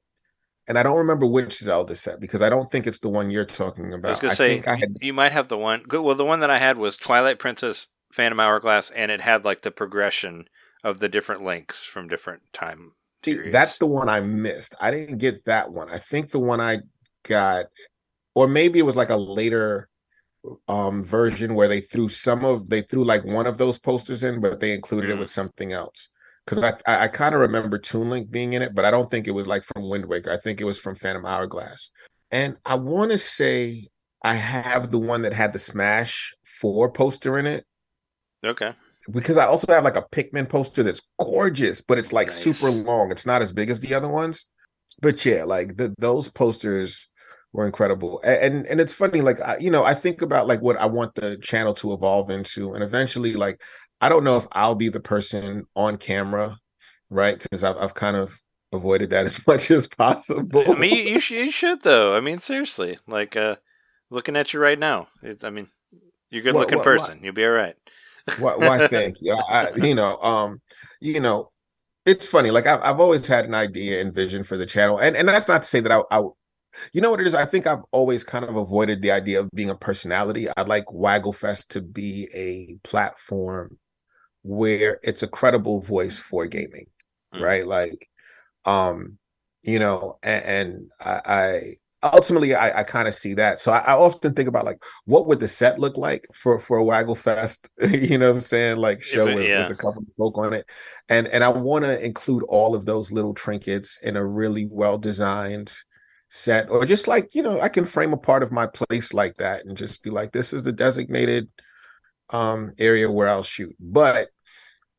and I don't remember which Zelda set because I don't think it's the one you're talking about. I was gonna say think I had you might have the one. Good. Well, the one that I had was Twilight Princess, Phantom Hourglass, and it had like the progression of the different links from different time See, periods. that's the one I missed. I didn't get that one. I think the one I got, or maybe it was like a later um version where they threw some of they threw like one of those posters in, but they included it Mhm. with something else. Because I I, I kind of remember Toon Link being in it, but I don't think it was like from Wind Waker. I think it was from Phantom Hourglass. And I want to say I have the one that had the Smash Four poster in it okay. because I also have like a Pikmin poster that's gorgeous, but it's like Nice. super long. It's not as big as the other ones. But yeah, like the, those posters were incredible. And, and it's funny, like I, you know, I think about like what I want the channel to evolve into, and eventually, like I don't know if I'll be the person on camera, right? Because I've I've kind of avoided that <laughs> as much as possible. I mean, you, you, sh- you should though. I mean, seriously, like uh, looking at you right now. It's, I mean, you're a good looking What- what- person. You'll be all right. why, why <laughs> thank you I, I- you know um you know it's funny like I've, I've always had an idea and vision for the channel and and that's not to say that I, I you know what it is? I think i've always kind of avoided the idea of being a personality. I'd like wagglefest to be a platform where it's a credible voice for gaming Mm. right? Like um you know and, and i, I ultimately i, I kind of see that. So I, I often think about like what would the set look like for for a waggle fest <laughs> you know what i'm saying? Like show it- with, yeah. with a couple of folk on it. And and i want to include all of those little trinkets in a really well designed set or just like you know i can frame a part of my place like that and just be like this is the designated um area where i'll shoot but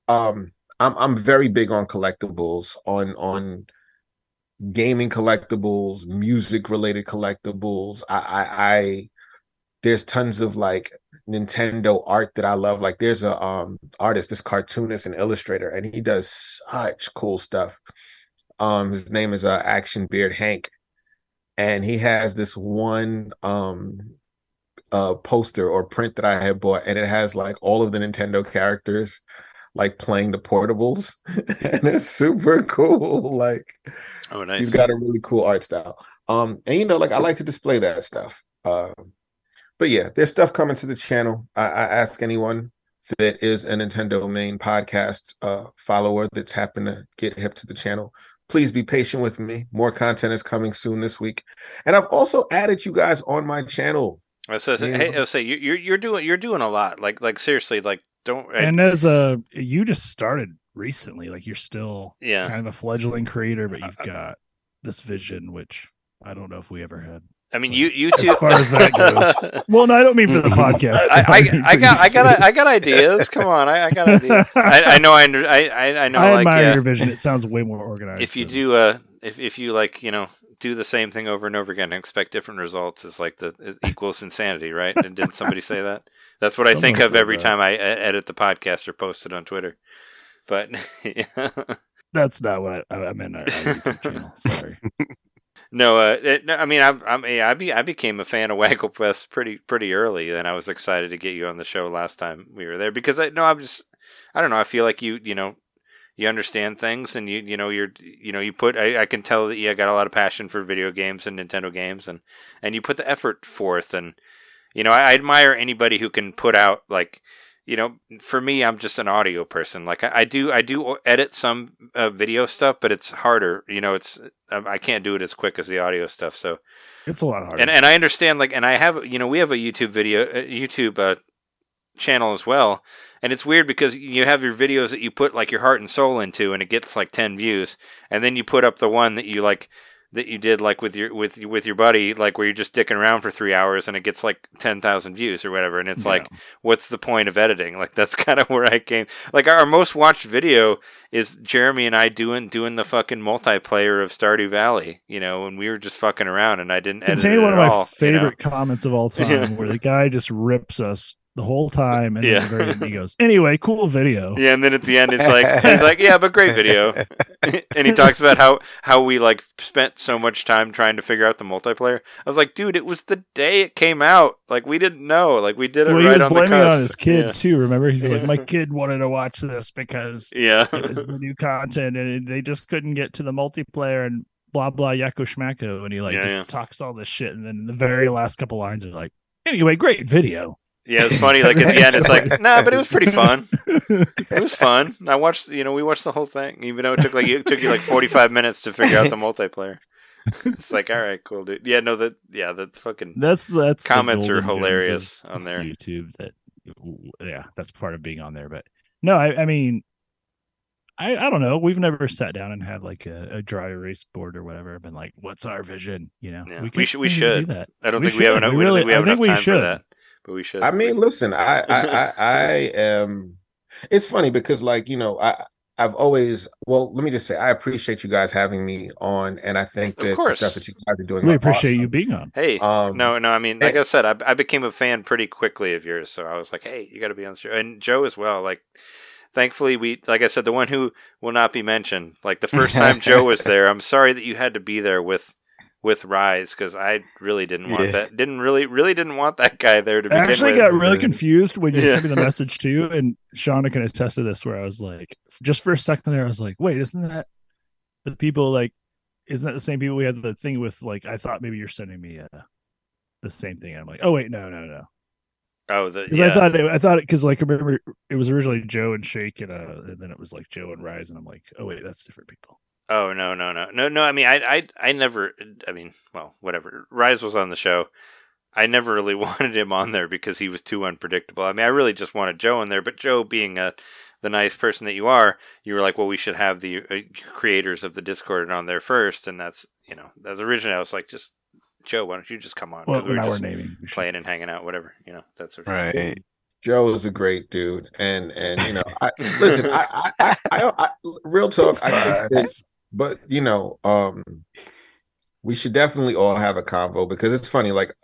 um i'm i'm very big on collectibles on on gaming collectibles music related collectibles i i, I there's tons of like Nintendo art that I love. Like there's a um artist, this cartoonist and illustrator, and he does such cool stuff. Um, his name is uh, Action Beard Hank, and he has this one um uh poster or print that I had bought, and it has like all of the Nintendo characters like playing the portables, <laughs> and it's super cool. <laughs> Like Oh, nice. He's got a really cool art style. Um, and you know, like I like to display that stuff. Uh, but yeah, there's stuff coming to the channel. I, I ask anyone that is a NintenDomain podcast uh follower that's happened to get hip to the channel. Please be patient with me. More content is coming soon this week, and I've also added you guys on my channel. I says, Yeah. hey, I say you- you're you're doing you're doing a lot. Like like seriously, like don't. And as a you just started recently, like you're still yeah. kind of a fledgling creator, but you've got this vision, which I don't know if we ever had. I mean, you you As far as that goes. <laughs> Well, no, I don't mean for the podcast. I, I, I got I got I got ideas. Come on, I, I got ideas. <laughs> I, I know I under, I I I know I like admire yeah, your vision. It sounds way more organized. if you than- do uh if if you like you know do the same thing over and over again and expect different results is like the is equals insanity, right? And didn't somebody say that? That's what I think of every that. time I edit the podcast or post it on Twitter. But <laughs> that's not what I, I meant. Our, our YouTube channel. Sorry. No, uh, it, no, I mean, I'm, I'm, I, be, I became a fan of <laughs> Wagglefest pretty, pretty early, and I was excited to get you on the show last time we were there because I, no, I'm just, I don't know, I feel like you, you know, you understand things, and you, you know, you're, you know, you put, I, I can tell that you got a lot of passion for video games and Nintendo games, and, and you put the effort forth, and, you know, I, I admire anybody who can put out like, you know, for me, I'm just an audio person. Like I, I do, I do edit some uh, video stuff, but it's harder. You know, it's um, I can't do it as quick as the audio stuff. So, It's a lot harder. and and I understand. Like, and I have, you know, we have a YouTube video, uh, YouTube uh, channel as well. And it's weird because you have your videos that you put like your heart and soul into, and it gets like ten views, and then you put up the one that you like that you did like with your with with your buddy, like where you're just dicking around for three hours, and it gets like ten thousand views or whatever, and it's Yeah. like what's the point of editing? Like that's <laughs> kind of where I came. Like our most watched video is Jeremy and I doing doing the fucking multiplayer of Stardew Valley. You know, and we were just fucking around, and I didn't edit contain it one of my all, you know? favorite comments of all <laughs> time, where the guy just rips us the whole time, and Yeah. the very end he goes, "Anyway, cool video." Yeah, and then at the end it's like he's like, yeah, but great video, <laughs> and he talks about how how we like spent so much time trying to figure out the multiplayer. I was like, dude, it was the day it came out. Like we didn't know. Like we did it Well, he right was on the blaming it cusp. on his kid Yeah. too. Remember, he's like, "My <laughs> kid wanted to watch this because Yeah. it was the new content, and they just couldn't get to the multiplayer and blah blah yakko schmacko." And he like Yeah, just yeah. talks all this shit, and then the very last couple lines are like, "Anyway, great video." Yeah, it's funny. Like at the end, it's like, nah, but it was pretty fun. It was fun. I watched, you know, we watched the whole thing, even though it took like it took you like forty five minutes to figure out the multiplayer. It's like, all right, cool, dude. Yeah, no, that, yeah, the fucking That's that's comments are golden gems of hilarious on there. YouTube that yeah, that's part of being on there. But no, I, I mean I, I don't know. We've never sat down and had like a, a dry erase board or whatever. Been like, what's our vision? You know, Yeah, we can- should- we can do should. that. I don't We think we have should. enough. We We, don't really- think we have I enough we time for that, but we should. I mean, listen, I, I, I, <laughs> I am. It's funny because, like, you know, I, I've always. Well, let me just say, I appreciate you guys having me on, and I think Of that the course. stuff that you guys are doing. We are appreciate you being on. hey, Um, no, no. I mean, like. I said, I, I became a fan pretty quickly of yours, so I was like, hey, you got to be on the show, and Joe as well. Like, thankfully, we, like I said, the one who will not be mentioned. Like the first time <laughs> Joe was there, I'm sorry that you had to be there with with Rise because I really didn't want Yeah. that. Didn't really, really didn't want that guy there to I begin actually with. got really confused when you Yeah. sent me the message too, and Shauna can attest to this. Where I was like, just for a second there, I was like, wait, isn't that the people like? Isn't that the same people we had the thing with? Like, I thought maybe you're sending me uh, the same thing. And I'm like, oh wait, no, no, no. oh, Because yeah. I thought it, I thought it because like remember it was originally Joe and Shake and uh and then it was like Joe and Rise and I'm like oh wait that's different people. Oh no no no no no! I mean, I I I never. I mean, well, whatever. Rise was on the show. I never really <laughs> wanted him on there because he was too unpredictable. I mean, I really just wanted Joe in there, but Joe, being a the nice person that you are, you were like, well, we should have the uh, creators of the Discord on there first, and that's you know, as originally I was like, just Joe, why don't you just come on? Well, 'Cause we were now we're just naming. We should- playing and hanging out, whatever, you know, that sort of Right. Joe is a great dude, and and you know, I <laughs> listen. I I, I, I, I real talk. I think this, but you know, um, we should definitely all have a convo because it's funny. Like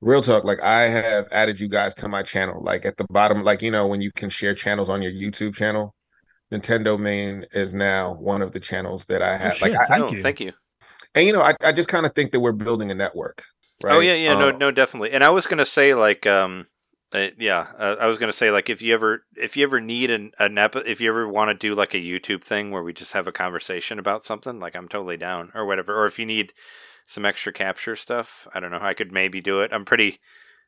real talk. Like I have added you guys to my channel. Like at the bottom, like you know, when you can share channels on your YouTube channel, NintenDomain is now one of the channels that I Oh, have. shit, like, I, thank oh, you. thank you. and you know, I, I just kind of think that we're building a network. Right? Oh yeah, yeah, no, Um, no, definitely. And I was gonna say like, um, uh, yeah, uh, I was gonna say like if you ever if you ever need an an epi- if you ever want to do like a YouTube thing where we just have a conversation about something, like I'm totally down or whatever. Or if you need some extra capture stuff, I don't know, I could maybe do it. I'm pretty.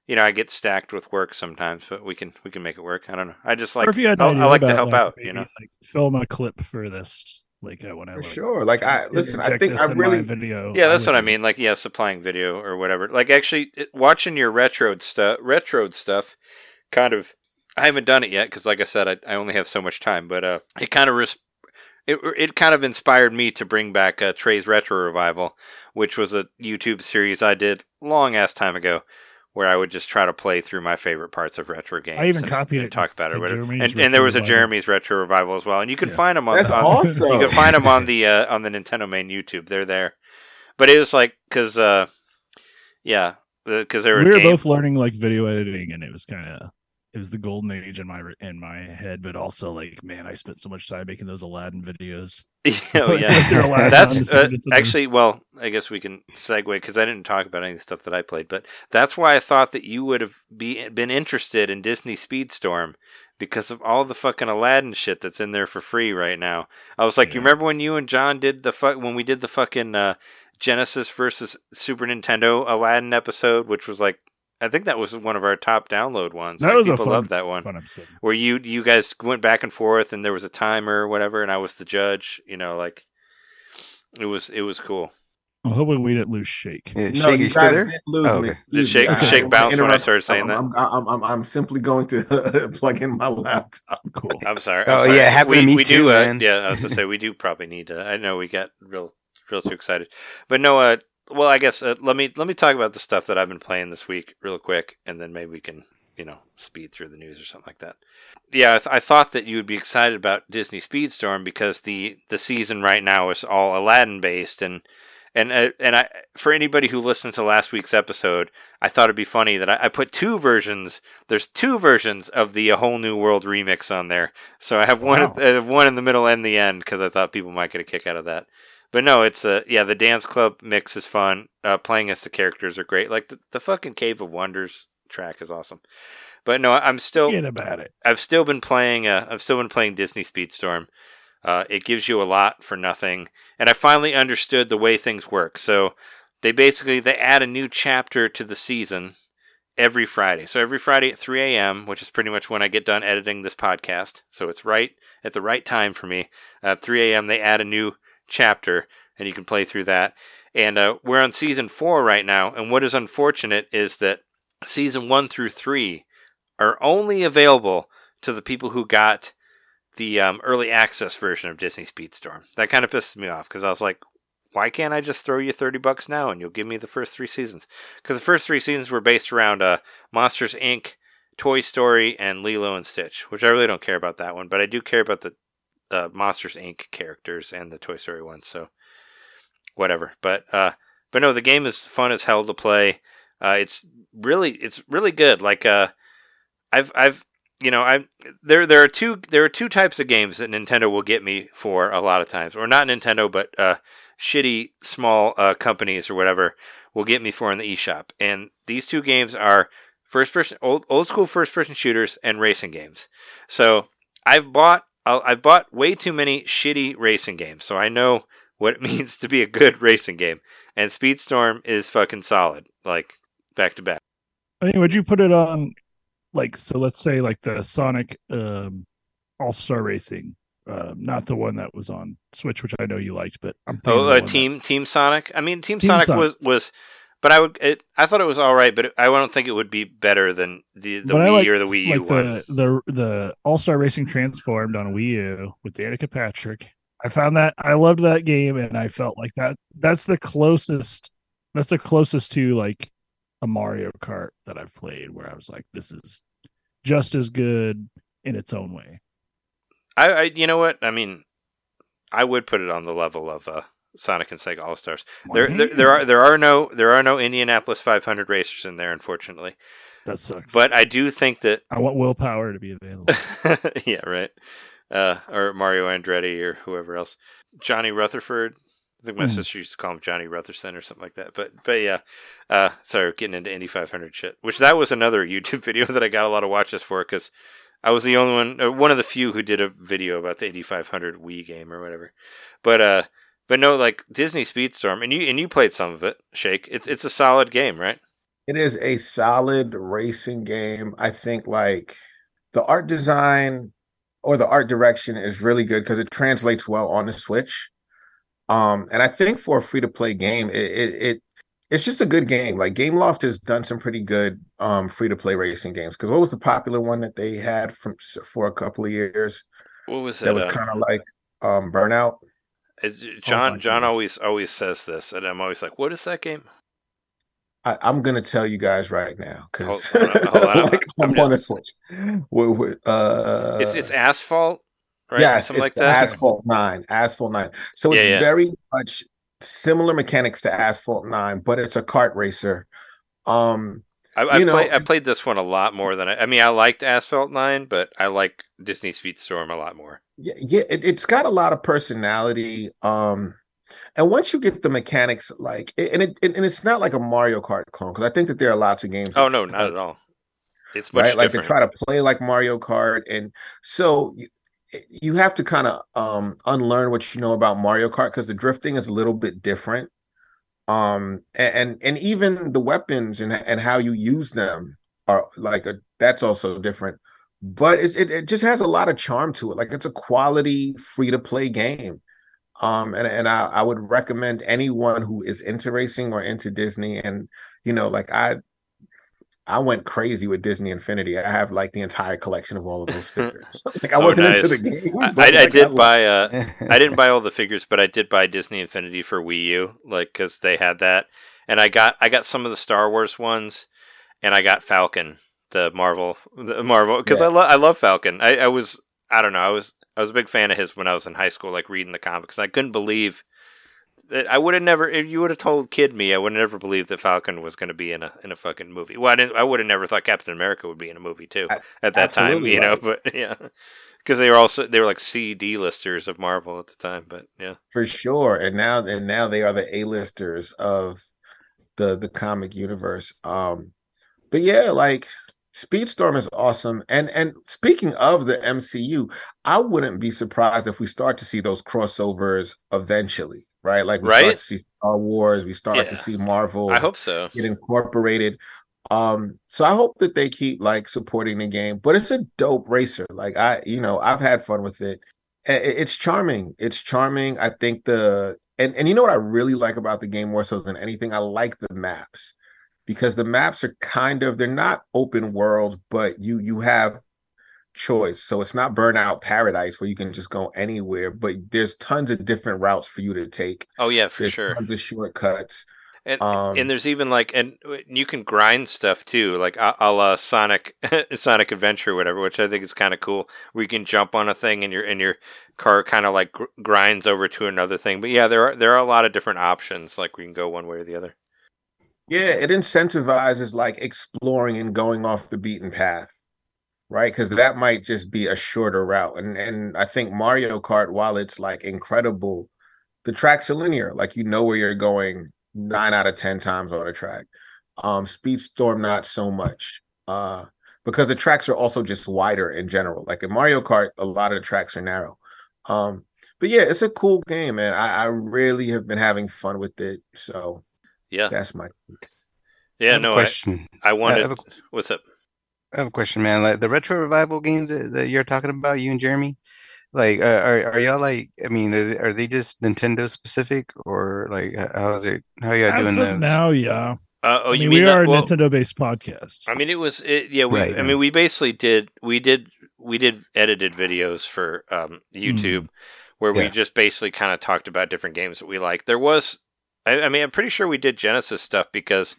You know, I get stacked with work sometimes, but we can we can make it work. I don't know. I just like if you had I, I like to help like, out. You know, like film a clip for this. Like I want to For sure. Like I listen. I think I in really video. Yeah, that's would what I mean. Like, yeah, supplying video or whatever. Like, actually, it, watching your retro stuff, retro stuff, kind of. I haven't done it yet because, like I said, I, I only have so much time. But uh, it kind of res- it it kind of inspired me to bring back uh, Trey's Retro Revival, which was a YouTube series I did long ass time ago, where I would just try to play through my favorite parts of retro games. I even and, could and it. talk about it. the And, and there was a Jeremy's Retro Revival as well, and you can Yeah. find them on, That's on awesome. you can find them on <laughs> the uh, on the NintenDomain YouTube. They're there, but it was like because uh, yeah, because they were we were game- both learning like video editing, and it was kind of it was the golden age in my in my head. But also, like, man, I spent so much time making those Aladdin videos. <laughs> oh yeah. they're Aladdin on the That's uh, actually well. I guess we can segue because I didn't talk about any of the stuff that I played, but that's why I thought that you would have be, been interested in Disney Speedstorm because of all the fucking Aladdin shit that's in there for free right now. I was like, you remember when you and Jon did the fuck when we did the fucking uh, Genesis versus Super Nintendo Aladdin episode, which was like. I think that was one of our top download ones. That Like, was a people fun- loved that one fun episode. where you you guys went back and forth and there was a timer or whatever and I was the judge, you know, like it was it was cool. I'm hoping we didn't lose Shake. Yeah, No, Shake, you you still there? didn't lose Oh, me. okay. Did Shake- me. I- Shake bounce when I started saying I'm, that? I'm, I'm, I'm simply going to <laughs> plug in my laptop. Cool. <laughs> I'm sorry. Oh, I'm sorry. yeah, happened we, to me we too, do, uh. Yeah, I was to say we do probably need to. I know we got real real too excited, but no. Uh, well, I guess uh, let me let me talk about the stuff that I've been playing this week real quick, and then maybe we can you know speed through the news or something like that. Yeah, I, th- I thought that you would be excited about Disney Speedstorm because the the season right now is all Aladdin based and. And uh, and I for anybody who listened to last week's episode, I thought it'd be funny that I, I put two versions. There's two versions of the A Whole New World remix on there. So I have one Wow. uh, one in the middle and the end because I thought people might get a kick out of that. But no, it's a yeah, the dance club mix is fun. Uh, playing as the characters are great. Like the, the fucking Cave of Wonders track is awesome. But no, I'm still about it. I've still been playing. Uh, I've still been playing Disney Speedstorm. Uh, it gives you a lot for nothing, and I finally understood the way things work. So they basically they add a new chapter to the season every Friday. So every Friday at 3 a.m., which is pretty much when I get done editing this podcast. So it's right at the right time for me. At 3 a.m., they add a new chapter, and you can play through that. And uh, we're on season four right now. And what is unfortunate is that season one through three are only available to the people who got the um, early access version of Disney Speedstorm. That kind of pissed me off because I was like, why can't I just throw you 30 bucks now and you'll give me the first three seasons? Because the first three seasons were based around uh, Monsters Inc., Toy Story, and Lilo and Stitch, which I really don't care about that one, but I do care about the uh, Monsters Inc. characters and the Toy Story ones, so whatever. But uh, but no, the game is fun as hell to play. Uh, it's really it's really good. Like uh, I've I've you know I there there are two there are two types of games that Nintendo will get me for a lot of times, or not Nintendo, but uh, shitty small uh, companies or whatever will get me for in the eShop. And these two games are first person old old school first person shooters and racing games. So I've bought I'll- I've bought way too many shitty racing games, so I know what it <laughs> means to be a good racing game. And Speedstorm is fucking solid, like back to back. I mean, would you put it on like so? Let's say like the Sonic um, All Star Racing, uh, not the one that was on Switch, which I know you liked, but I'm thinking Oh, uh, Team Team Sonic. I mean, Team, Team Sonic, Sonic. was was, but I would it, I thought it was all right, but I don't think it would be better than the the but Wii like, or the Wii U like one. the the the All Star Racing Transformed on Wii U with Danica Patrick. I found that I loved that game, and I felt like that that's the closest that's the closest to like a Mario Kart that I've played, where I was like, this is just as good in its own way. I, I you know what I mean. I would put it on the level of uh, Sonic and Sega All Stars. There, there there are there are no there are no Indianapolis 500 racers in there, unfortunately. that sucks. But I do think that I want Will Power to be available. <laughs> yeah, right. Uh, or Mario Andretti or whoever else. Johnny Rutherford. I think my Hmm. sister used to call him Johnny Rutherson or something like that. But but yeah. Uh, sorry, getting into Indy 500 shit. Which that was another YouTube <laughs> video that I got a lot of watches for because I was the only one, or one of the few who did a video about the Indy 500 Wii game or whatever. But uh, but no, like Disney Speedstorm, and you and you played some of it, Shake. It's it's a solid game, right? It is a solid racing game. I think like the art design or the art direction is really good because it translates well on the Switch. Um, and I think for a free to play game, it, it it it's just a good game. Like GameLoft has done some pretty good um free to play racing games. Because what was the popular one that they had from for a couple of years? What was That it? was uh, kind of like um, Burnout. It's, my Jon Jon goodness. always always says this, and I'm always like, "What is that game?" I, I'm gonna tell you guys right now because Hold on, hold on, <laughs> like, I'm I'm gonna- on a switch. Wait, wait, uh, it's it's Asphalt, right? yes, something it's like that. Asphalt Nine, Asphalt Nine. So it's Yeah, yeah. very much similar mechanics to Asphalt Nine, but it's a kart racer. Um, I, I, know- play, I played this one a lot more than I. I mean, I liked Asphalt Nine, but I like Disney Speedstorm a lot more. Yeah, yeah it, it's got a lot of personality. Um, and once you get the mechanics, like, and it and it's not like a Mario Kart clone because I think that there are lots of games. Oh no, not at all. It's much right? Like they try to play like Mario Kart, and so you, you have to kind of um unlearn what you know about Mario Kart because the drifting is a little bit different. Um, and and, and even the weapons and and how you use them are like a, that's also different. But it, it it just has a lot of charm to it. Like it's a quality free to play game. Um, and and I, I would recommend anyone who is into racing or into Disney, and you know, like I I went crazy with Disney Infinity. I have like the entire collection of all of those <laughs> figures. <laughs> like I Oh, wasn't into the game. I, but, I, I like, did love- buy. Uh, I didn't <laughs> buy all the figures, but I did buy Disney Infinity for Wii U, like because they had that, and I got I got some of the Star Wars ones, and I got Falcon, the Marvel, the Marvel, because I love I love Falcon. I, I was I don't know I was I was a big fan of his when I was in high school, like reading the comics. I couldn't believe that I would have never if you would have told kid me, I would have never believed that Falcon was going to be in a in a fucking movie. Well, I didn't. I would have never thought Captain America would be in a movie too A- at that time, you know. But <laughs> yeah, because they were also they were like C D listers of Marvel at the time. But yeah, for sure. And now and now they are the A-listers of the the comic universe. Um, but yeah, like Speedstorm is awesome. And and speaking of the MCU, I wouldn't be surprised if we start to see those crossovers eventually, right? Like we Right? start to see Star Wars, we start Yeah. to see Marvel. I hope so. get incorporated. Um, so I hope that they keep like supporting the game, but it's a dope racer. Like I, you know, I've had fun with it. It's charming. It's charming. I think the and and you know what I really like about the game more so than anything, I like the maps because the maps are kind of they're not open worlds, but you you have choice. So it's not burnout paradise where you can just go anywhere, but there's tons of different routes for you to take. Oh yeah, for There's sure. tons of shortcuts. And Um, and there's even like and you can grind stuff too, like a, a la Sonic <laughs> Sonic Adventure, or whatever, which I think is kind of cool. Where you can jump on a thing and your and your car kind of like gr- grinds over to another thing. But yeah, there are there are a lot of different options. Like we can go one way or the other. Yeah, it incentivizes like exploring and going off the beaten path, right? Because that might just be a shorter route. And and I think Mario Kart, while it's like incredible, the tracks are linear. Like you know where you're going nine out of ten times on a track. Um, Speedstorm not so much. Uh, because the tracks are also just wider in general. Like in Mario Kart, a lot of the tracks are narrow. Um, but yeah, it's a cool game, man. I, I really have been having fun with it. So Yeah, that's my I yeah. have No, I, question. I I wanted. have a- What's up? I have a question, man. Like the retro revival games that, that you're talking about, you and Jeremy, like, uh, are are y'all like? I mean, are, they- are they just Nintendo specific, or like, how is it? How y'all As doing of now, yeah. Uh, oh, I you mean, mean we that- are a well, Nintendo-based podcast. I mean, it was it, yeah. We, Right, I right. mean, we basically did we did we did edited videos for um, YouTube where we just basically kind of talked about different games that we like. There was, I, I mean, I'm pretty sure we did Genesis stuff because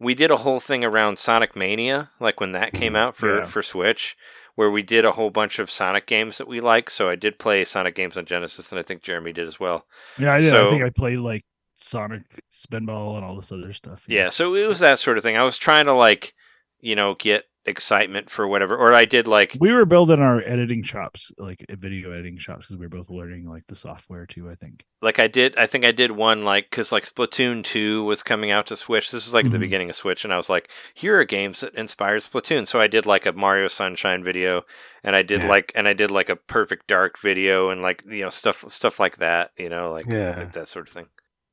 we did a whole thing around Sonic Mania, like when that came mm-hmm. out for Yeah. for Switch, where we did a whole bunch of Sonic games that we like. So I did play Sonic games on Genesis, and I think Jeremy did as well. yeah, I did. so- I think I played like Sonic Spinball and all this other stuff. Yeah, so it was that sort of thing. I was trying to like, you know, get excitement for whatever, or I did like we were building our editing shops, like video editing shops, because we were both learning like the software too. I think. like I did I think I did one like cuz like Splatoon 2 was coming out to Switch. This was like at the mm-hmm. beginning of Switch and I was like here are games that inspired Splatoon. So I did like a Mario Sunshine video and I did Yeah. like and I did like a Perfect Dark video and like you know stuff stuff like that, you know, like, Yeah. like that sort of thing.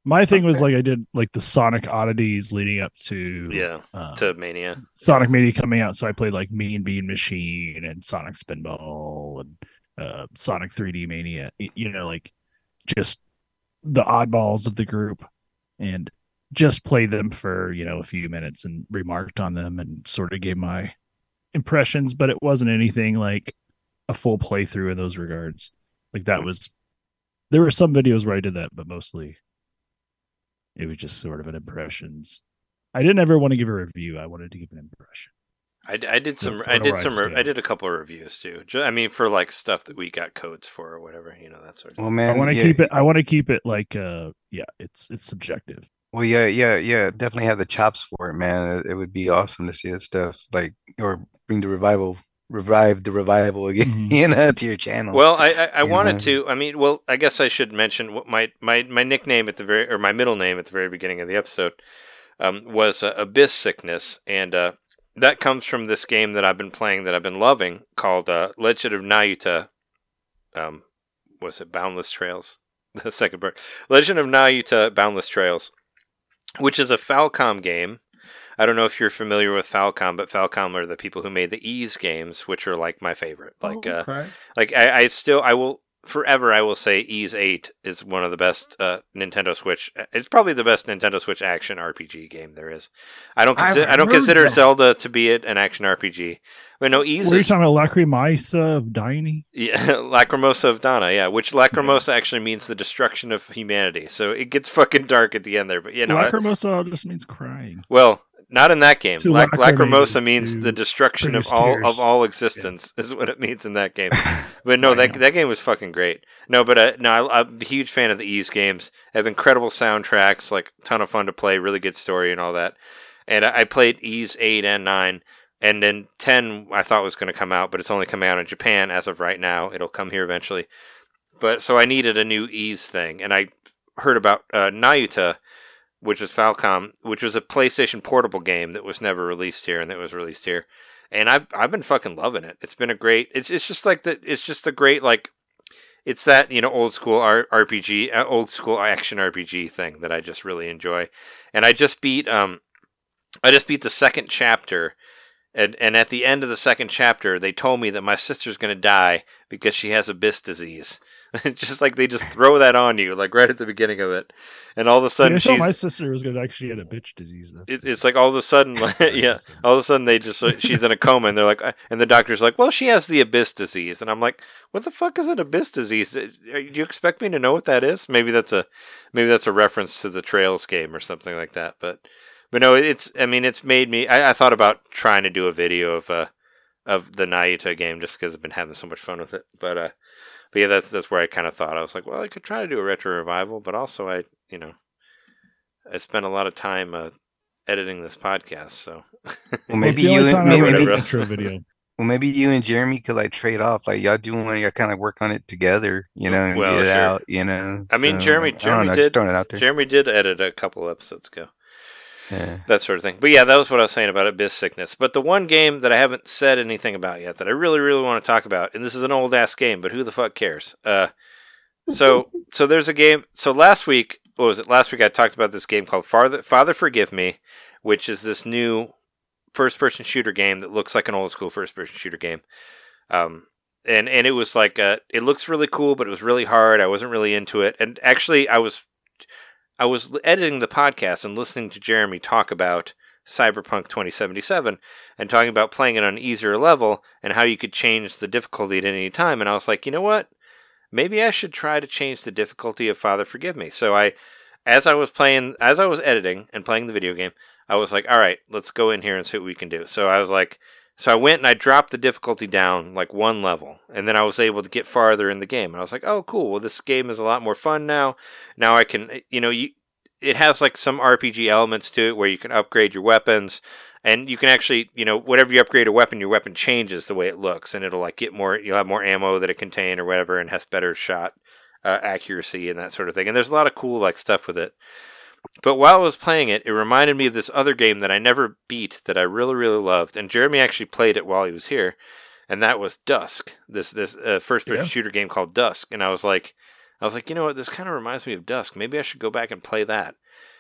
My thing was like I did like the Sonic oddities leading up to Yeah, uh, To Mania. Sonic Mania coming out. So I played like Mean Bean Machine and Sonic Spinball and uh, Sonic 3D Mania. You know, like just the oddballs of the group, and just played them for you know a few minutes and remarked on them and sort of gave my impressions. But it wasn't anything like a full playthrough in those regards. Like that was there were some videos where I did that, but mostly it was just sort of an impressions. I didn't ever want to give a review. I wanted to give an impression. I, I did some. I did where I some. re- I did a couple of reviews too. Ju- I mean, for like stuff that we got codes for or whatever, you know, that sort of. Well, thing. man, I want to yeah, keep it. I want to keep it like, uh, yeah, it's it's subjective. Well, yeah, yeah, yeah. Definitely have the chops for it, man. It, it would be awesome to see that stuff, like, or bring the revival, revive the revival again, Mhm. <laughs> you know, to your channel. Well, I I, I wanted know. to. I mean, well, I guess I should mention what my my my nickname at the very or my middle name at the very beginning of the episode um, was uh, Abyss Sickness, and uh, that comes from this game that I've been playing that I've been loving called uh, Legend of Nayuta. Um, was it Boundless Trails? <laughs> The second part, Legend of Nayuta Boundless Trails, which is a Falcom game. I don't know if you're familiar with Falcom, but Falcom are the people who made the Ys games, which are like my favorite. Like, uh, okay. like I, I still I will forever I will say Ys Eight is one of the best uh, Nintendo Switch. It's probably the best Nintendo Switch action RPG game there is. I don't consider I don't consider that. Zelda to be it, an action RPG. But no, Ys are you is talking about? Lacrimosa of Dana? yeah, <laughs> Lacrimosa of Dana, yeah, which Lacrimosa actually means the destruction of humanity. So it gets fucking dark at the end there, but you know, I- Lacrimosa just means crying. well, not in that game. Lac- Lacrimosa means the destruction of all tears. of all existence <laughs> is what it means in that game. <laughs> But no, that know. that game was fucking great. No, but uh, no, I, I'm a huge fan of the Ys games. Have incredible soundtracks, like ton of fun to play, really good story and all that. And I, I played Ys eight and nine, and then ten I thought was going to come out, but it's only coming out in Japan as of right now. It'll come here eventually. But so I needed a new Ys thing, and I heard about uh, Nayuta, which was Falcom, which was a PlayStation portable game that was never released here and that was released here. And I've I've been fucking loving it. It's been a great. It's it's just like the it's just a great like. It's that you know old school R- RPG, uh, old school action RPG thing that I just really enjoy, and I just beat um, I just beat the second chapter, and and at the end of the second chapter, they told me that my sister's gonna die because she has abyss disease. <laughs> just like they just throw that on you, like right at the beginning of it, and all of a See, sudden she's my sister was gonna actually get a bitch disease. it, it's like all of a sudden, like, <laughs> <laughs> yeah, all of a sudden they just she's in a coma, and they're like, uh, and the doctor's like, well, she has the abyss disease, and I'm like, what the fuck is an abyss disease? Uh, Do you expect me to know what that is? Maybe that's a maybe that's a reference to the Trails game or something like that. But but no, it's I mean, it's made me. I, I thought about trying to do a video of uh of the Nayuta game just because I've been having so much fun with it, but uh. But yeah, that's that's where I kind of thought I was like, well, I could try to do a retro revival, but also I, you know, I spent a lot of time uh, editing this podcast, so well, Well, maybe you and time I maybe, ever did whatever. an intro video. <laughs> well, maybe you and Jeremy could like trade off, like y'all do one, y'all kind of work on it together, you know, and Well, get it out, you know. I mean, So, Jeremy- I Jeremy know, did- just throwing it out there. Jeremy did edit a couple episodes ago. Yeah. that sort of thing. But yeah, that was what I was saying about Abyss Sickness. But the one game that I haven't said anything about yet that I really, really want to talk about, and this is an old ass game, but who the fuck cares? Uh, so, <laughs> so there's a game. So last week, what was it? Last week I talked about this game called Father, Father Forgive Me, which is this new first-person shooter game that looks like an old school first-person shooter game. Um, and and it was like uh, it looks really cool, but it was really hard. I wasn't really into it, and actually, I was I was editing the podcast and listening to Jeremy talk about Cyberpunk 2077 and talking about playing it on an easier level and how you could change the difficulty at any time. And I was like, you know what? Maybe I should try to change the difficulty of Father Forgive Me. So I, as I was playing, as I was editing and playing the video game, I was like, all right, let's go in here and see what we can do. So I was like, so I went and I dropped the difficulty down like one level, and then I was able to get farther in the game. And I was like, "Oh, cool! Well, this game is a lot more fun now. Now I can, eh, you know, you it has like some RPG elements to it where you can upgrade your weapons, and you can actually, you know, whatever you upgrade a weapon, your weapon changes the way it looks, and it'll like get more. You'll have more ammo that it contain or whatever, and has better shot uh, accuracy and that sort of thing. And there's a lot of cool like stuff with it. But while I was playing it, it reminded me of this other game that I never beat that I really, really loved. And Jeremy actually played it while he was here, and that was Dusk. This this uh, first person Yeah. shooter game called Dusk. And I was like, I was like, you know what? This kind of reminds me of Dusk. Maybe I should go back and play that.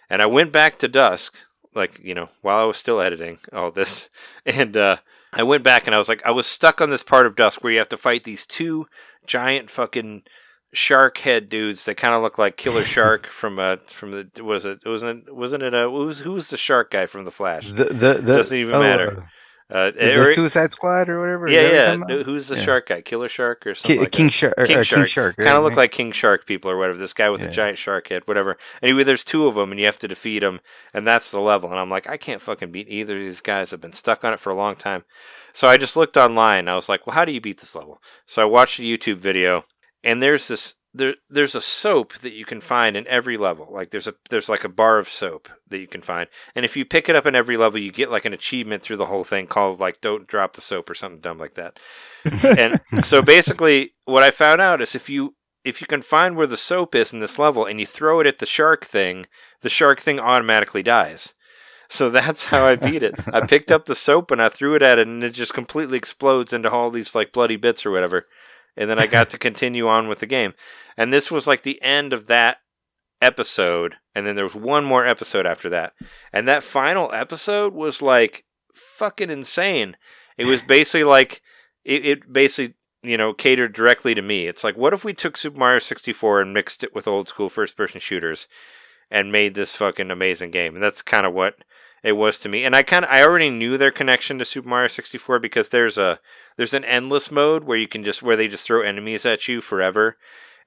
And I went back to Dusk, like you know, while I was still editing all this, <laughs> and uh, I went back and I was like, I was stuck on this part of Dusk where you have to fight these two giant fucking shark head dudes that kind of look like Killer <laughs> Shark from uh from the was it wasn't it, wasn't it uh who was who was the shark guy from the Flash? The the the Doesn't even oh, matter. Uh, Uh, The or- Suicide Squad or whatever. yeah, that what you're yeah. Who's the Yeah. shark guy? Killer Shark or something? Ki- like King that? Shark. King or Shark. King Shark. Kind of right? look like King Shark people or whatever. This guy with the giant shark head, whatever. Anyway, there's two of them, and you have to defeat them, and that's the level. And I'm like, I can't fucking beat either of these guys. I've been stuck on it for a long time. So I just looked online. I was like, well, how do you beat this level? So I watched a YouTube video, and there's this there there's a soap that you can find in every level. Like there's a there's like a bar of soap that you can find, and if you pick it up in every level, you get like an achievement through the whole thing called like "Don't drop the soap" or something dumb like that. <laughs> and so basically, what I found out is if you if you can find where the soap is in this level and you throw it at the shark thing, the shark thing automatically dies. So that's how I beat it. I picked up the soap and I threw it at it, and it just completely explodes into all these like bloody bits or whatever. And then I got to <laughs> continue on with the game. And this was like the end of that episode, and then there was one more episode after that. And that final episode was like fucking insane. It was <laughs> basically like it, it basically you know catered directly to me. It's like what if we took Super Mario 64 and mixed it with old school first person shooters and made this fucking amazing game. And that's kind of what it was to me. And I kind of I already knew their connection to Super Mario 64 because there's a there's an endless mode where you can just where they just throw enemies at you forever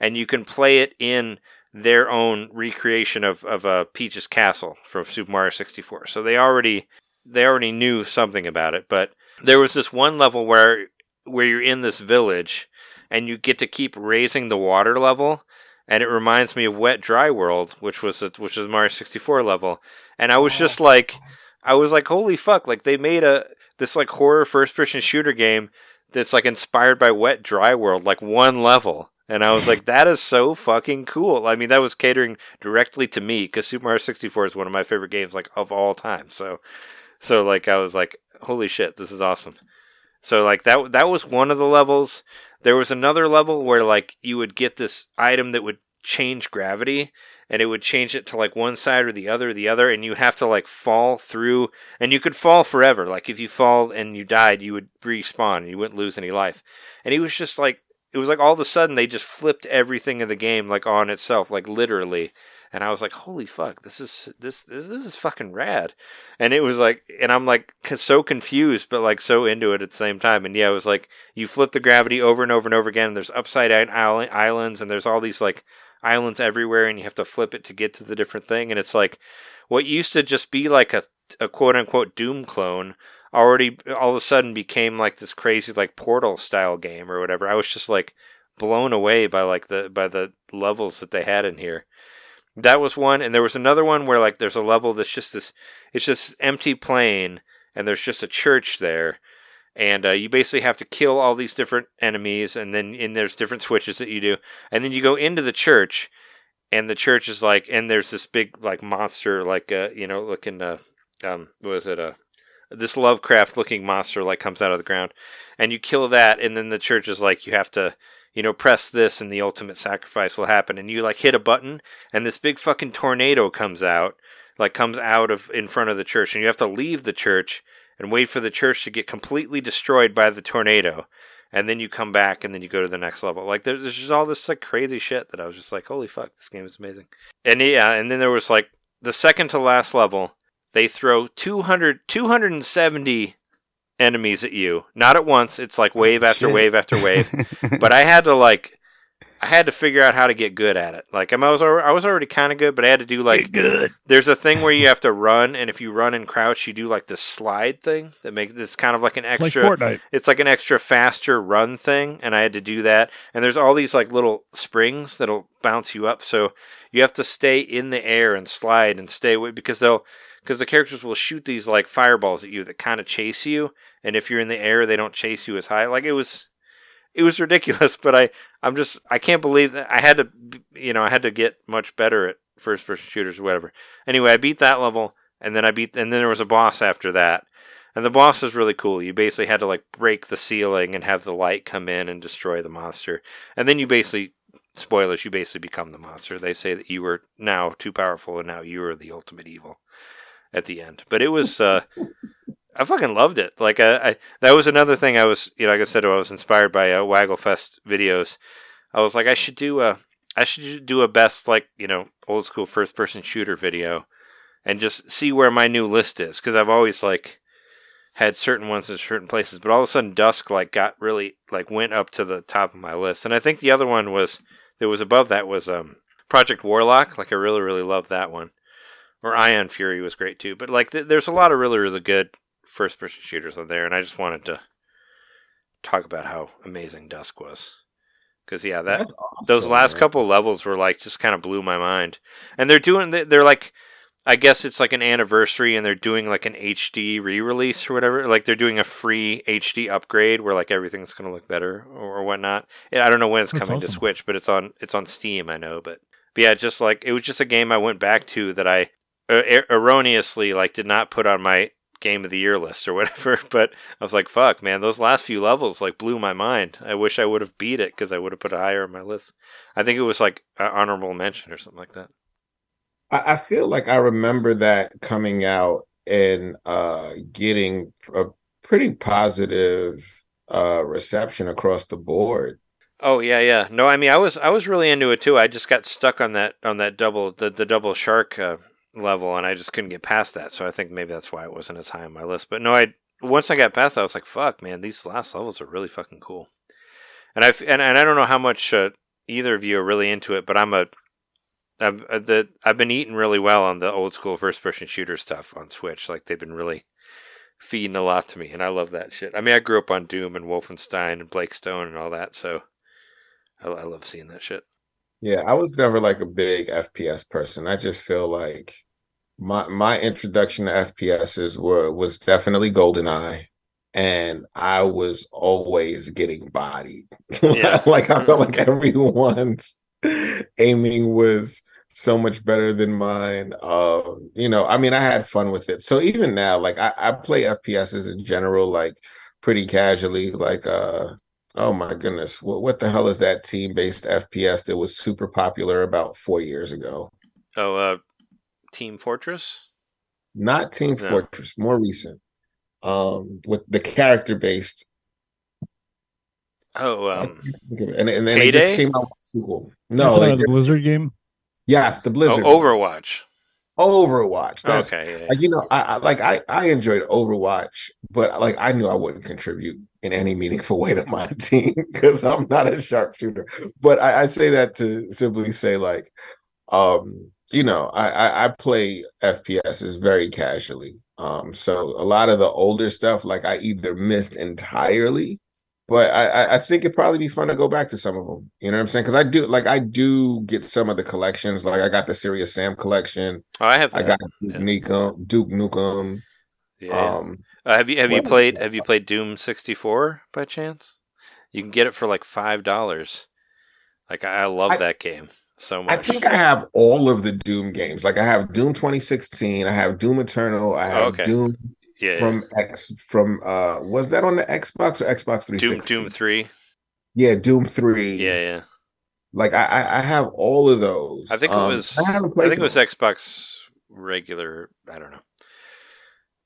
and you can play it in their own recreation of of uh, Peach's castle from Super Mario 64. So they already they already knew something about it, but there was this one level where where you're in this village and you get to keep raising the water level and it reminds me of Wet Dry World, which was a, which is Mario 64 level. And I was just oh. like I was like holy fuck, like they made a this like horror first person shooter game that's like inspired by Wet Dry World, like one level. And I was like, that is so fucking cool. I mean, that was catering directly to me because Super Mario 64 is one of my favorite games, like of all time. So, so like, I was like, holy shit, this is awesome. So like that that was one of the levels. There was another level where like you would get this item that would change gravity and it would change it to like one side or the other or the other and you have to like fall through and you could fall forever. Like if you fall and you died, you would respawn and you wouldn't lose any life. And he was just like it was like all of a sudden they just flipped everything in the game like on itself, like literally. And I was like, "Holy fuck! This is this this, this is fucking rad." And it was like, and I'm like so confused, but like so into it at the same time. And yeah, it was like you flip the gravity over and over and over again. And there's upside down islands, and there's all these like islands everywhere, and you have to flip it to get to the different thing. And it's like what used to just be like a a quote unquote Doom clone already all of a sudden became like this crazy like Portal style game or whatever. I was just like blown away by like the by the levels that they had in here. That was one, and there was another one where like there's a level that's just this, it's just empty plain, and there's just a church there, and uh, you basically have to kill all these different enemies, and then and there's different switches that you do, and then you go into the church, and the church is like, and there's this big like monster, like uh, you know, looking uh, um, what is it uh this Lovecraft looking monster like comes out of the ground, and you kill that, and then the church is like you have to you know, press this and the ultimate sacrifice will happen. And you like hit a button and this big fucking tornado comes out, like comes out of in front of the church. And you have to leave the church and wait for the church to get completely destroyed by the tornado. And then you come back and then you go to the next level. Like there's just all this like crazy shit that I was just like, holy fuck, this game is amazing. And yeah, and then there was like the second to last level, they throw 200, 270 enemies at you. Not at once. It's like oh, wave after Shit. wave after <laughs> wave but I had to like I had to figure out how to get good at it. Like I was already, I was already kind of good, but I had to do like good. there's a thing where you have to run, and if you run and crouch, you do like this slide thing that makes this kind of like an It's like extra. Fortnite. it's like an extra faster run thing, and I had to do that. And there's all these like little springs that'll bounce you up, so you have to stay in the air and slide and stay away because they'll because the characters will shoot these like fireballs at you that kind of chase you, and if you're in the air, they don't chase you as high. Like it was it was ridiculous, <laughs> but I I'm just I can't believe that I had to you know I had to get much better at first person shooters or whatever. Anyway, I beat that level, and then I beat and then there was a boss after that, and the boss is really cool. You basically had to like break the ceiling and have the light come in and destroy the monster, and then you basically spoilers you basically become the monster. They say that you were now too powerful and now you are the ultimate evil at the end. But it was uh I fucking loved it. Like I, I, that was another thing I was, you know, like I said, I was inspired by uh, Wagglefest videos. I was like, I should do a, I should do a best like you know old school first person shooter video, and just see where my new list is because I've always like, had certain ones in certain places, but all of a sudden Dusk like got really like went up to the top of my list. And I think the other one was that was above that was um Project Warlock. Like I really really loved that one. Or Ion Fury was great too. But like th- there's a lot of really really good first person shooters on there, and I just wanted to talk about how amazing Dusk was. Because yeah, that awesome, those last couple levels were like just kind of blew my mind. And they're doing they- they're like I guess it's like an anniversary and they're doing like an HD re-release or whatever. Like they're doing a free HD upgrade where like everything's going to look better or, or whatnot. I don't know when it's That's coming to. Switch, but it's on it's on Steam, I know, but but yeah, just like it was just a game I went back to that I er- erroneously like did not put on my game of the year list or whatever, <laughs> but I was like, fuck, man, those last few levels like blew my mind. I wish I would have beat it because I would have put it higher on my list. I think it was like an honorable mention or something like that. I, I feel like I remember that coming out and uh getting a pretty positive uh reception across the board. Oh yeah, yeah. No, I mean, I was I was really into it too. I just got stuck on that on that double the the double shark uh, level, and I just couldn't get past that. So I think maybe that's why it wasn't as high on my list. But no, I once I got past that, I was like, fuck, man, these last levels are really fucking cool. And I and, and I don't know how much uh, either of you are really into it, but I'm a I've uh, the I've been eating really well on the old school first person shooter stuff on Switch. Like they've been really feeding a lot to me, and I love that shit. I mean, I grew up on Doom and Wolfenstein and Blake Stone and all that, so I, I love seeing that shit. Yeah, I was never like a big FPS person. I just feel like my my introduction to FPSs were was definitely GoldenEye, and I was always getting bodied. Yeah. <laughs> like I felt like everyone's aiming was so much better than mine. Uh, you know, I mean, I had fun with it. So even now, like I, I play FPSs in general, like pretty casually. Like uh Oh my goodness. What what the hell is that team-based FPS that was super popular about 4 years ago? Oh, uh, Team Fortress. Not Team No. Fortress, more recent. Um with the character-based Oh, um, can't think of it. and and then it just came out with a sequel. No, talking they about the Blizzard game. yes, the oh, Blizzard. Overwatch. Overwatch. That's okay, yeah, like you know, I, I like I I enjoyed Overwatch, but like I knew I wouldn't contribute in any meaningful way to my <laughs> team because I'm not a sharpshooter. But I, I say that to simply say like, um, you know, I, I I play FPSs very casually. Um, so a lot of the older stuff, like I either missed entirely, but I I- think it'd probably be fun to go back to some of them. You know what I'm saying? Because I do like I do get some of the collections. Like I got the Serious Sam collection. Oh, I have. I got Duke yeah. Nukem, Duke Nukem. Yeah. Um, Uh, have you have you played have you played Doom sixty four by chance? You can get it for like five dollars. Like I, love I- that game so much. I think I have all of the Doom games. Like I have Doom 2016, I have Doom Eternal, I have Okay. Doom yeah, from X from uh was that on the Xbox or Xbox 360? Doom Doom three. Yeah, Doom 3. Yeah, yeah. Like I I, have all of those. I think it Um, was. I I think it was. Xbox regular. I don't know.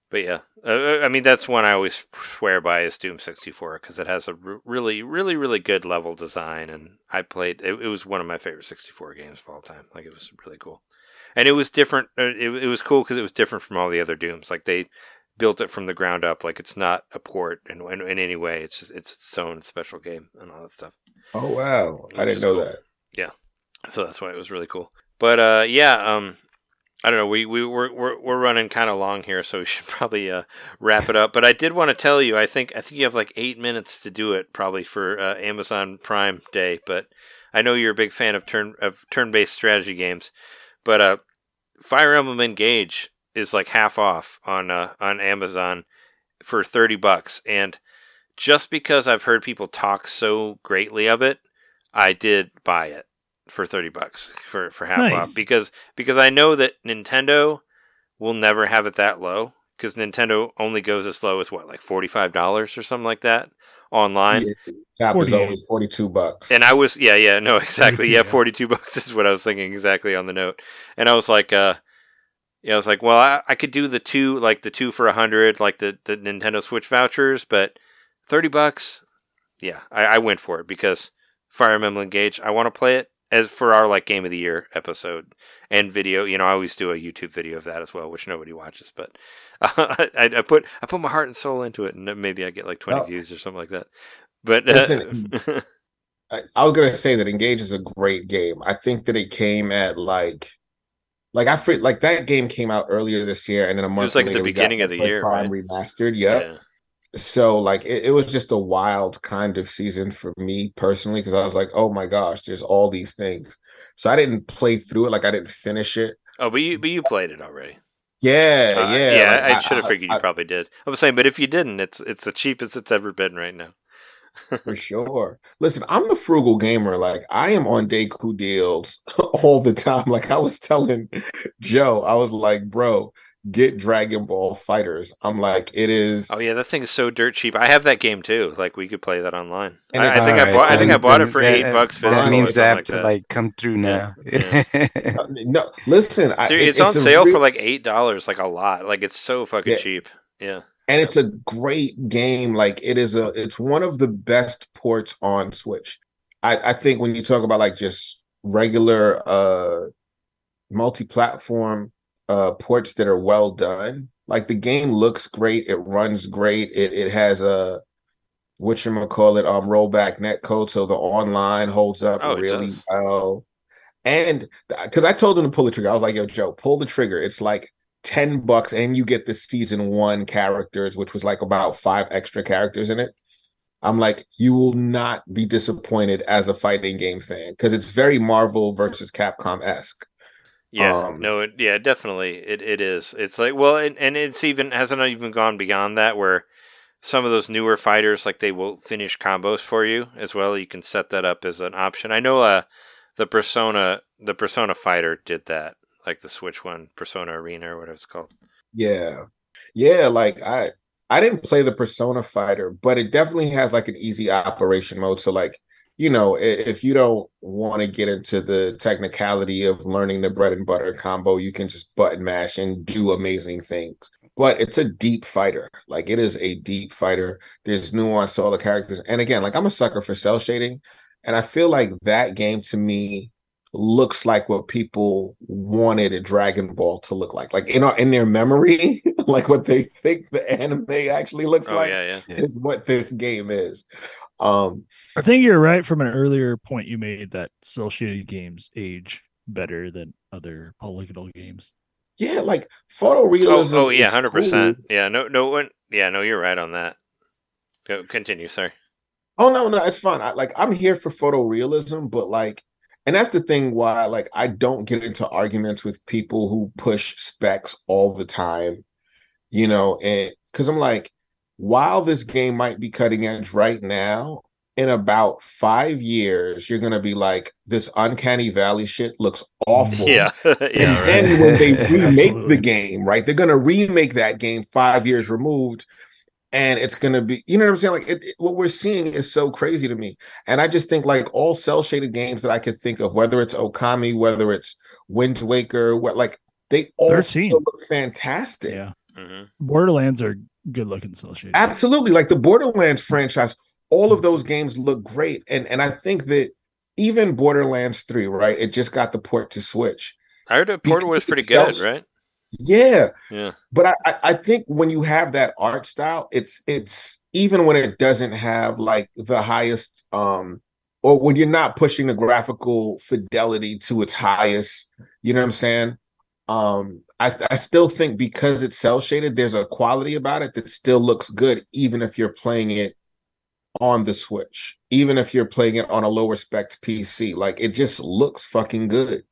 But yeah, uh, I mean that's one I always swear by is Doom sixty four because it has a r- really, really, really good level design, and I played. It, it was one of my favorite sixty four games of all time. Like it was really cool, and it was different. Uh, it, it was cool because it was different from all the other Dooms. Like they built it from the ground up. Like it's not a port in, in, in any way. It's just it's its own special game and all that stuff. Oh wow. I didn't know cool. that. Yeah, so that's why it was really cool. But uh, yeah, um, I don't know. We we we're we're, we're running kind of long here, so we <laughs> should probably uh, wrap it up. But I did want to tell you, I think I think you have like eight minutes to do it, probably for uh, Amazon Prime Day. But I know you're a big fan of turn of turn based strategy games. But uh, Fire Emblem Engage is like half off on uh, on Amazon for thirty bucks, and just because I've heard people talk so greatly of it, I did buy it for 30 bucks for for half off because because I know that Nintendo will never have it that low cuz Nintendo only goes as low as what like $45 or something like that online. Yeah, Top is always 42 bucks. And I was yeah, yeah, no, <laughs> exactly. 42, Yeah, yeah. 42 bucks is what I was thinking exactly on the note. And I was like uh yeah, I was like, well, I, I could do the two, like the two for a hundred, like the, the Nintendo Switch vouchers, but thirty bucks, yeah, I, I went for it because Fire Emblem Engage. I want to play it. as for our like game of the year episode and video. You know, I always do a YouTube video of that as well, which nobody watches, but uh, <laughs> I, I put I put my heart and soul into it, and maybe I get like twenty Oh. views or something like that. But uh, <laughs> I, I was gonna say that Engage is a great game. I think that it came at like, like I fre- like that game came out earlier this year, and then a month It was like at the later got beginning of the year, right? remastered. Yep. yeah. So like it, it was just a wild kind of season for me personally because I was like, oh my gosh, there's all these things. So I didn't play through it, like I didn't finish it. Oh, but you but you played it already. Yeah, Uh, yeah, yeah. like, I, should have figured you I- probably did. I was saying, but if you didn't, it's it's the cheapest it's ever been right now. For sure. Listen, I'm the frugal gamer. Like I am on Deku deals <laughs> all the time. Like I was telling Joe, I was like, bro, get Dragon Ball FighterZ. I'm like, it is. Oh yeah, that thing is so dirt cheap. I have that game too. Like we could play that online. And I, I it's- think I Alright, bought. I think I then- bought it for that- eight bucks physical. That means I have like to that. like come through now. <laughs> No, listen, I, it- it's, on sale re- for like eight dollars, like a lot. Like it's so fucking Yeah. cheap. Yeah. And it's a great game. Like it is a, it's one of the best ports on Switch. I, I think when you talk about like just regular uh multi-platform uh ports that are well done, like the game looks great, it runs great, it it has a what you gonna call it um rollback net code, so the online holds up Oh, really well. And because I told him to pull the trigger, I was like, "Yo, Joe, pull the trigger." It's like 10 bucks and you get the season one characters, which was like about five extra characters in it. I'm like, you will not be disappointed as a fighting game fan because it's very Marvel versus Capcom esque. Yeah, Um, no, it, yeah, definitely, it, it is. It's like well, and, and it's even hasn't even gone beyond that where some of those newer fighters like they will finish combos for you as well. You can set that up as an option. I know, uh, the Persona, the Persona fighter did that, like the Switch one, Persona Arena or whatever it's called. Yeah. Yeah, like I I didn't play the Persona fighter, but it definitely has like an easy operation mode. So like, you know, if you don't want to get into the technicality of learning the bread and butter combo, you can just button mash and do amazing things. But it's a deep fighter. Like it is a deep fighter. There's nuance to all the characters. And again, like I'm a sucker for cel shading. And I feel like that game to me looks like what people wanted a Dragon Ball to look like. Like in our, in their memory, <laughs> like what they think the anime actually looks Oh like yeah, yeah. is what this game is. Um I think you're right from an earlier point you made that cel shaded games age better than other polygonal games. yeah, like Oh, photorealism. oh yeah, is hundred percent. cool. Yeah, no, no one. Yeah, no, you're right on that. Go, continue, sorry. Oh no, no, it's fine. I, like I'm here for photorealism, but like, and that's the thing why like I don't get into arguments with people who push specs all the time, you know, and because I'm like, while this game might be cutting edge right now, in about five years, you're gonna be like, this uncanny valley shit looks awful. Yeah, <laughs> yeah, and right. then when they <laughs> remake the game, right, they're gonna remake that game five years removed, and it's gonna be, you know what I'm saying? Like it, it- what we're seeing is so crazy to me, and I just think like all cel shaded games that I could think of, whether it's Okami, whether it's Wind Waker, what like they all 13. still look fantastic. Yeah. hmm Borderlands are good looking cel shaded. Absolutely, like the Borderlands franchise, all of those games look great, and and I think that even Borderlands Three, right, it just got the port to Switch. I heard the Portal was pretty good, right? Yeah, Yeah. but I, I think when you have that art style, it's it's even when it doesn't have like the highest um or when you're not pushing the graphical fidelity to its highest, you know what I'm saying? Um I I still think because it's cel shaded, there's a quality about it that still looks good, even if you're playing it on the Switch, even if you're playing it on a lower spec PC. Like it just looks fucking good.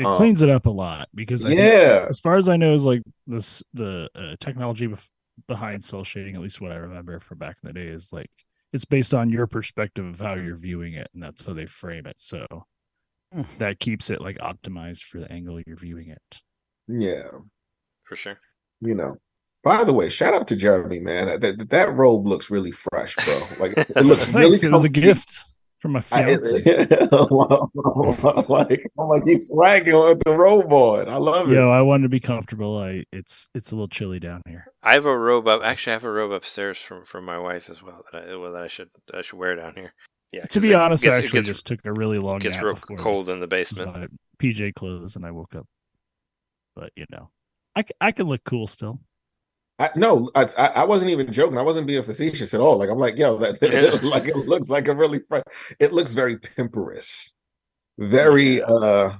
It Um, cleans it up a lot because I think, Yeah. as far as I know, is like this the uh, technology bef- behind cel shading. At least what I remember from back in the day is like it's based on your perspective of how you're viewing it, and that's how they frame it. So Hmm. that keeps it like optimized for the angle you're viewing it. Yeah. For sure. you know. By the way, shout out to Jeremy, man. That that robe looks really fresh, bro. Like it looks <laughs> really. Thanks. It was a gift from my I- <laughs> fiance. like, I'm like he's swagging with the robe on. I love it. Yo, I wanted to be comfortable. I it's it's a little chilly down here. I have a robe up. Actually, I have a robe upstairs from from my wife as well that I well, that I should I should wear down here. Yeah. To be it honest, gets- I actually gets- just took a really long gets nap real cold this- in the basement. PJ clothes, and I woke up. But you know, I I can look cool still. I, no, I, I I wasn't even joking. I wasn't being facetious at all. Like I'm like, yo, that <laughs> like it looks like a really fr- it looks very pimperous, very uh,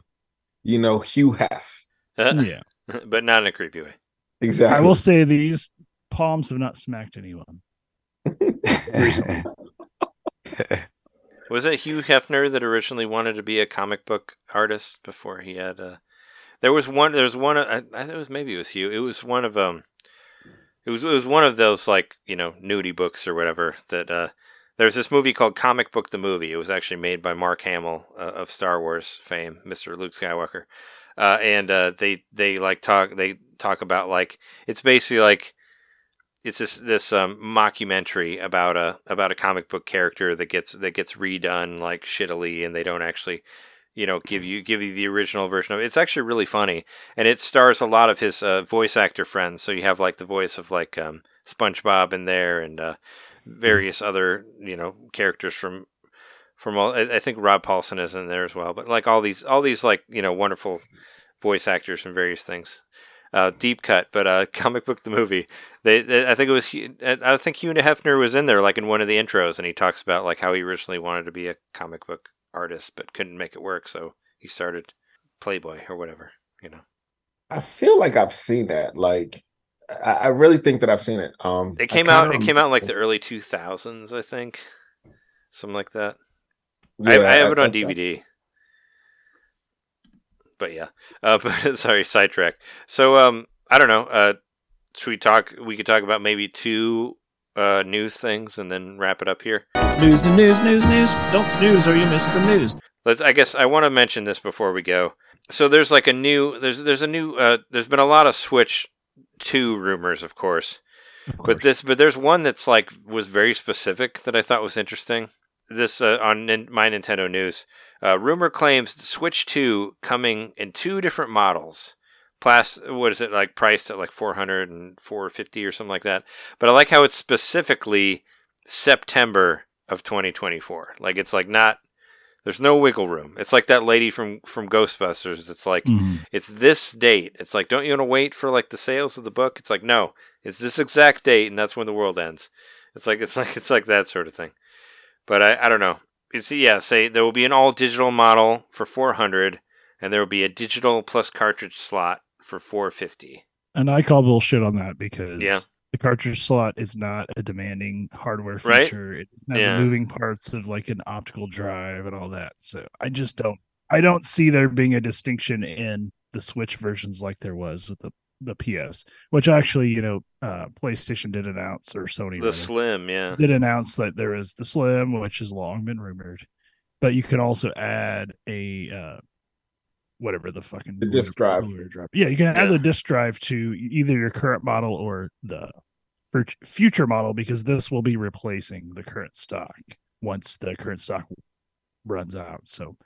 you know, Hugh Hef. Yeah, <laughs> but not in a creepy way. Exactly. I will say these palms have not smacked anyone. <laughs> Recently. Was it Hugh Hefner that originally wanted to be a comic book artist before he had uh There was one there was one I, I think it was maybe it was Hugh. It was one of um it was it was one of those like, you know, nudie books or whatever that uh there's this movie called Comic Book the Movie. It was actually made by Mark Hamill uh, of Star Wars fame, Mr. Luke Skywalker. Uh, and uh, they they like talk they talk about like it's basically like it's this this um, mockumentary about a about a comic book character that gets that gets redone like shittily, and they don't actually, you know, give you give you the original version of it. It's actually really funny, and it stars a lot of his uh, voice actor friends. So you have like the voice of like um, SpongeBob in there, and uh, various other you know characters from from all. I I think Rob Paulsen is in there as well, but like all these all these like you know wonderful voice actors from various things. Uh, deep cut, but uh, <laughs> comic book the movie. They, they, I think it was. I think Hugh Hefner was in there, like in one of the intros, and he talks about like how he originally wanted to be a comic book artist, but couldn't make it work, so he started Playboy or whatever. You know, I feel like I've seen that. Like I, I really think that I've seen it. Um it came out. It came out in like the early two thousands, I think, something like that. I, I have it on DVD. But yeah, uh, <laughs> but sorry, sidetrack. So um, I don't know. Uh, should we talk? We could talk about maybe two uh news things and then wrap it up here. News and news, news, news. Don't snooze or you miss the news. Let's. I guess I want to mention this before we go. So there's like a new. There's there's a new. Uh, there's been a lot of Switch two rumors, of course. Of course. But this, but there's one that's like was very specific that I thought was interesting. This uh, on Nin- my Nintendo News. Uh, rumor claims Switch 2 coming in two different models. Plus, what is it like priced at like 400 and 450 or something like that. But I like how it's specifically September of 2024. Like it's like not. There's no wiggle room. It's like that lady from from Ghostbusters. It's like Mhm. it's this date. It's like, don't you want to wait for like the sales of the book? It's like, no, it's this exact date, and that's when the world ends. It's like it's <laughs> like it's like that sort of thing. But I, I don't know. It's yeah. Say there will be an all digital model for four hundred, and there will be a digital plus cartridge slot for four fifty. And I call bullshit on that because Yeah. the cartridge slot is not a demanding hardware feature. It doesn't Yeah. the moving parts of like an optical drive and all that. So I just don't I don't see there being a distinction in the Switch versions like there was with the the PS, which actually, you know, uh PlayStation did announce or Sony The rather, slim, yeah, did announce that there is the Slim, which has long been rumored, but you can also add a uh whatever the fucking The disk drive. Drive. Yeah, you can add Yeah. the disk drive to either your current model or the fut- future model because this will be replacing the current stock once the current stock runs out. So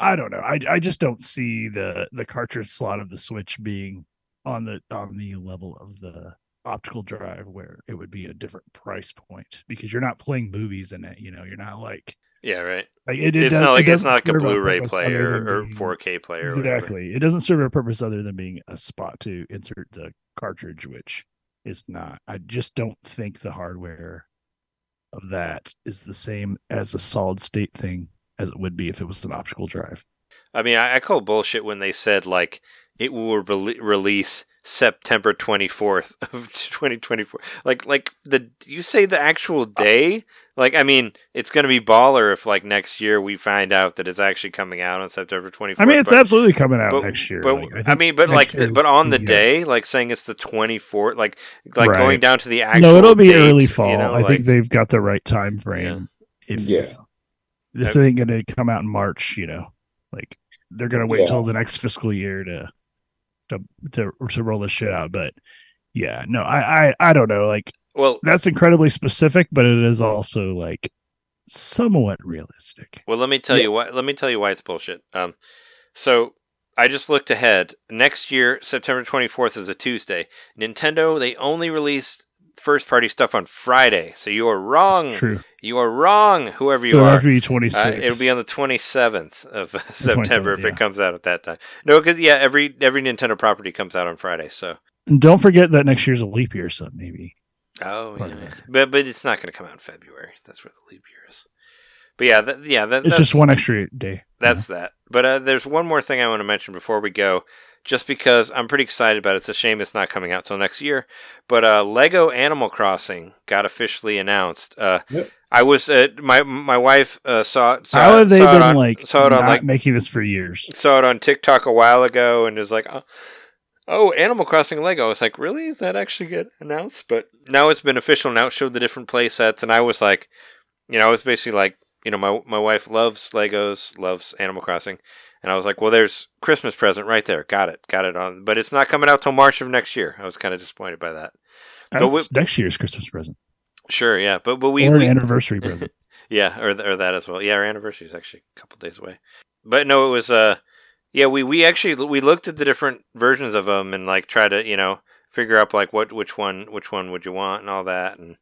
I don't know. I I just don't see the the cartridge slot of the Switch being on the on the level of the optical drive where it would be a different price point because you're not playing movies in it. You know, you're not like yeah, right. like it, it it's does- not it like it's doesn't like a Blu-ray player or 4K player. Or. Exactly. It doesn't serve a purpose other than being a spot to insert the cartridge, which is not. I just don't think the hardware of that is the same as a solid state thing as it would be if it was an optical drive. I mean, I, I call bullshit when they said like it will rele- release September twenty fourth <laughs> of twenty twenty four. Like, like the you say the actual day. Like, I mean, it's going to be baller if like next year we find out that it's actually coming out on September twenty fourth. I mean, it's absolutely coming out but, next year. But Like, I, think mean, but like, the, but on the the, uh, day, like saying it's the twenty fourth, like, like Right. going down to the actual. no, it'll be date, early fall. You know, I like, think they've got the right time frame. If Yeah. this I- ain't going to come out in March, you know, like they're going to wait Yeah. till the next fiscal year to to to to roll this shit out. But yeah, no, I I I don't know. Like well, that's incredibly specific, but it is also like somewhat realistic. Well, let me tell Yeah. you why. Let me tell you why it's bullshit. Um, so I just looked ahead. Next year, September twenty fourth is a Tuesday. Nintendo they only released first party stuff on Friday. So you are wrong. True. You are wrong, whoever you So it'll are. be 26. Uh, it'll be on the 27th of <laughs> September 27th, if yeah. it comes out at that time. No, because yeah, every every Nintendo property comes out on Friday. So And don't forget that next year's a leap year, so maybe. oh Part yeah, but but it's not going to come out in February. That's where the leap year is. But yeah, that, yeah, that, It's that's, just one extra day. That's that. But uh, there's one more thing I want to mention before we go, just because I'm pretty excited about it. It's a shame it's not coming out till next year. But uh, Lego Animal Crossing got officially announced. Uh, Yep. I was uh, my my wife uh, saw saw, How have they saw it been on, like saw it on like making this for years? saw it on TikTok a while ago and was like, oh, oh, Animal Crossing Lego. I was like, really? Is that actually get announced? But now it's been official. Now it showed the different play sets, and I was like, you know, I was basically like, you know, my my wife loves Legos, loves Animal Crossing, and I was like, well, there's Christmas present right there. Got it, got it on. But it's not coming out till March of next year. I was kind of disappointed by that. But That's we- next year's Christmas present Sure, yeah, but but we, or an we anniversary <laughs> present. Yeah, or or that as well. Yeah, our anniversary is actually a couple days away. But no, it was uh, yeah, we we actually we looked at the different versions of them and like try to you know figure out like what which one which one would you want and all that and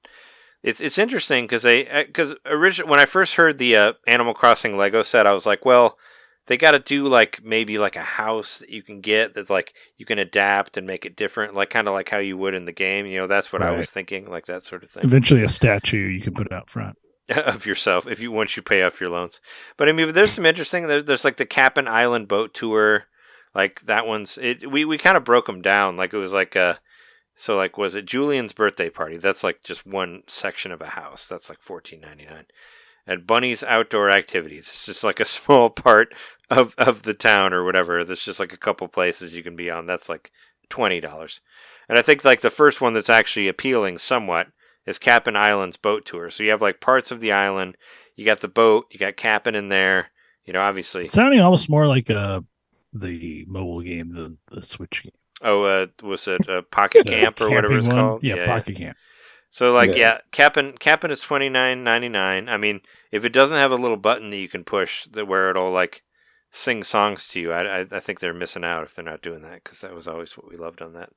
it's it's interesting because they because originally when I first heard the uh, Animal Crossing Lego set, I was like, well, they got to do like maybe like a house that you can get that's like you can adapt and make it different, like kind of like how you would in the game. You know, that's what I was thinking, like that sort of thing Eventually, a statue you can put it out front. <laughs> of yourself if you once you pay off your loans. But I mean, there's some interesting. There's, there's like the Cap'n Island boat tour, like that one's. It we we kind of broke them down. Like it was like uh so like was it Julian's birthday party? That's like just one section of a house. That's like fourteen ninety nine. And Bunnie's outdoor activities. It's just like a <laughs> small part of of the town or whatever. There's just like a couple places you can be on. That's like twenty dollars. And I think like the first one that's actually appealing somewhat is Cap'n Island's boat tour. So you have like parts of the island. You got the boat. You got Cap'n in there. You know, obviously. It's sounding almost more like uh, the mobile game, the, the Switch game. Oh, uh, was it uh, Pocket Camp or whatever it's one. called? Yeah, Pocket Camp. So like Yeah. yeah, Cap'n Cap'n is twenty nine ninety nine. I mean, if it doesn't have a little button that you can push that where it'll like sing songs to you, I I, I think they're missing out if they're not doing that because that was always what we loved on that.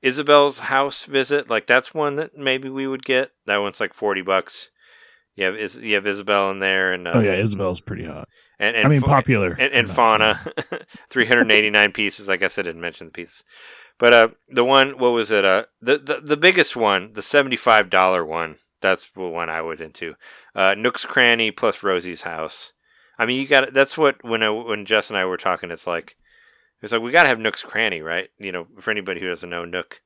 Isabelle's house visit, like that's one that maybe we would get. That one's like forty bucks. You have Is you have Isabelle in there and uh, Oh yeah, Isabelle's pretty hot. and, and I mean, Fa- popular. and, and fauna <laughs> 389 pieces i guess i didn't mention the pieces but uh the one what was it uh the the, the biggest one the $75 one that's the one i was into uh nook's cranny plus rosie's house i mean you got that's what when I, when jess and i were talking it's like it's like we gotta have nook's cranny right you know for anybody who doesn't know nook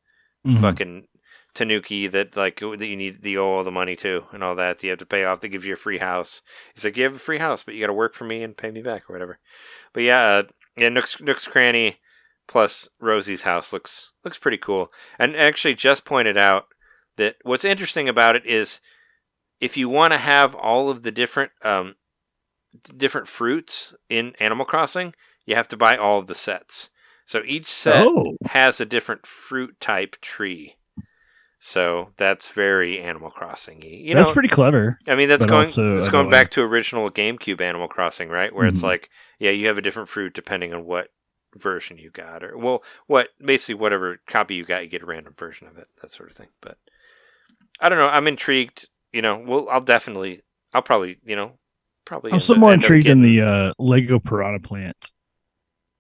Mhm. fucking Tanuki that like that you need the owe all the money to and all that you have to pay off. They give you a free house. He's like, you have a free house, but you got to work for me and pay me back or whatever. But yeah, uh, yeah, Nook's Nook's Cranny plus Rosie's house looks looks pretty cool. And actually, just pointed out that what's interesting about it is if you want to have all of the different um, different fruits in Animal Crossing, you have to buy all of the sets. So each set Oh, has a different fruit type tree. So that's very Animal Crossing y. You that's know, pretty clever. I mean, that's going that's going back to original GameCube Animal Crossing, right? Where it's Mhm. like, yeah, you have a different fruit depending on what version you got, or well, what basically whatever copy you got, you get a random version of it, that sort of thing. But I don't know. I'm intrigued. You know, well, I'll definitely, I'll probably, you know, probably. I'm up- more intrigued in the uh, Lego Piranha Plant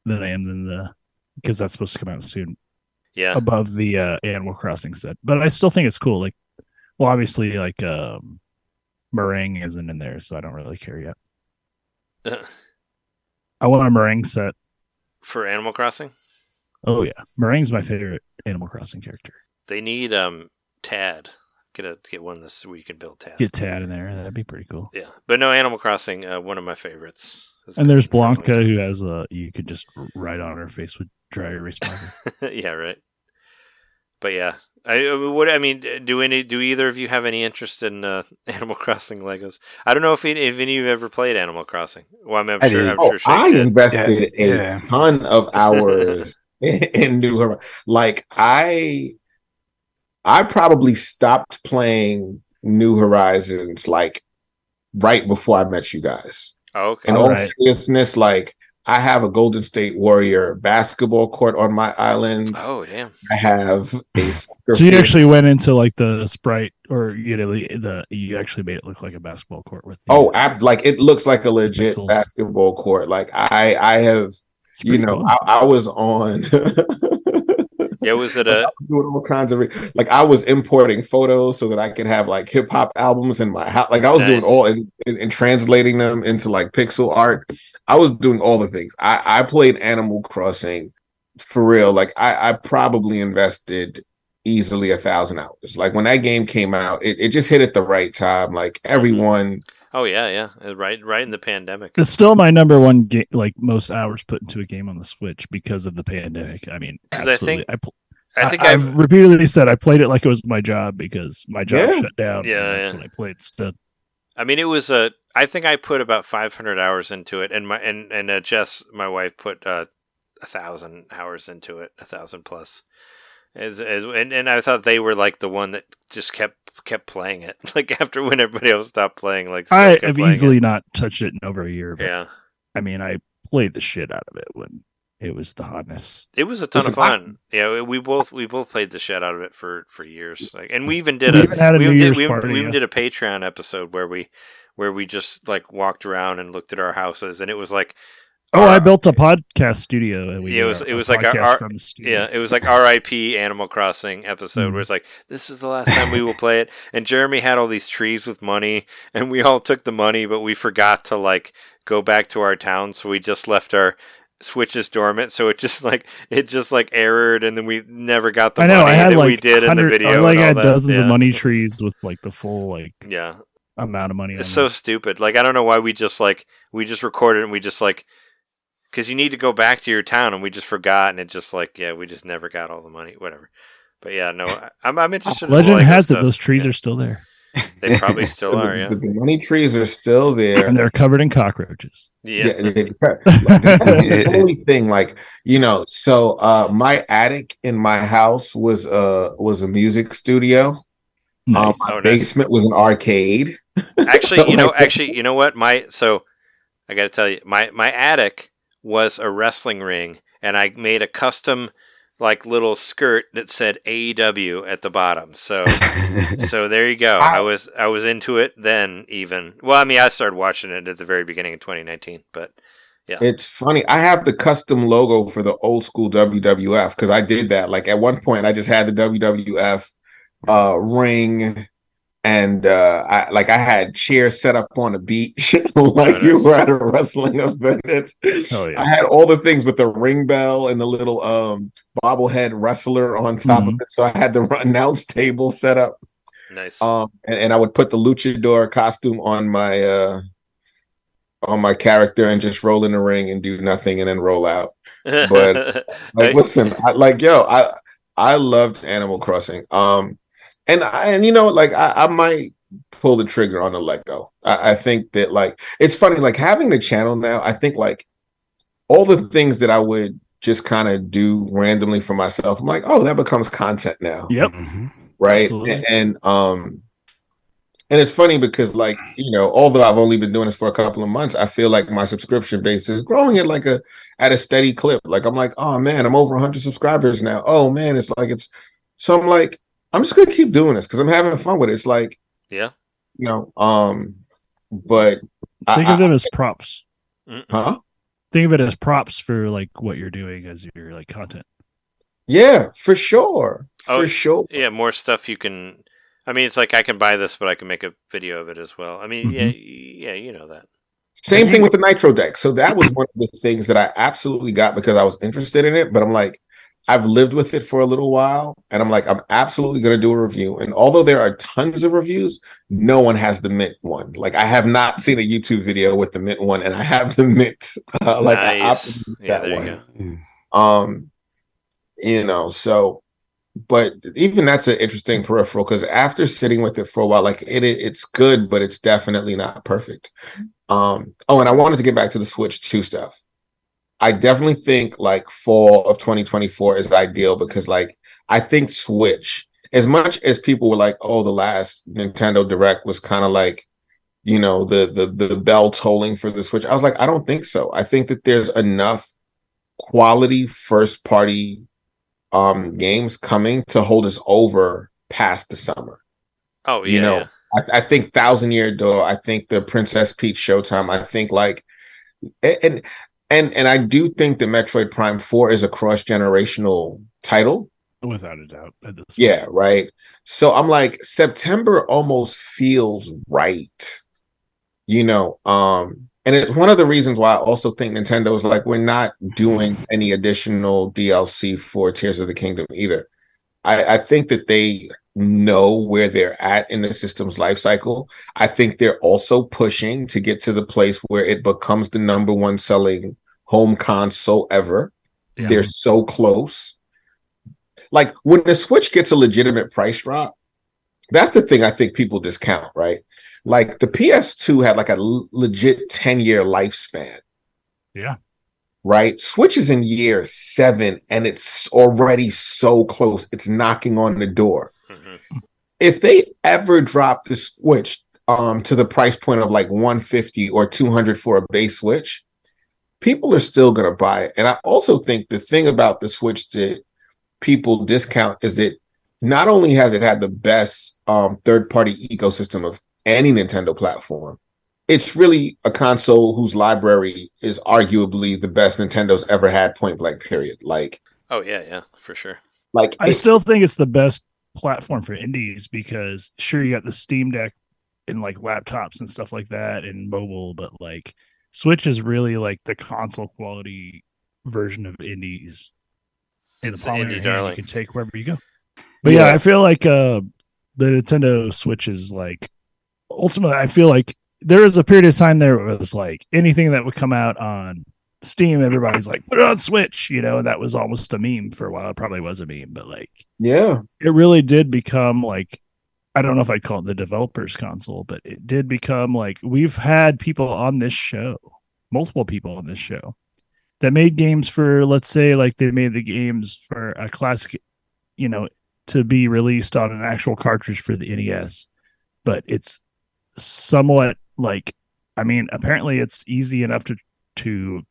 than I am in the because that's supposed to come out soon yeah. above the uh, Animal Crossing set. But I still think it's cool. Like, well, obviously, like um, Merengue isn't in there, so I don't really care yet. <laughs> I want a Merengue set. For Animal Crossing. Oh yeah, Merengue's my favorite Animal Crossing character. They need um Tad. Get a get one this where you can build Tad. Get Tad in there. That'd be pretty cool. Yeah, but no Animal Crossing. Uh, one of my favorites. And there's for a long Blanca, who has a you could just write on her face with dry erase marker. <laughs> yeah, right. But yeah, I uh, what I mean. Do any do either of you have any interest in uh, <laughs> Animal Crossing Legos? I don't know if any, if any of you have ever played Animal Crossing. Well, I'm, I'm I sure. I'm Oh, sure I did. invested Yeah, a yeah. ton of <laughs> hours in, in New Horizons. Like I, I probably stopped playing New Horizons like right before I met you guys. Oh, okay. In All all right. seriousness, like I have a Golden State Warrior basketball court on my island. Oh damn. I have a soccer So you field. actually went into like the sprite, or you know, the, the you actually made it look like a basketball court with. Oh, the- Oh, abs- like it looks like a legit Pixels. basketball court. Like I, I have, you know, cool. I, I was on. <laughs> Yeah, was it a doing all kinds of re- like I was importing photos so that I could have like hip hop albums in my house. Like I was doing all and, and, and translating them into like pixel art. I was doing all the things. I, I played Animal Crossing for real. Like I, I probably invested easily a thousand hours. Like when that game came out, it, it just hit at the right time. Like mm-hmm. everyone Oh yeah, yeah. Uh, Right right in the pandemic. It's still my number one game, like most hours put into a game on the Switch because of the pandemic. I mean, I think- I, pl- I think I, I've have repeatedly said I played it like it was my job because my job Yeah. shut down. Yeah, that's yeah. when I played instead. I mean, it was a. I think I put about 500 hours into it, and my and and uh, Jess, my wife, put uh, a thousand hours into it, a thousand plus. As, as and, and I thought they were like the one that just kept kept playing it. <laughs> Like after when everybody else stopped playing, like I have playing it. easily not touched it in over a year. But Yeah, I mean, I played the shit out of it when it was the hotness. it was a ton of I- fun. yeah, we- both we both played the shit out of it for for years. Like, and we even did We a even had a we New even did, Year's we, party, we even did a Patreon episode where we where we just like walked around and looked at our houses, and it was like Oh, I built a podcast studio. And we Yeah, it was- it was like our- podcast our- from the studio. Yeah, it was like R.I.P. Animal Crossing episode Mhm. where it's like, this is the last time we will play it. And Jeremy had all these trees with money, and we all took the money, but we forgot to like go back to our town, so we just left our switches dormant. So it just like it just like errored, and then we never got the I know. money I had that like we did in the video. I like and had that. dozens yeah. of money trees with like the full like Yeah, amount of money. it's so them. stupid. Like I don't know why we just like we just recorded and we just like because you need to go back to your town and we just forgot and it just like yeah we just never got all the money whatever. But yeah, no, I- I'm I'm interested. in Legend Lego has it; those trees Yeah, are still there, They probably <laughs> still are. Yeah. the money trees are still there. and they're covered in cockroaches. Yeah. Yeah, yeah, <laughs> yeah. the only thing, like you know, so uh my attic in my house was uh was a music studio. Um, Nice. my Oh, nice. basement was an arcade. Actually, <laughs> you know, actually, you know what? My so I got to tell you, my my attic was a wrestling ring, and I made a custom like little skirt that said AEW at the bottom. So <laughs> so there you go. I was I was into it then even. Well, I mean, I started watching it at the very beginning of 2019, but yeah. It's funny. I have the custom logo for the old school WWF because I did that. Like at one point, I just had the WWF uh ring. And uh I like I had chairs set up on the beach <laughs> like you were at a wrestling <laughs> event. Oh, yeah. I had all the things with the ring bell and the little um bobblehead wrestler on top of Mhm. it. So I had the announce table set up. nice. Um and, and I would put the luchador costume on my uh on my character and just roll in the ring and do nothing and then roll out. but- <laughs> Like listen, I, like yo, I I loved Animal Crossing. Um and I, and you know like I, I might pull the trigger on the Lego. I, I think that like it's funny like having the channel now. I think like all the things that I would just kind of do randomly for myself. I'm like, oh, that becomes content now Yep. right and, and um and it's funny because like you know although i've only been doing this for a couple of months i feel like my subscription base is growing at like a at a steady clip like i'm like oh man i'm over 100 subscribers now oh man it's like it's so i'm like i'm just gonna keep doing this because i'm having fun with it it's like yeah. you know um but Think I- of them as props. Mm-mm. huh Think of it as props for like what you're doing as your like content. yeah for sure for Oh, sure Yeah, more stuff you can. I mean, it's like I can buy this, but I can make a video of it as well. I mean, yeah, yeah, you know that. Same thing with the Nitro deck. So that was one of the things that I absolutely got because I was interested in it. But I'm like, I've lived with it for a little while, and I'm like, I'm absolutely going to do a review. And although there are tons of reviews, no one has the mint one. Like I have not seen a YouTube video with the mint one, and I have the mint. <laughs> Uh, like I nice. opted Yeah, that there one. you go. Um, you know, so but even that's an interesting peripheral because after sitting with it for a while, like it, it it's good, but it's definitely not perfect. Um, oh, and I wanted to get back to the Switch 2 stuff. I definitely think like fall of 2024 is ideal because like I think Switch, as much as people were like, oh, the last Nintendo Direct was kind of like you know, the the the bell tolling for the Switch. I was like, I don't think so. I think that there's enough quality first party um games coming to hold us over past the summer. Oh yeah, You know. I, I think Thousand Year Door. I think the Princess Peach Showtime. I think like, and and and and I do think that Metroid Prime Four is a cross generational title. without a doubt. At this Yeah, right. So I'm like, September almost feels right. You know, um, and it's one of the reasons why I also think Nintendo is like, we're not doing any additional DLC for Tears of the Kingdom either. I, I think that they know where they're at in the system's life cycle. I think they're also pushing to get to the place where it becomes the number one selling home console ever. Yeah. They're so close. Like when the Switch gets a legitimate price drop, that's the thing I think people discount, right? Like the PS2 had like a l- legit 10 year lifespan. Yeah. Right? Switch is in year seven and it's already so close. It's knocking on the door. Mhm. If they ever drop the Switch um, to the price point of like 150 or 200 for a base Switch, people are still going to buy it. And I also think the thing about the Switch that people discount is that not only has it had the best um, third party ecosystem of any Nintendo platform, it's really a console whose library is arguably the best Nintendo's ever had, point blank, period. Like, Oh yeah, yeah, for sure. like I it- still think it's the best platform for indies because sure you got the Steam Deck and like laptops and stuff like that and mobile, but like Switch is really like the console quality version of indies. In It's the an palm of indie your hand, you can take wherever you go. But yeah, Yeah. I feel like uh the Nintendo Switch is like ultimately I feel like there was a period of time there where it was like anything that would come out on Steam, everybody's like, put it on Switch, you know, and that was almost a meme for a while. It probably was a meme, but like yeah, it really did become like I don't know if I'd call it the developers console, but it did become like we've had people on this show, multiple people on this show that made games for let's say like they made the games for a classic, you know, to be released on an actual cartridge for the NES. But it's somewhat like I mean, apparently it's easy enough to to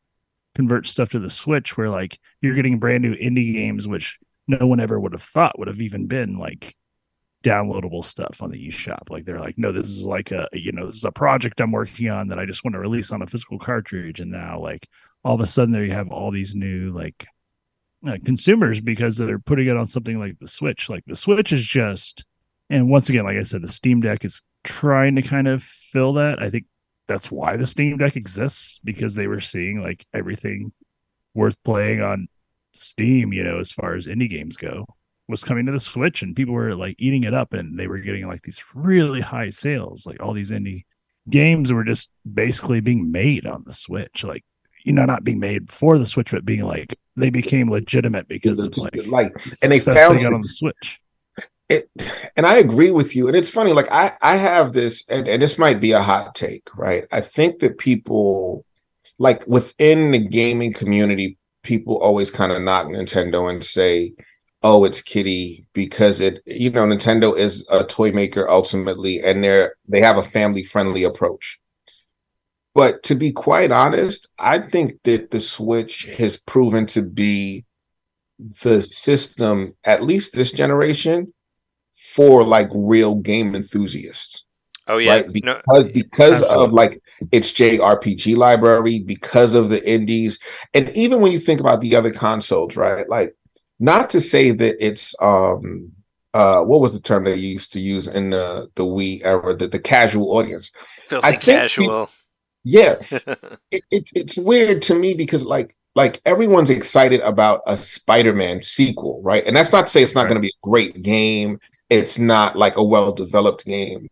convert stuff to the Switch where like you're getting brand new indie games which no one ever would have thought would have even been like downloadable stuff on the eShop. Like they're like, no, this is like a you know, this is a project I'm working on that I just want to release on a physical cartridge. And now like all of a sudden there you have all these new like uh, consumers because they're putting it on something like the Switch. Like the Switch is just and once again, like I said, the Steam Deck is trying to kind of fill that. I think that's why the Steam Deck exists because they were seeing like everything worth playing on Steam, you know, as far as indie games go, was coming to the Switch and people were like eating it up and they were getting like these really high sales. Like all these indie games were just basically being made on the Switch. Like, you know, not being made for the Switch, but being like they became legitimate because of like, like and they found they got on the Switch. it and i agree with you and it's funny like i i have this and, and this might be a hot take right i think that people like within the gaming community people always kind of knock nintendo and say oh it's kitty because it you know nintendo is a toy maker ultimately and they're they have a family friendly approach. But to be quite honest i think that the switch has proven to be the system at least this generation for like real game enthusiasts. Oh yeah, right? No, because because of like its JRPG library because of the indies and even when you think about the other consoles right? Like not to say that it's um uh what was the term they used to use in the the Wii era the, the casual audience? Filthy I think casual. yeah. <laughs> It, it, it's weird to me because like like everyone's excited about a spider-man sequel right? And that's not to say it's not Right. going to be a great game. It's not like a well-developed game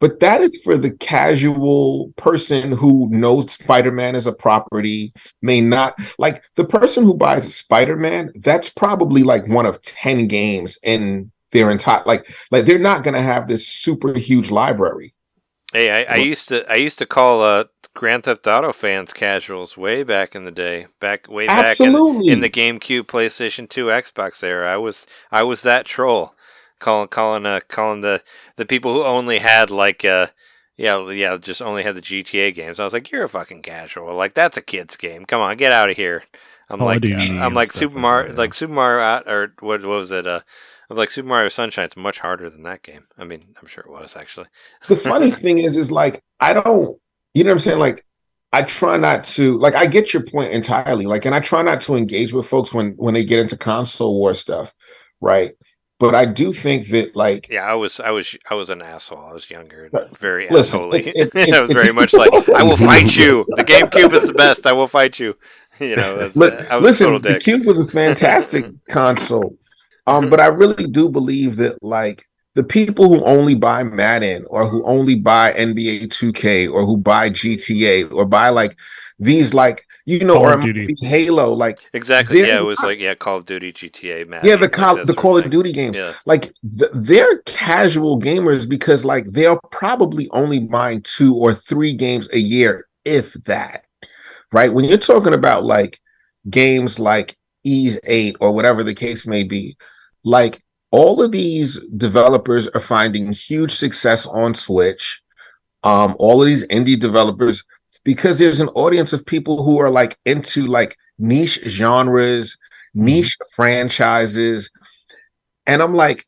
but that is for the casual person who knows spider-man as a property may not like the person who buys a spider-man that's probably like one of 10 games in their entire like like they're not going to have this super huge library Hey, I, I used to I used to call uh, Grand Theft Auto fans casuals way back in the day, back way back in, in the GameCube, PlayStation Two, Xbox era. I was I was that troll, calling calling uh, calling the the people who only had like uh Yeah, yeah, just only had the GTA games. I was like, you're a fucking casual. Like that's a kid's game. Come on, get out of here. I'm Call like, I'm like Super Mario, that, yeah. like Super Mario, uh, or what, what was it? Uh, I'm like Super Mario Sunshine. It's much harder than that game. I mean, I'm sure it was actually. the funny <laughs> thing is, is like I don't, you know what I'm saying? Like I try not to, like I get your point entirely. Like, and I try not to engage with folks when when they get into console war stuff, right? But I do think that, like, Yeah, I was, I was, I was an asshole. I was younger and very listen, asshole. <laughs> it- it- I was very much like, <laughs> I will fight you. The GameCube is the best. I will fight you. <laughs> You know, that's, but I was a listen, the. Cube was a fantastic console. Um, but I really do believe that like the people who only buy Madden or who only buy NBA 2K or who buy GTA or buy like these like you know Call or Duty. Halo like Exactly. Yeah, it was like yeah, Call of Duty, GTA, Madden. yeah the like call that the Call of thing. Duty games Yeah, like th- they're casual gamers because like they're probably only buying two or three games a year if that right when you're talking about like games like Ys 8 or whatever the case may be like all of these developers are finding huge success on switch um all of these indie developers because there's an audience of people who are like into like niche genres mm-hmm. niche franchises. And i'm like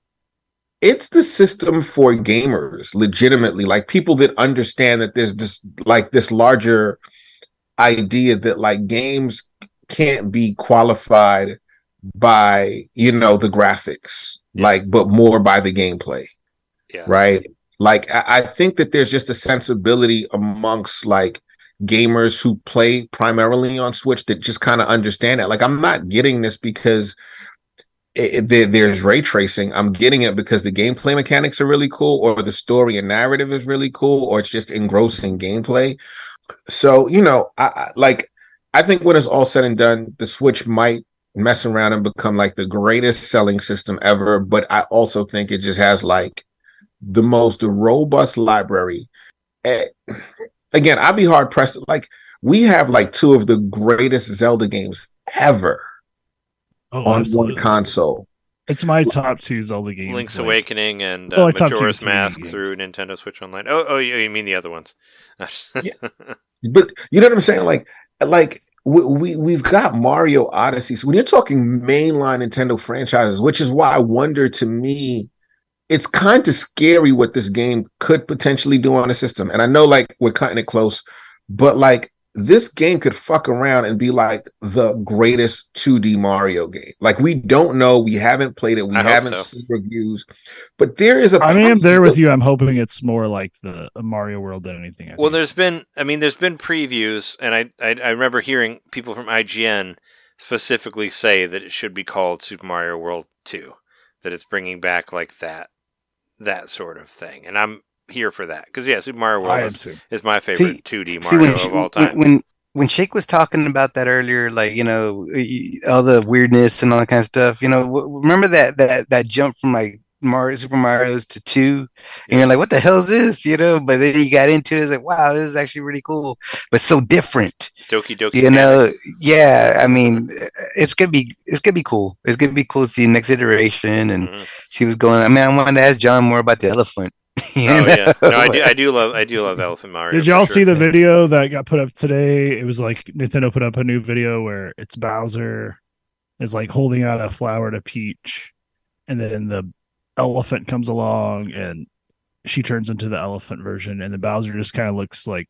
it's the system for gamers legitimately. Like people that understand that there's this like this larger idea that like games can't be qualified by you know the graphics like but more by the gameplay yeah. right? Like I, I think that there's just a sensibility amongst like gamers who play primarily on switch that just kind of understand that. Like i'm not getting this because it, it- there's ray tracing. I'm getting it because the gameplay mechanics are really cool or the story and narrative is really cool or it's just engrossing gameplay. So you know i, I like i think when it's all said and done the switch might mess around and become like the greatest selling system ever but i also think it just has like the most robust library. Eh, again i'd be hard pressed like we have like two of the greatest zelda games ever Oh, on absolutely. one console It's my top two Zelda games. Link's like- Awakening and uh, I top two, Majora's Mask games. through Nintendo Switch Online. Oh, oh, you, you mean the other ones? Yeah. <laughs> but you know what i'm saying like like we, we we've got mario odyssey so when you're talking mainline nintendo franchises which is why i wonder to me it's kind of scary what this game could potentially do on the system and i know like we're cutting it close but like this game could fuck around and be like the greatest 2D Mario game. Like we don't know, we haven't played it, we I haven't so. seen reviews, but there is a. I mean, I'm there with you. I'm hoping it's more like the Mario World than anything. I Well, think. there's been, I mean, there's been previews, and I, I, I remember hearing people from IGN specifically say that it should be called Super Mario World Two, that it's bringing back like that, that sort of thing, and I'm here for that because yeah, Super Mario World is, is my favorite See- 2D See, Mario when, of all time. when when Shake was talking about that earlier, like you know all the weirdness and all that kind of stuff, you know, w- remember that that that jump from like Mario Super Mario's to two, and you're like, what the hell is this, you know? But then you got into it, it's like, wow, this is actually really cool, but so different, Doki Doki. you Panic. know? Yeah, I mean, it's gonna be it's gonna be cool. It's gonna be cool to see the next iteration and Mhm. see what's going on. I mean, I wanted to ask Jon more about the elephant. <laughs> you Oh yeah, no, I do, I do love, I do love <laughs> Elephant Mario. Did y'all sure. see the video that got put up today? It was like Nintendo put up a new video where it's Bowser is like holding out a flower to Peach, and then the elephant comes along and she turns into the elephant version, and the Bowser just kind of looks like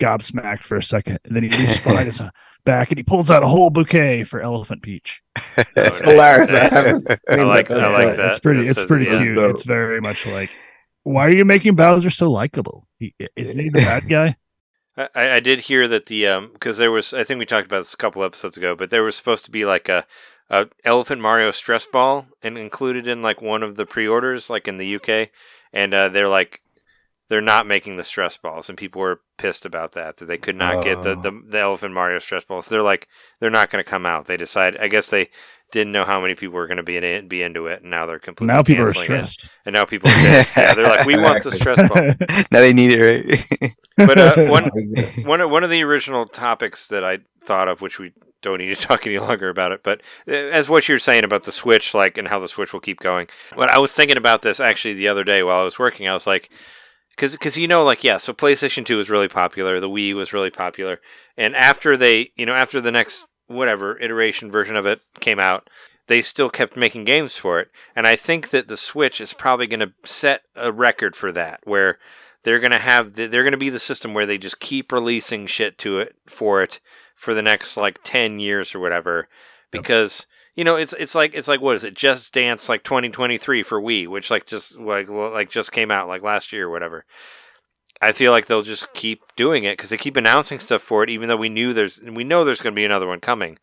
gobsmacked for a second, and then he reaches <laughs> behind his back and he pulls out a whole bouquet for Elephant Peach. <laughs> That's nice. hilarious. I <laughs> Nice. I like, that. I That's like great. that. It's pretty. That's It's pretty yeah. cute. Dope. It's very much like, why are you making Bowser so likable? He, isn't he the bad guy? I, I did hear that the um because there was I think we talked about this a couple episodes ago, but there was supposed to be like a, a Elephant Mario stress ball and included in like one of the pre-orders, like in the UK, and uh, they're like they're not making the stress balls, and people were pissed about that that they could not get the, Oh. the the Elephant Mario stress balls. They're like they're not going to come out. They decide. I guess they didn't know how many people were going to be in it, be into it, and now they're completely Now people are canceling it. stressed. And now people are pissed. yeah, they're like, we want the stress ball. <laughs> now they need it, right? But uh, <laughs> one <laughs> one of, one of the original topics that I thought of, which we don't need to <laughs> talk any longer about it, but uh, as what you're saying about the Switch, like and how the Switch will keep going. What I was thinking about this actually the other day while I was working, I was like, because because you know like yeah so PlayStation 2 was really popular the Wii was really popular and after they you know after the next whatever iteration version of it came out they still kept making games for it and I think that the Switch is probably going to set a record for that where they're going to have the, they're going to be the system where they just keep releasing shit to it for it for the next like 10 years or whatever because you know it's it's like it's like what is it just dance like 2023 for Wii which like just like like just came out like last year or whatever. I feel like they'll just keep doing it because they keep announcing stuff for it even though we knew there's we know there's going to be another one coming.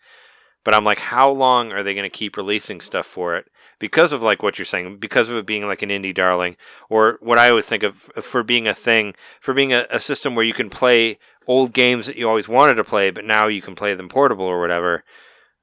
But I'm like how long are they going to keep releasing stuff for it? Because of like what you're saying because of it being like an indie darling or what I always think of for being a thing for being a, a system where you can play old games that you always wanted to play but now you can play them portable or whatever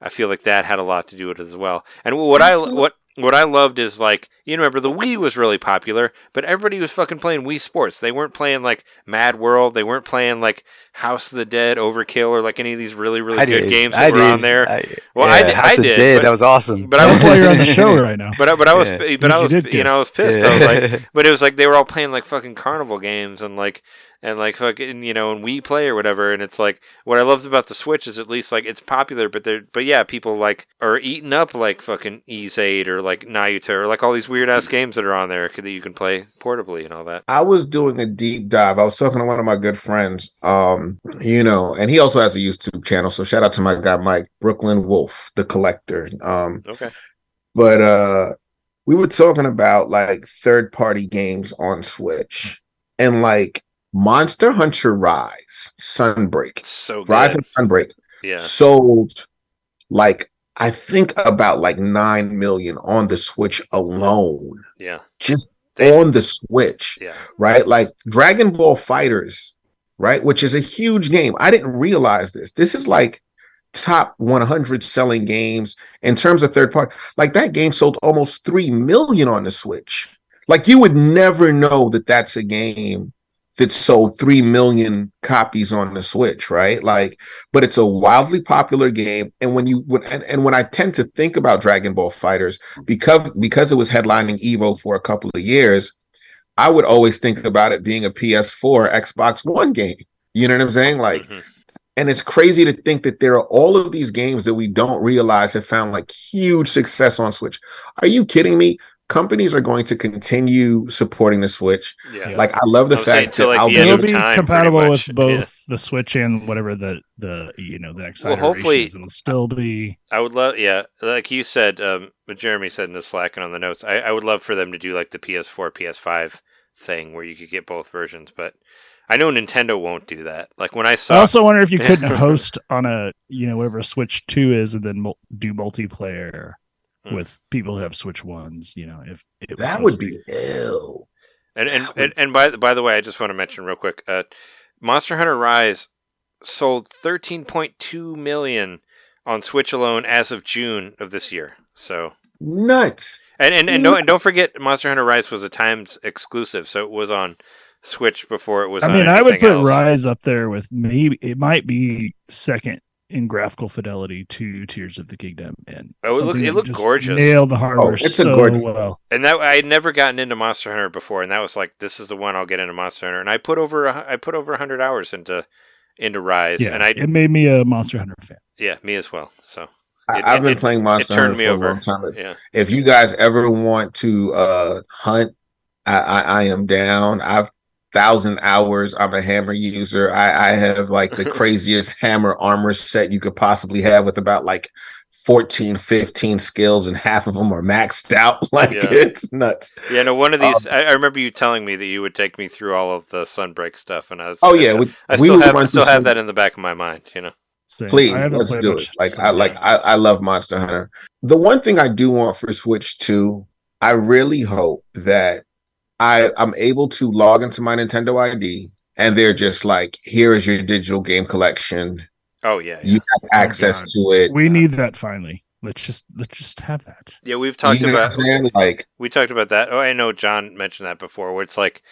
I feel like that had a lot to do with it as well. And what I what what I loved is like you remember the Wii was really popular, but everybody was fucking playing Wii Sports. They weren't playing like Mad World. They weren't playing like House of the Dead, Overkill, or like any of these really really I good did. games I that were did. on there. I, Well, yeah, I did- House I of did, Dead, but- that was awesome. but I was That's why you're on the <laughs> show right now. But I, but I was Yeah. but I was did you know I was pissed. Yeah. I was like, but it was like they were all playing like fucking carnival games and like and like fucking you know and we play or whatever. And it's like what I loved about the Switch is at least like it's popular, but they're but yeah, people like are eating up like fucking Ys Eight or like Nayuta or like all these weird ass games that are on there that you can play portably and all that. I was doing a deep dive. I was talking to one of my good friends, um, you know, and he also has a YouTube channel. So shout out to my guy Mike Brooklyn Wolf, the collector. Um, Okay. but uh we were talking about like third party games on Switch and like Monster Hunter Rise, Sunbreak, so Rise and Sunbreak Yeah. sold like I think about like nine million on the Switch alone, Yeah. just They- on the Switch Yeah. right? Like Dragon Ball FighterZ, right? Which is a huge game. I didn't realize this. This is like top 100 selling games in terms of third party. Like that game sold almost 3 million on the Switch. Like you would never know that that's a game that sold 3 million copies on the Switch, right? Like but it's a wildly popular game and when you when and, and when I tend to think about Dragon Ball FighterZ because because it was headlining Evo for a couple of years, I would always think about it being a PS4, Xbox One game. You know what I'm saying? Like, Mhm. and it's crazy to think that there are all of these games that we don't realize have found like huge success on Switch. Are you kidding me? Companies are going to continue supporting the Switch. Yeah. Like, I love the I was fact that like, I'll the be end It'll be time, compatible with both Yeah. the Switch and whatever the the you know the next Well, hopefully- it'll still be. I would love, yeah, like you said, um, but Jeremy said in the Slack and on the notes, I, I would love for them to do like the PS4, PS5 thing where you could get both versions, but I know Nintendo won't do that. Like when I saw, I also wonder if you couldn't <laughs> host on a you know whatever Switch Two is, and then mul- do multiplayer Hmm. with people who have Switch Ones. You know, if it that would be ill. and and, would- and and by the- by the way, I just want to mention real quick, uh, Monster Hunter Rise sold 13.2 million on Switch alone as of June of this year. So Nuts. And and, and don't and don't forget, Monster Hunter Rise was a timed exclusive, so it was on Switch before it was. On I on mean, I would put else. Rise up there with maybe it might be second in graphical fidelity to Tears of the Kingdom, and Oh, it look- something it looked gorgeous. Nailed the hardware Oh, it's a so gorgeous- well. And that I had never gotten into Monster Hunter before, and that was like, this is the one I'll get into Monster Hunter. And I put over I put over hundred hours into into Rise, Yeah, and I it made me a Monster Hunter fan. yeah, me as well. So I, It- I've it- been it- playing Monster Hunter for over. a long time. yeah, if you guys ever want to uh hunt i i, I am down i've thousand hours i'm a hammer user i i have like the <laughs> craziest hammer armor set you could possibly have with about like 14 15 skills and half of them are maxed out <laughs> like Yeah. it's nuts yeah. No, one of Um, these. I, I remember you telling me that you would take me through all of the Sunbreak stuff, and I was. oh I yeah still- we, I we still will have I still have that in the back of my mind. You know. Same. please let's do it like i like I, I love monster hunter the one thing i do want for switch 2 i really hope that i i'm able to log into my nintendo id and they're just like here is your digital game collection Oh yeah, yeah. you have access God. to it We need that finally. Let's just let's just have that. Yeah, we've talked You know about like we talked about that. Oh, I know Jon mentioned that before. Where it's like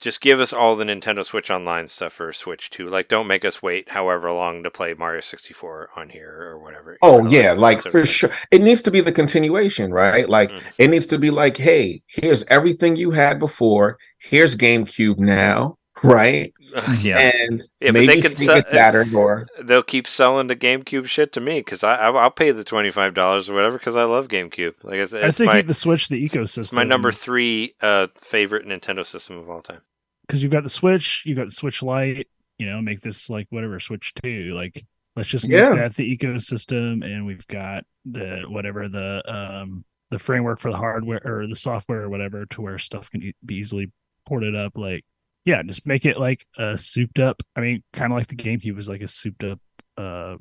just give us all the Nintendo Switch Online stuff for Switch 2. Like, don't make us wait however long to play Mario 64 on here or whatever. Oh know, yeah, like for sure. It needs to be the continuation, right? Like Mm. it needs to be like, hey, here's everything you had before. Here's GameCube now, right? yeah. And Yeah, maybe they can Sega sell- Saturn or They'll keep selling the GameCube shit to me because I, I I'll pay the twenty five dollars or whatever because I love GameCube. Like I said, I it's say my, keep the Switch the ecosystem. it's my number three uh favorite Nintendo system of all time. because you've got the Switch, you've got the Switch Lite. You know, make this like whatever Switch Two. Like, let's just make Yeah. that the ecosystem, and we've got the whatever the um the framework for the hardware or the software or whatever to where stuff can e- be easily ported up. Like, yeah, just make it like a souped up. I mean, kind of like the GameCube was like a souped up. uh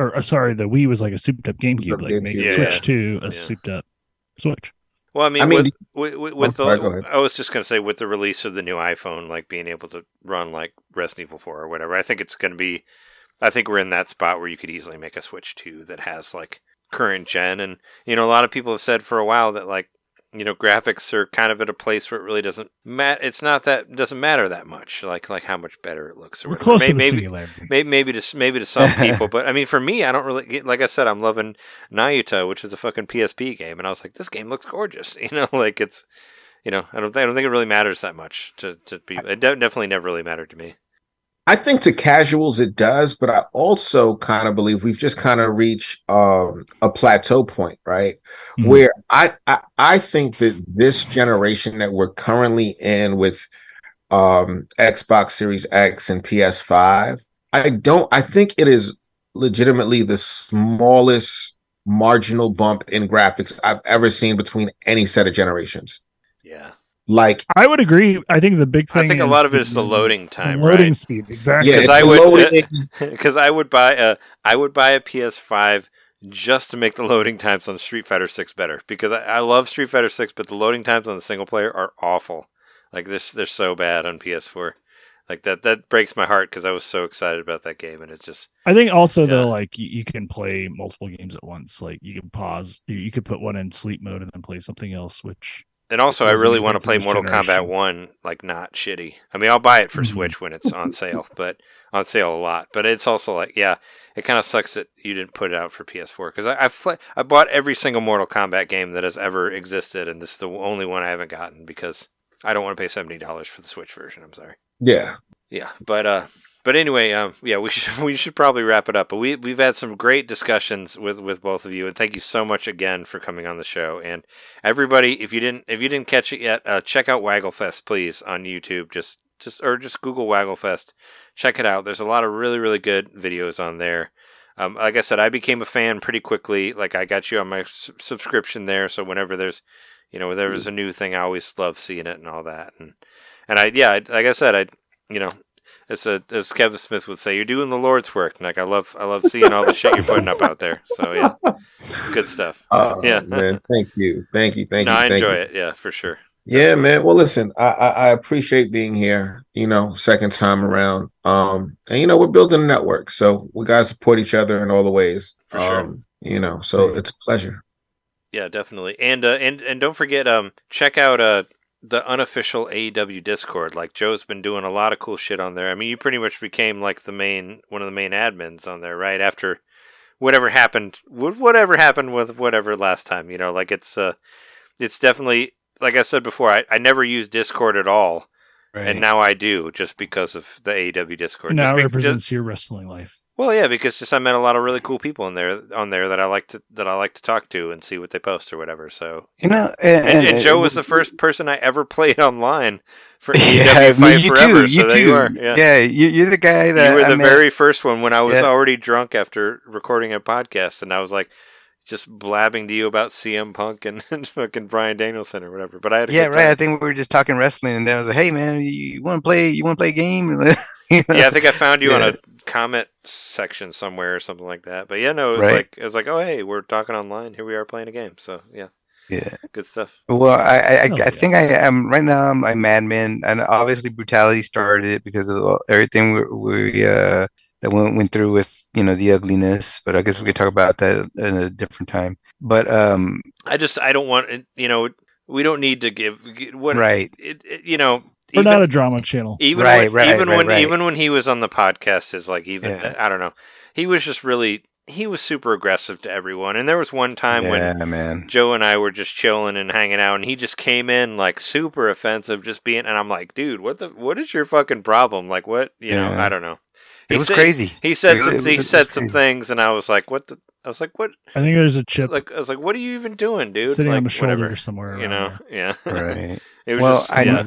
or uh, sorry, the Wii was like a souped up GameCube. Up Like make GameCube, Switch yeah. Two a Yeah. souped up Switch. Well, I mean, I mean, with with, with, with sorry, the, go. I was just gonna say with the release of the new iPhone, like being able to run like Resident Evil Four or whatever, I think it's gonna be. I think we're in that spot where you could easily make a Switch Two that has like current gen, and you know, a lot of people have said for a while that like you know graphics are kind of at a place where it really doesn't matter. It's not that doesn't matter that much, like like how much better it looks. Or We're close May- to maybe, singularity. Maybe, maybe to maybe to some people, <laughs> but I mean, for me, I don't really like I said. I'm loving Nayuta, which is a fucking PSP game, and I was like, this game looks gorgeous. <laughs> You know, like it's, you know, I don't, I don't think it really matters that much to to be. It definitely never really mattered to me. I think to casuals it does, but I also kind of believe we've just kind of reached um, a plateau point, right? Mhm. Where I, I I think that this generation that we're currently in with um, Xbox Series X and PS5, I don't. I think it is legitimately the smallest marginal bump in graphics I've ever seen between any set of generations. Yeah, Like, I would agree. I think the big thing. I think a lot of it is the loading time, loading right? speed. Exactly. Because it's I would- loading- <laughs> Because I would buy a I would buy a PS5 just to make the loading times on Street Fighter Six better. Because I, I love Street Fighter Six, but the loading times on the single player are awful. Like they're they're so bad on PS4. Like that that breaks my heart because I was so excited about that game, and it's just I think also Yeah. though, like you, you can play multiple games at once. Like you can pause. You, you could put one in sleep mode and then play something else. Which And also, I really want to play Mortal Kombat 1, like, not shitty. I mean, I'll buy it for Mhm. Switch when it's on sale, <laughs> but on sale a lot. But it's also like, yeah, it kind of sucks that you didn't put it out for PS4 because I I, fl- I bought every single Mortal Kombat game that has ever existed, and this is the only one I haven't gotten because I don't want to pay seventy dollars for the Switch version. I'm sorry. yeah. Yeah, but uh, but anyway, um, yeah, we <laughs> should we should probably wrap it up. But we we've had some great discussions with with both of you, and thank you so much again for coming on the show. And everybody, if you didn't if you didn't catch it yet, uh, check out Wagglefest, please, on YouTube. Just just or just Google Wagglefest, check it out. There's a lot of really really good videos on there. Um, like I said, I became a fan pretty quickly. Like I got you on my subscription there, so whenever there's you know, whenever there's a new thing, I always love seeing it and all that. And and I yeah, I, like I said, I you know, it's a as Kevin Smith would say, you're doing the Lord's work. And, like I love I love seeing all the shit you're putting up out there. So yeah, <laughs> good stuff. Oh, Yeah. man. Thank you. Thank you. Thank no, you. I thank enjoy you. it. Yeah, for sure. Yeah, man. Well, listen, I, I I appreciate being here. You know, second time around. Um, and you know, we're building a network, so we gotta support each other in all the ways. For sure. Um, you know, so it's a pleasure. Yeah, definitely. And uh, and and don't forget, um, check out uh the unofficial AEW Discord. Like Joe's been doing a lot of cool shit on there. I mean, you pretty much became like the main one of the main admins on there, right? After whatever happened, whatever happened with whatever last time, you know, like it's uh, it's definitely like I said before. I, I never used Discord at all, and now I do just because of the AEW Discord. now Just be- represents your wrestling life. Well, yeah, because just I met a lot of really cool people in there on there that I like to that I like to talk to and see what they post or whatever. So You know, and, and, and Joe uh, was the first person I ever <laughs> played online for AEW Fight Forever. so there you are. Yeah. Yeah, you, you're the guy that you were the met- very first one when I was Yeah. already drunk after recording a podcast, and I was like just blabbing to you about CM Punk and, <laughs> and fucking Bryan Danielson or whatever. But I had Yeah, right. I think we were just talking wrestling, and then I was like, "Hey, man, you, you want to play? You want to play a game?" <laughs> You know? yeah, I think I found you on a comment section somewhere or something like that. But yeah, no, it was Right. like it was like, oh hey, we're talking online. Here we are playing a game. So yeah, yeah. good stuff. Well, I I, I, Oh, I yeah. think I am right now. I'm a madman, and obviously brutality started it because of everything we, we uh that went went through with you know the ugliness. But I guess we could talk about that at a different time. But um, I just I don't want you know we don't need to give what right, it, it- you know We're even not a drama channel. even Right, when, right, even right, when right. even when he was on the podcast is like even Yeah. I don't know. He was just really he was super aggressive to everyone. And there was one time when man. Joe and I were just chilling and hanging out, and he just came in like super offensive, just being. And I'm like, dude, what the? What is your fucking problem? Like, what? You know, I don't know. It He was said- crazy. He said It some. was- He said some crazy. things, and I was like, what the? I was like, what? I think there's a chip Like, I was like, what are you even doing, dude? sitting like, on the shoulder whatever. somewhere. You know, there. yeah. Right. <laughs> it was Well, just, I yeah.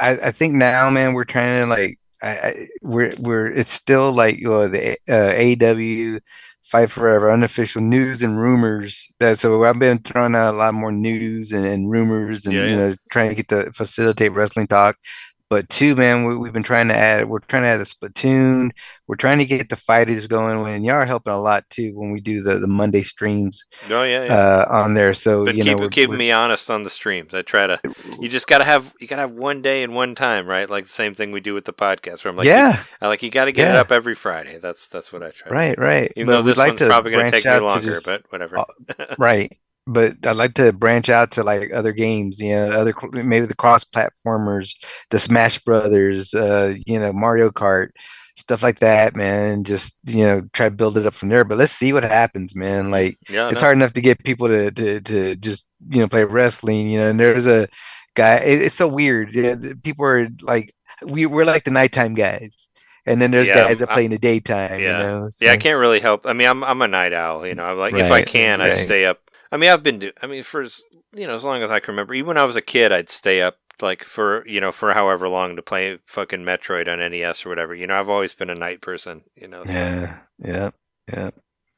I. I, I think now, man, we're trying to like, I, I we're we're it's still like well, the uh, AEW Fight Forever unofficial news and rumors. That so I've been throwing out a lot more news and, and rumors and Yeah, you know trying to get the facilitate wrestling talk. But two, man, we, we've been trying to add. We're trying to add a splatoon. We're trying to get the fighters going. And y'all are helping a lot too when we do the, the Monday streams Oh yeah, yeah. uh, on there. So but you keep know, we're- keeping we're- me honest on the streams. I try to. You just gotta have. You gotta have one day and one time, right? Like the same thing we do with the podcast. Where I'm like, yeah, I like you got to get it up every Friday. That's that's what I try. to do. right, right. Even But though this like one's to probably going to take me longer, just- but whatever. right but i'd like to branch out to like other games you know other maybe the cross platformers the smash brothers uh you know mario kart stuff like that man and just you know try to build it up from there but let's see what happens man like yeah, it's hard enough to get people to to, to just you know play wrestling you know and there's a guy it, it's so weird yeah, the- people are like we, we're like the nighttime guys and then there's Yeah, guys that I- play in the daytime yeah. you know Yeah, I can't really help. I mean, I'm I'm a night owl. You know, I'm like if I Right, can, I stay up. I mean, I've been do. I mean, for as you know, as long as I can remember. Even when I was a kid, I'd stay up like for you know for however long to play fucking Metroid on NES or whatever. You know, I've always been a night person. You know. so- yeah yeah yeah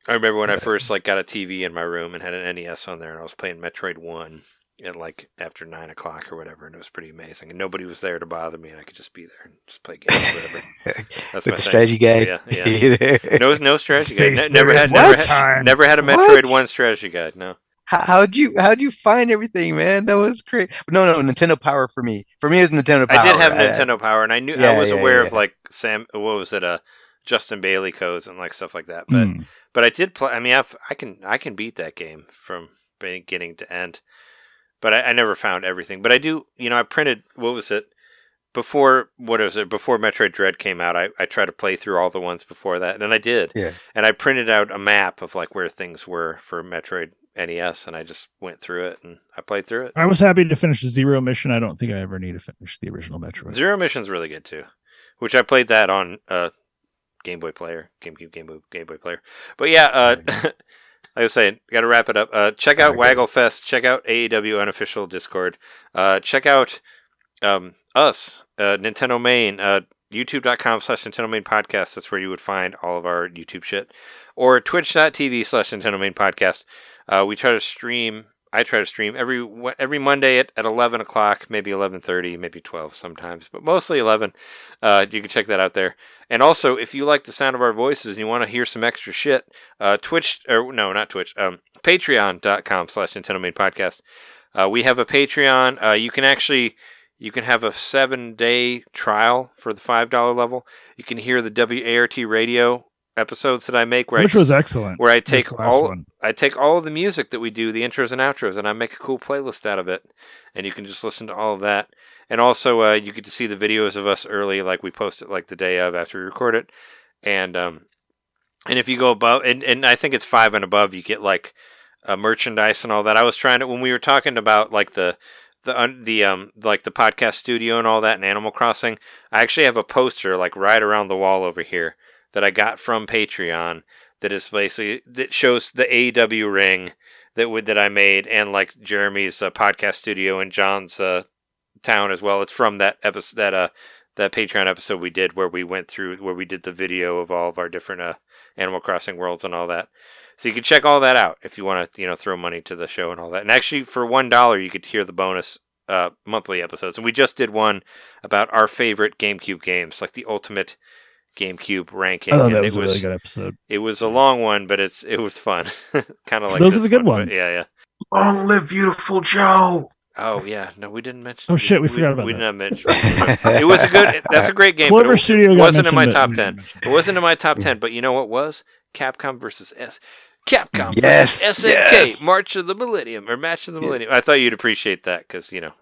I remember when I first like got a TV in my room and had an NES on there, and I was playing Metroid One at like after nine o'clock or whatever, and it was pretty amazing. And nobody was there to bother me, and I could just be there and just play games or whatever. <laughs> That's with my the thing. strategy guide. Yeah, yeah. <laughs> No, no strategy guide. Ne- never had, there never had, never had a Metroid What? One strategy guide. No. How, how'd you how'd you find everything, man? That was great. No, no, Nintendo Power for me. For me, it's Nintendo Power. I did have I- Nintendo Power, and I knew I was yeah, aware yeah. of like Sam. What was it? Uh, Justin Bailey codes and like stuff like that. But Mm. but I did play. I mean, I've, I can I can beat that game from beginning to end. But I, I never found everything. But I do. You know, I printed. What was it? Before what was it? Before Metroid Dread came out, I, I tried to play through all the ones before that, and I did. Yeah. And I printed out a map of like where things were for Metroid NES, and I just went through it and I played through it. I was happy to finish the Zero mission. I don't think I ever need to finish the original Metroid. Zero Mission's really good too, which I played that on uh, Game Boy Player, GameCube, Game Boy, Game Boy Player. But yeah, uh, <laughs> like I was saying, got to wrap it up. Uh, check out Okay. Wagglefest. Check out AEW unofficial Discord. Uh, check out um, us, uh, NintenDomain. Uh, YouTube.com slash NintenDomain Podcast. That's where you would find all of our YouTube shit. Or twitch.tv slash NintenDomain Podcast. Uh, we try to stream. I try to stream every every Monday at, at eleven o'clock, maybe eleven thirty, maybe twelve sometimes, but mostly eleven. Uh, you can check that out there. And also, if you like the sound of our voices and you want to hear some extra shit, uh, Twitch or no, not Twitch, um, Patreon.com slash NintenDomain Podcast. Uh, we have a Patreon. Uh, you can actually you can have a seven day trial for the five dollar level. You can hear the WART radio episodes that I make where which I just, was excellent. where I take all one. I take all of the music that we do, the intros and outros, and I make a cool playlist out of it. And you can just listen to all of that. And also, uh, you get to see the videos of us early, like we post it like the day of after we record it. And um, and if you go above, and, and I think it's five and above, you get like uh, merchandise and all that. I was trying to when we were talking about like the the the um like the podcast studio and all that and Animal Crossing. I actually have a poster like right around the wall over here that I got from Patreon that is basically that shows the AEW ring that would that I made and like Jeremy's uh, podcast studio and Jon's uh, town as well. It's from that episode that uh that Patreon episode we did where we went through where we did the video of all of our different uh, Animal Crossing worlds and all that. So you can check all that out if you want to, you know, throw money to the show and all that. And actually, for one dollar, you could hear the bonus uh, monthly episodes. And we just did one about our favorite GameCube games, like the ultimate GameCube ranking. I thought and that was it a was really good episode. it was a long one, but it's it was fun. <laughs> kind of like Those are the good one, but ones. Yeah, yeah. Long live Viewtiful Joe. Oh yeah, no, we didn't mention. Oh, shit, we forgot about we that. We did not mention. <laughs> it was a good. That's a great game. Clover but it, Studio it wasn't in my top ten. It wasn't in my top ten. But you know what was? Capcom versus S. Capcom Yes, versus SNK yes. March of the Millennium or Match of the Yeah. Millennium. I thought you'd appreciate that because you know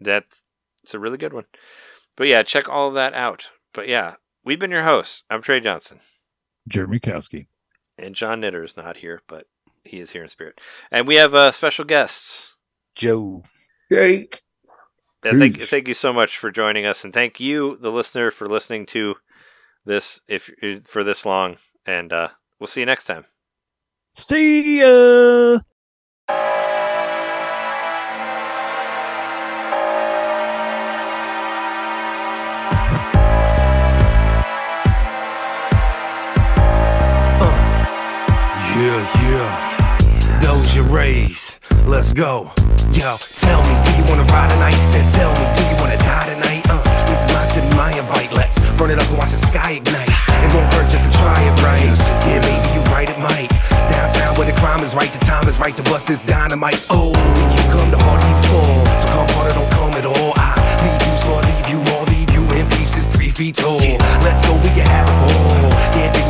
that it's a really good one. But yeah, check all of that out. But yeah, we've been your hosts. I'm Trey Johnson. Jeremy Kowski. And Jon Knitter is not here, but he is here in spirit. And we have uh, special guests. Joe. Hey, Yeah, thank, thank you so much for joining us, and thank you, the listener, for listening to this if for this long. And uh, we'll see you next time. See ya. Yeah, yeah. Those your rays. Let's go. Yo, tell me, do you wanna ride tonight? Then tell me, do you wanna die tonight? Uh, this is my city, my invite. Let's burn it up and watch the sky ignite. It won't hurt just to try it right. Yeah, maybe you right, it might. Downtown where the crime is right, the time is right to bust this dynamite. Oh, when you come, the harder you fall. So come harder, don't come at all. I leave you scar, leave you all, leave you in pieces, three feet tall. Let's go, we can have it all. Yeah,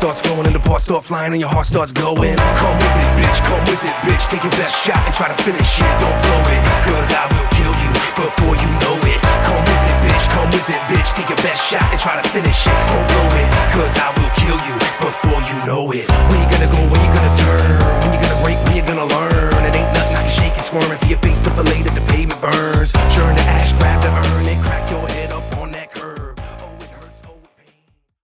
blood starts flowing and the parts start flying and your heart starts going? Come with it, bitch, come with it, bitch. Take your best shot and try to finish it. Don't blow it, cause I will kill you before you know it. Come with it, bitch, come with it, bitch. Take your best shot and try to finish it. Don't blow it, cause I will kill you before you know it. Where you gonna go, where you gonna turn? When you gonna break, when you gonna learn? It ain't nothing I can shake and squirm until your face to fillet that the pavement burns.